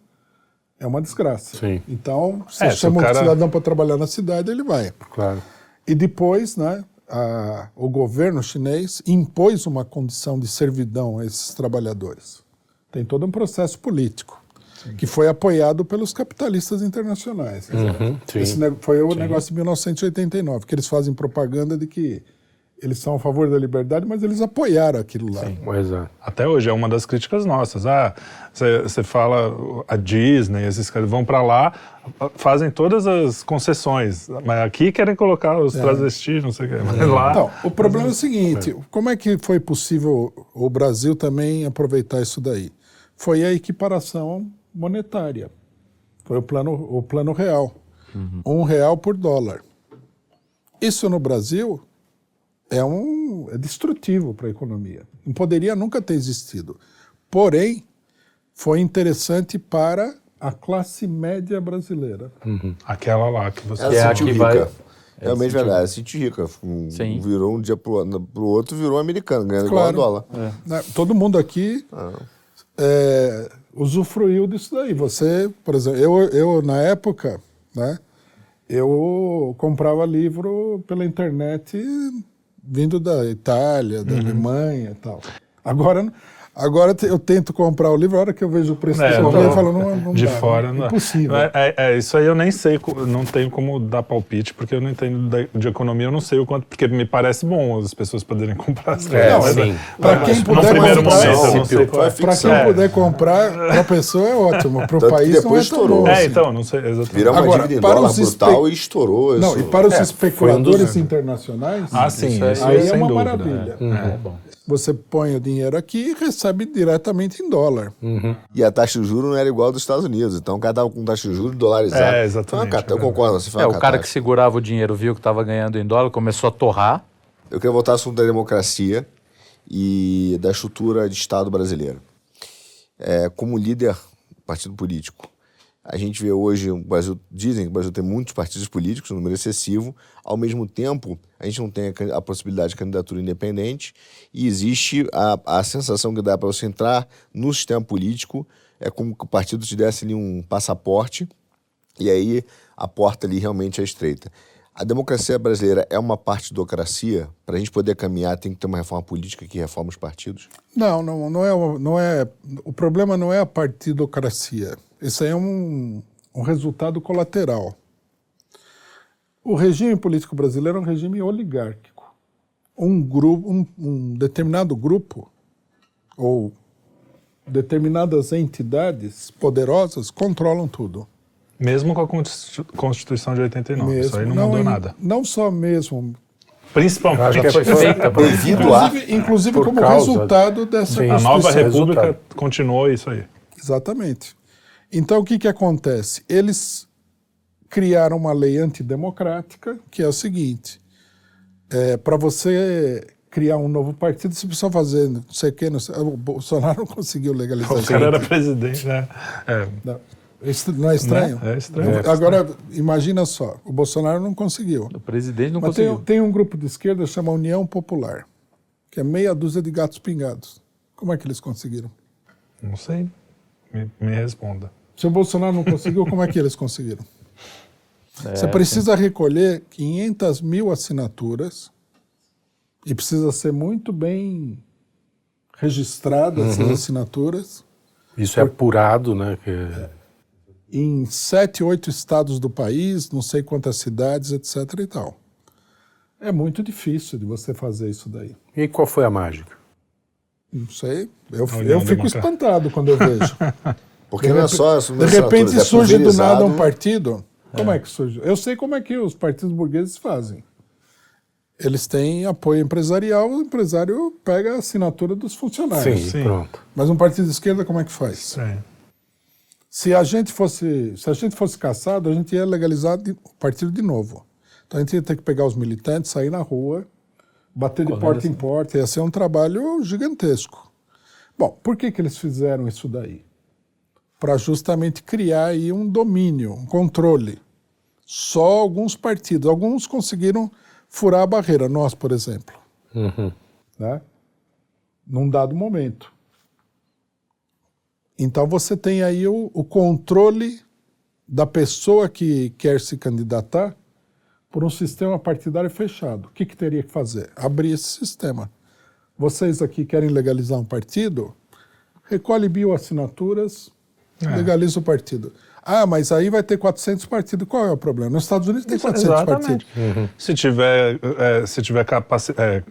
é uma desgraça. Sim. Então, É, se chama o cara- cidadão para trabalhar na cidade, ele vai. Claro. E depois, né, a- o governo chinês impôs uma condição de servidão a esses trabalhadores. Tem todo um processo político que foi apoiado pelos capitalistas internacionais. Uhum, sim. Esse foi o negócio de 1989, que eles fazem propaganda de que eles são a favor da liberdade, mas eles apoiaram aquilo lá. Exato. Até hoje é uma das críticas nossas. Ah, você fala a Disney, esses caras vão para lá, fazem todas as concessões, mas aqui querem colocar os travestis, não sei o quê. Mas lá, Então, o problema é o seguinte: como é que foi possível o Brasil também aproveitar isso daí? Foi a equiparação monetária. Foi o plano, o plano real. Um real por dólar. Isso no Brasil é, um, é destrutivo para a economia. Não poderia nunca ter existido. Porém, foi interessante para a classe média brasileira. aquela lá que você. Ela é se a sentiu que rica. vai- Realmente sentiu- verdade, ela se sentiu rica. Um- Sim. Virou um dia pro, pro outro, virou americano, ganhando Claro. igual a dólar. Né? Todo mundo aqui é, usufruiu disso daí. Você, por exemplo, eu, eu na época, né, eu comprava livro pela internet vindo da Itália, da Alemanha e tal. Agora, Agora eu tento comprar o livro, a hora que eu vejo o preço É, do eu falo, não, não de dá, fora não, dá. impossível. É, é, é, isso aí eu nem sei, não tenho como dar palpite, porque eu não entendo de economia, eu não sei o quanto, porque me parece bom as pessoas poderem comprar as coisas. É, mas, sim. Pra quem no puder primeiro comprar, momento, qual é. Pra quem puder comprar, pra pessoa é ótimo. Tanto que país não é estourou. bom. É, assim. então, não sei exatamente. Virar uma Agora, dívida em para dólar os espe- brutal e estourou. Não, isso. e para os É, especuladores internacionais, Ah, sim, aí- é uma maravilha. É, é bom. Você põe o dinheiro aqui e recebe diretamente em dólar. E a taxa de juros não era igual a dos Estados Unidos. Então o cara tava com taxa de juros dolarizada. É, exatamente, Então, eu concordo. Você foi É, o cara que segurava o dinheiro viu que estava ganhando em dólar, começou a torrar. Eu queria voltar ao assunto da democracia e da estrutura de Estado brasileiro. É, como líder do partido político, a gente vê hoje o Brasil, dizem que o Brasil tem muitos partidos políticos, um número excessivo. Ao mesmo tempo, a gente não tem a, a possibilidade de candidatura independente e existe a, a sensação que dá para você entrar no sistema político, é como que o partido te desse ali um passaporte e aí a porta ali realmente é estreita. A democracia brasileira é uma partidocracia? Para a gente poder caminhar, tem que ter uma reforma política que reforma os partidos? Não, não, não é, não é. O problema não é a partidocracia. Isso aí é um, um resultado colateral. O regime político brasileiro é um regime oligárquico. Um grupo, um, um determinado grupo ou determinadas entidades poderosas controlam tudo. Mesmo com a Constitu- Constituição de 89, isso aí não, mudou em- nada. Não só mesmo, Principalmente Acho que foi feita a. inclusive, inclusive Por como resultado dessa Sim. a nova república resultado. continuou isso aí. Exatamente. Então, o que, que acontece? Eles criaram uma lei antidemocrática, que é o seguinte: para você criar um novo partido, você precisa fazer não sei o que. Não sei, o Bolsonaro não conseguiu legalizar O cara era presidente, né? É, Não. Isso não é estranho? Né? É estranho. É Agora, imagina só: o Bolsonaro não conseguiu. O presidente não Mas tem, conseguiu. tem um grupo de esquerda que chama União Popular, que é meia dúzia de gatos pingados. Como é que eles conseguiram? Não sei. Me, me responda. Se o Bolsonaro não conseguiu, como é que eles conseguiram? É, Você precisa recolher 500 mil assinaturas e precisa ser muito bem registrada essas assinaturas Isso é apurado, né? Que... em sete, oito estados do país, não sei quantas cidades, etc. e tal. É muito difícil de você fazer isso daí. E qual foi a mágica? Não sei. Eu, eu fico espantado quando eu vejo. Porque não é só. De repente surge do nada um partido. Como é que surge? Eu sei como é que os partidos burgueses fazem. Eles têm apoio empresarial, o empresário pega a assinatura dos funcionários. Sim, sim. pronto. Mas um partido de esquerda, como é que faz? Estranho. Se a gente fosse, se a gente fosse caçado, a gente ia legalizar de- o partido de novo. Então a gente ia ter que pegar os militantes, sair na rua, bater de porta em porta, ia ser um trabalho gigantesco. Bom, por que que eles fizeram isso daí? Para justamente criar aí um domínio, um controle. Só alguns partidos, alguns conseguiram furar a barreira, nós, por exemplo, Uhum. né? Num dado momento. Então você tem aí o, o controle da pessoa que quer se candidatar por um sistema partidário fechado. O que, que teria que fazer? Abrir esse sistema. Vocês aqui querem legalizar um partido? Recolhe mil assinaturas, legaliza o partido. Ah, mas aí vai ter 400 partidos. Qual é o problema? Nos Estados Unidos tem 400 Exatamente. partidos. Se tiver, é, se tiver capaci é,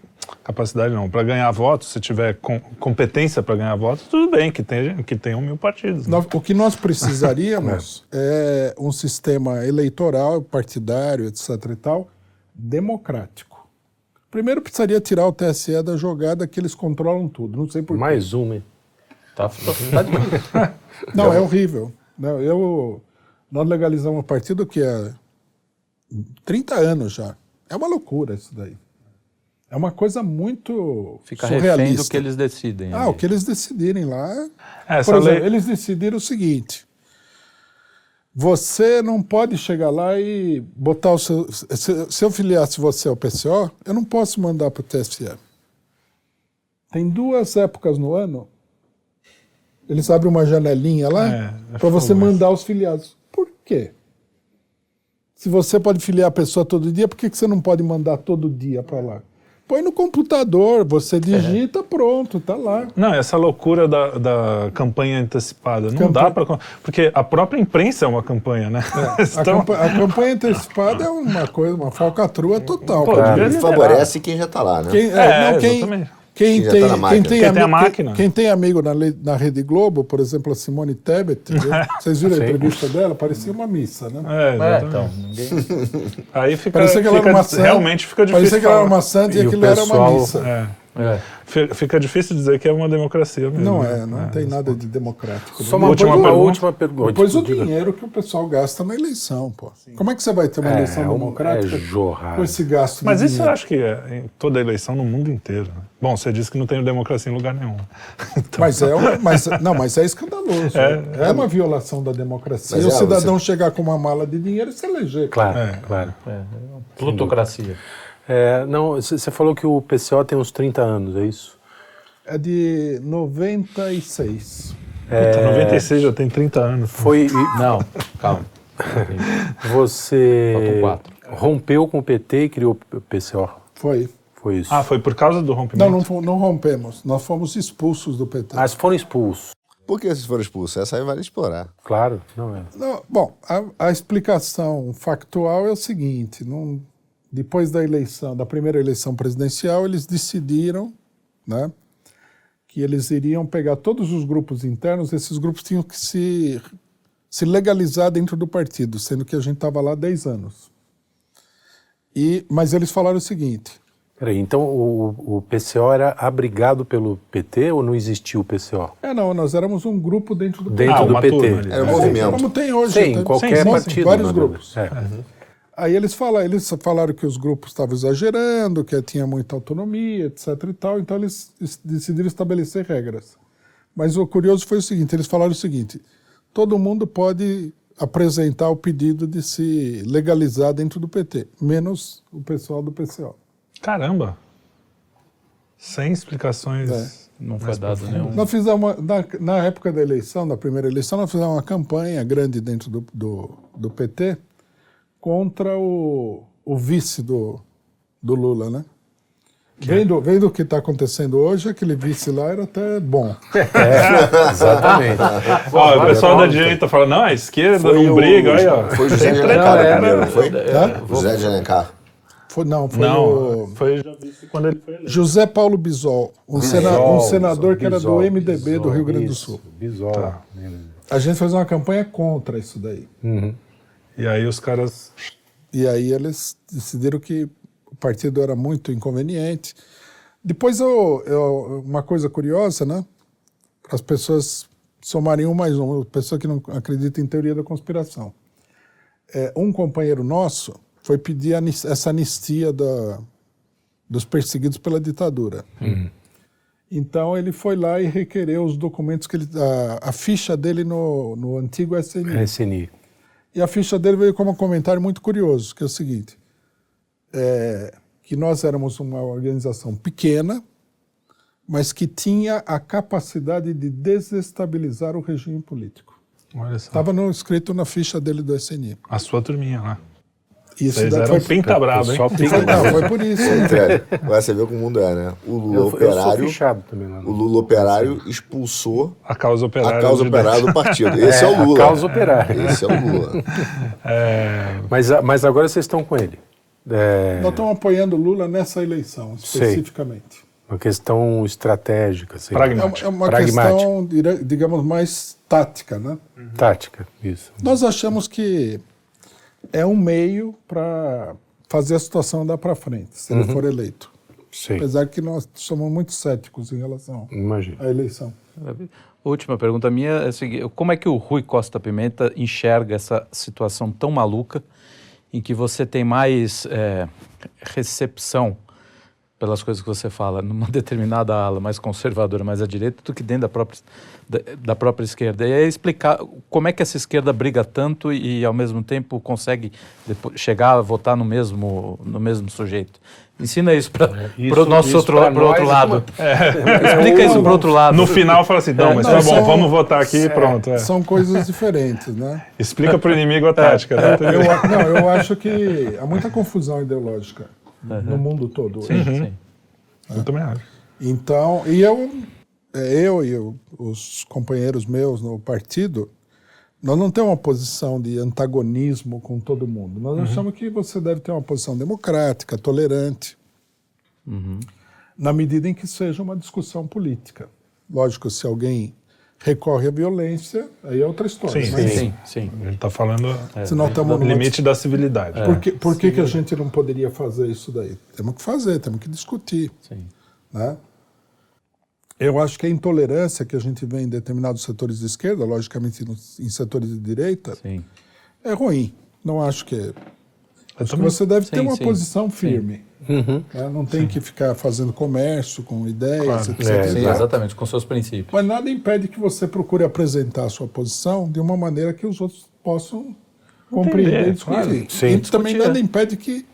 capacidade, não, para ganhar votos, se tiver com- competência para ganhar votos, tudo bem, que, tem, que tenham mil partidos. né? O que nós precisaríamos é um sistema eleitoral, partidário, etc. e tal, democrático. Primeiro precisaria tirar o TSE da jogada que eles controlam tudo. Não sei por Mais uma, hein? Tá, tá difícil. Não, é horrível. Não, eu, nós legalizamos um partido que há 30 anos já. É uma loucura isso daí. É uma coisa muito Fica refém surrealista. do que eles decidem. Ah, ali. o que eles decidirem lá. Essa Por exemplo, lei- eles decidiram o seguinte: você não pode chegar lá e botar o seu. Se, se eu filiasse você ao PCO, eu não posso mandar para o TSE. Tem duas épocas no ano. Eles abrem uma janelinha lá É, é para você mandar os filiados. Por quê? Se você pode filiar a pessoa todo dia, por que que você não pode mandar todo dia para lá? Põe no computador, você digita, pronto, tá lá. Não, essa loucura da, da campanha antecipada. Não dá para. Porque a própria imprensa é uma campanha, né? A, Então, campa- a campanha antecipada é uma coisa, uma falcatrua total. Pô, pra devia mim. E favorece quem já tá lá, né? Quem, é, É, não, quem, exatamente. Quem, tem, tá quem, tem, Quem tem a máquina. Quem, quem tem amigo na, na Rede Globo, por exemplo, a Simone Tebet, vocês viram a entrevista dela? Parecia uma missa, né? é, É, então, ninguém... Aí fica. Parecia que ela fica- era uma santa. Realmente fica difícil. Parecia que ela era uma santa e, E aquilo era uma pessoal- missa. É. É. Fi- Fica difícil dizer que é uma democracia mesmo. Não né? é, não tem nada de democrático. Só né? uma, Última uma pergunta. última pergunta. Depois o Diga. dinheiro que o pessoal gasta na eleição, pô. Como é que você vai ter uma É, eleição é democrática é com esse gasto Mas de isso eu dinheiro? acho que é em toda eleição no mundo inteiro. né? Bom, você disse que não tem democracia em lugar nenhum. Então, Mas é, um- mas, não, mas é escandaloso. É, É. uma violação da democracia. Mas o é, cidadão chegar com uma mala de dinheiro e se eleger. Claro, É. claro. Plutocracia. É, não, você falou que o PCO tem uns 30 anos, é isso? É de 96. puta, 96 já tem 30 anos. Foi. Não, calma. Você rompeu com o PT e criou o PCO. Foi. Foi isso. Ah, foi por causa do rompimento? Não, não, não rompemos. Nós fomos expulsos do PT. Mas foram expulsos. Por que vocês foram expulsos? Essa aí vale explorar. Claro, não é. Não, bom, a, a explicação factual é o seguinte: não- depois da eleição, da primeira eleição presidencial, eles decidiram, né, que eles iriam pegar todos os grupos internos. Esses grupos tinham que se se legalizar dentro do partido, sendo que a gente estava lá há 10 anos. E, mas eles falaram o seguinte: Peraí, então o, o PCO era abrigado pelo PT ou não existia o PCO? é não, nós éramos um grupo dentro do Dentro Ah, do PT. turma. Era um É, movimento. Como tem hoje. Sim, tem- qualquer sim, sim, partido. vários grupos. É. Aí eles falaram, eles falaram que os grupos estavam exagerando, que tinha muita autonomia, etc e tal, então eles es- decidiram estabelecer regras. Mas o curioso foi o seguinte, eles falaram o seguinte, todo mundo pode apresentar o pedido de se legalizar dentro do PT, menos o pessoal do PCO. Caramba! Sem explicações. É. Não foi dado nenhum. Nós fizemos, uma- na, na época da eleição, da primeira eleição, nós fizemos uma campanha grande dentro do, do, do PT contra o, o vice do, do Lula, né? Vendo, vendo o que está acontecendo hoje, aquele vice lá era até bom. Exatamente. Ó, o pessoal da direita fala, não, a esquerda não briga, olha. ó. Foi o José de Alencar é, o primeiro, não foi? Tá? José de Alencar. Foi, não, foi Não, o foi quando ele foi eleito. José Paulo Bisol, um, sena- um senador que era do MDB do Rio Grande do Sul. Bisol. Tá. A gente fez uma campanha contra isso daí. E aí os caras. E aí eles decidiram que o partido era muito inconveniente. Depois, eu, eu- uma coisa curiosa, né? As pessoas somarem um mais um, pessoa que não acredita em teoria da conspiração. É, um companheiro nosso foi pedir anis- essa anistia da, dos perseguidos pela ditadura. Então ele foi lá e requereu os documentos que ele, a, a ficha dele no, no antigo SNI. SNI. E a ficha dele veio como um comentário muito curioso, que é o seguinte, é, que nós éramos uma organização pequena, mas que tinha a capacidade de desestabilizar o regime político. Estava escrito na ficha dele do SNI. A sua turminha lá. Isso Vocês daí foi, pinta brabo, hein? Só pica. não, foi por isso. Sério. Agora você vê como o mundo é, né? O Lula Eu, eu sou operário. também. O Lula operário expulsou A causa operária. a causa de- operária do partido. Esse é, É, o a Lula. causa operária. Esse é o Lula. É, Mas, a- mas agora vocês estão com ele. É Nós estamos apoiando o Lula nessa eleição, especificamente. uma questão estratégica, assim, É uma, pragmática. é uma Pragmática. questão, digamos, mais tática, né? tática. Isso. Nós achamos que é um meio para fazer a situação andar para frente, se ele for eleito. Sim. Apesar que nós somos muito céticos em relação Imagina. à eleição. Última pergunta minha é a seguinte: como é que o Rui Costa Pimenta enxerga essa situação tão maluca em que você tem mais é, recepção pelas coisas que você fala numa determinada ala mais conservadora, mais à direita, do que dentro da própria, da, da própria esquerda? E aí explicar como é que essa esquerda briga tanto e, ao mesmo tempo, consegue depois, chegar a votar no mesmo, no mesmo sujeito. Ensina isso para Isso- o nosso isso outro, pra pro outro nós é lado. uma- Explica isso para outro lado. No final fala assim, não, mas Não, tá bom, são- vamos votar aqui e pronto. é. São coisas diferentes, né? Explica pro inimigo a tática. né? Eu, a- não, eu acho que há muita confusão ideológica no mundo todo hoje. Sim, sim. Eu também acho. Então, e eu, é, eu e eu, os companheiros meus no partido, nós não temos uma posição de antagonismo com todo mundo. Nós achamos que você deve ter uma posição democrática, tolerante, na medida em que seja uma discussão política. Lógico, se alguém recorre à violência, aí é outra história. Sim, mas Sim, sim. A gente está falando se nós estamos do numa limite da civilidade. Por, que, por que, que a gente não poderia fazer isso daí? Temos que fazer, temos que discutir. sim. Né? Eu acho que a intolerância que a gente vê em determinados setores de esquerda, logicamente em setores de direita, sim. é ruim. Não acho que. Eu Acho que você deve ter Sim, uma sim. posição firme. né? Não tem que ficar fazendo comércio com ideias, etc. É, Sim, exatamente, com seus princípios. Mas nada impede que você procure apresentar a sua posição de uma maneira que os outros possam compreender e discutir. claro. Sim, e também discutir, nada é. impede que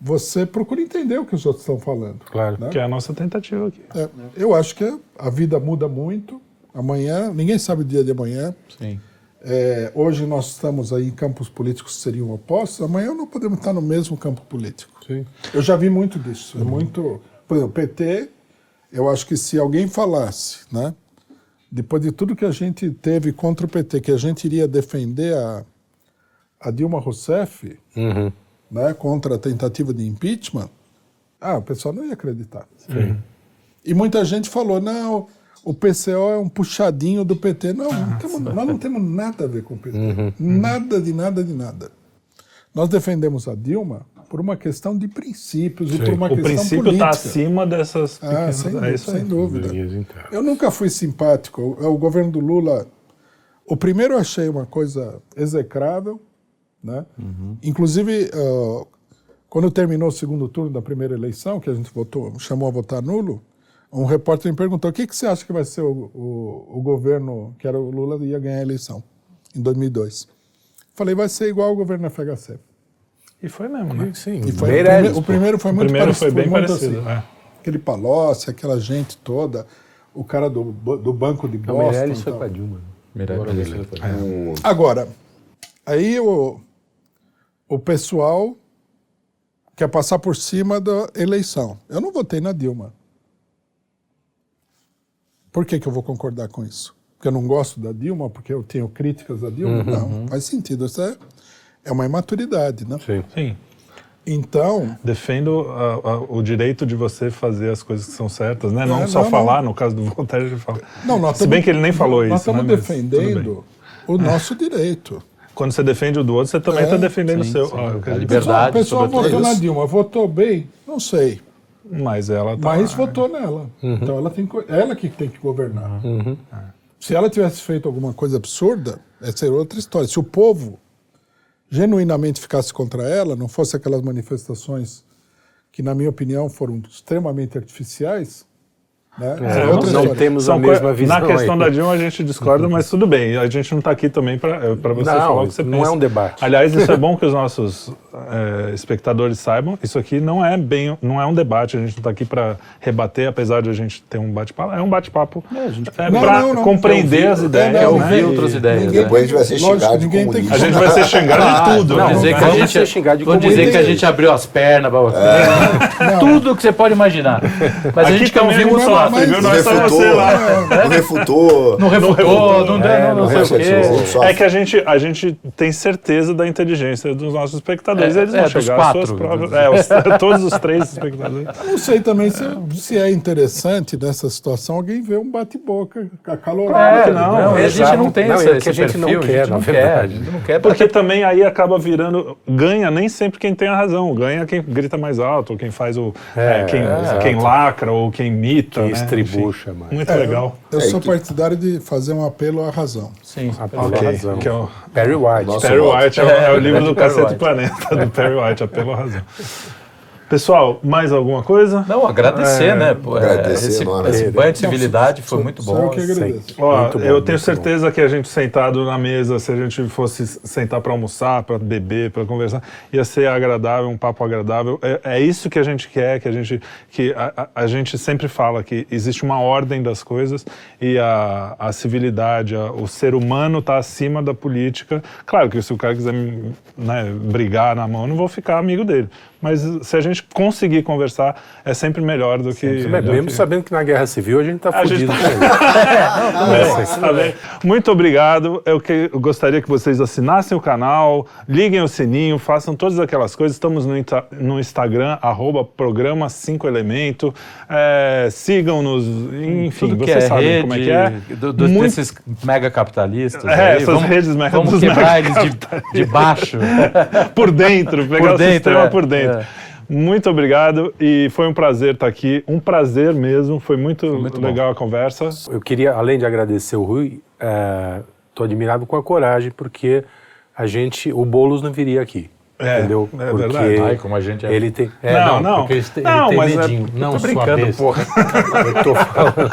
você procure entender o que os outros estão falando. Claro. né? Que é a nossa tentativa aqui. É, eu acho que a vida muda muito. Amanhã, ninguém sabe o dia de amanhã. Sim. É, hoje nós estamos aí em campos políticos que seriam opostos. Amanhã não podemos estar no mesmo campo político. Sim. Eu já vi muito disso. É muito. Por exemplo, PT, eu acho que se alguém falasse, né? Depois de tudo que a gente teve contra o PT, que a gente iria defender a, a Dilma Rousseff, né, contra a tentativa de impeachment, ah, o pessoal não ia acreditar. E muita gente falou, não, o PCO é um puxadinho do PT. Não, não temos- nós não temos nada a ver com o PT. Nada de nada de nada. Nós defendemos a Dilma por uma questão de princípios e por uma O questão princípio política. está acima dessas Ah, pequenas... sem, é sem dúvida. Eu nunca fui simpático. O, o governo do Lula, o primeiro eu achei uma coisa execrável, né? Inclusive, ah, quando terminou o segundo turno da primeira eleição, que a gente votou, chamou a votar nulo, um repórter me perguntou: o que, que você acha que vai ser o, o, o governo que era o Lula ia ganhar a eleição em 2002? Falei, vai ser igual ao governo FHC. E foi mesmo, né? Sim, E foi, o, Meirelles, prime- o primeiro foi O muito primeiro parecido. foi bem parecido. assim. é. Aquele Palocci, aquela gente toda, o cara do, do banco de O Boston. Meirelles e foi para Dilma. Meirelles. Agora você foi. O- Agora, aí o, o pessoal quer passar por cima da eleição. Eu não votei na Dilma. Por que, que eu vou concordar com isso? Porque eu não gosto da Dilma, porque eu tenho críticas à Dilma? Não, faz sentido. Isso é, é uma imaturidade, né? Sim. Sim. Então, Defendo a- a- o direito de você fazer as coisas que são certas, né? Não É, só não, falar, no caso do Voltaire, ele fala. não, nós Se bem que ele nem falou nós isso, né? estamos bem. defendendo o nosso direito. Quando você defende o do outro, você também É, está defendendo o sim, seu. sim. Ah, A liberdade. o pessoal sobretudo. votou na Isso. Dilma. Votou bem? Não sei. Mas ela tá. Mas votou nela. Então ela tem ela que tem que governar. Se ela tivesse feito alguma coisa absurda, essa era outra história. Se o povo genuinamente ficasse contra ela, não fosse aquelas manifestações que, na minha opinião, foram extremamente artificiais, né? É, é não- não temos a mesma visão. Na questão aí. da Dilma a gente discorda, mas tudo bem. A gente não está aqui também para você Não, falar o que você não pensa. é um debate. Aliás, isso é bom que os nossos eh, espectadores saibam. Isso aqui não é bem, não é um debate. A gente não está aqui para rebater, apesar de a gente ter um bate-papo. É um bate-papo é, Não, para não, não. compreender as ideias. é, não, né? ouvir E- outras ideias. Ninguém- né? Depois a gente vai ser Lógico, xingado de ninguém tem que- A gente vai ser xingado Ah, de tudo. Né? dizer que a Vamos gente, ser de vão dizer que a gente abriu as pernas você. Tudo que você pode imaginar. Mas a gente quer ouvir não outro viu? Mas Não é só refutou, você lá. não refutou. Não refutou, não, É, não, não, não sei o quê. É que a gente, a gente tem certeza da inteligência dos nossos espectadores. É, Eles é, vão dos chegar às suas quatro. provas. É, os- todos os três espectadores. Eu não sei também se, se é interessante nessa situação alguém ver um bate-boca acalorado. É, não, não, a gente não tem Não, esse, é esse a gente não perfil, quer, a gente na não quer, verdade. a gente não quer Porque também aí acaba virando. Ganha nem sempre quem tem a razão. Ganha quem grita mais alto, ou quem faz o. É, é, quem, é. quem lacra, ou quem imita. Né? estribucha. Muito É, legal. Eu É, sou que- partidário de fazer um apelo à razão. Sim. A pela Ok, razão. que é o Perry White. Nossa. Perry. White, é, o- é o livro É, do Cacete White. Planeta, do Perry White, apelo à razão. Pessoal, mais alguma coisa? Não, agradecer, É, né? Pô, é, agradecer, esse, mano. esse banho de civilidade foi muito bom. eu que agradeço. Ó, Muito bom, eu muito tenho bom. certeza que a gente sentado na mesa, se a gente fosse sentar para almoçar, para beber, para conversar, ia ser agradável, um papo agradável. É, é isso que a gente quer, que a gente que a, a- a gente sempre fala que existe uma ordem das coisas e a, a civilidade, a- o ser humano está acima da política. Claro que se o cara quiser né, brigar na mão, eu não vou ficar amigo dele. Mas se a gente conseguir conversar, é sempre melhor do que. Mesmo do que... sabendo que na guerra civil a gente tá A gente fudido. tá- com ele. É, tá bem. Muito obrigado. Eu, que, eu gostaria que vocês assinassem o canal, liguem o sininho, façam todas aquelas coisas. Estamos no, no Instagram, arroba programa 5 Elemento. É, Sigam-nos, enfim, Tudo que vocês é sabem rede, como é que é. do- dos- Muito- desses mega capitalistas. É, aí, essas vamos, redes mega- Vamos quebrar eles de, de baixo. por dentro, pegar Por o dentro, sistema é, por dentro. É. Muito obrigado e foi um prazer estar aqui. Um prazer mesmo, foi muito, muito bom. legal a conversa. Eu queria, além de agradecer o Rui, estou admirado com a coragem, porque a gente, o Boulos não viria aqui. É, entendeu? é porque verdade. Ai, como a gente é- ele tem. É, Não, não. Porque ele, tem- Não, ele mas tem é- medinho. eu não, tô brincando, porra. Eu tô falando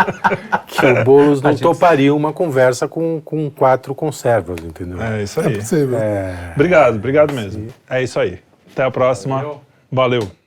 que o Boulos não toparia uma conversa com, com quatro conservas, entendeu? É isso É aí. possível. Obrigado, obrigado mesmo. É isso aí. Até a próxima. Valeu.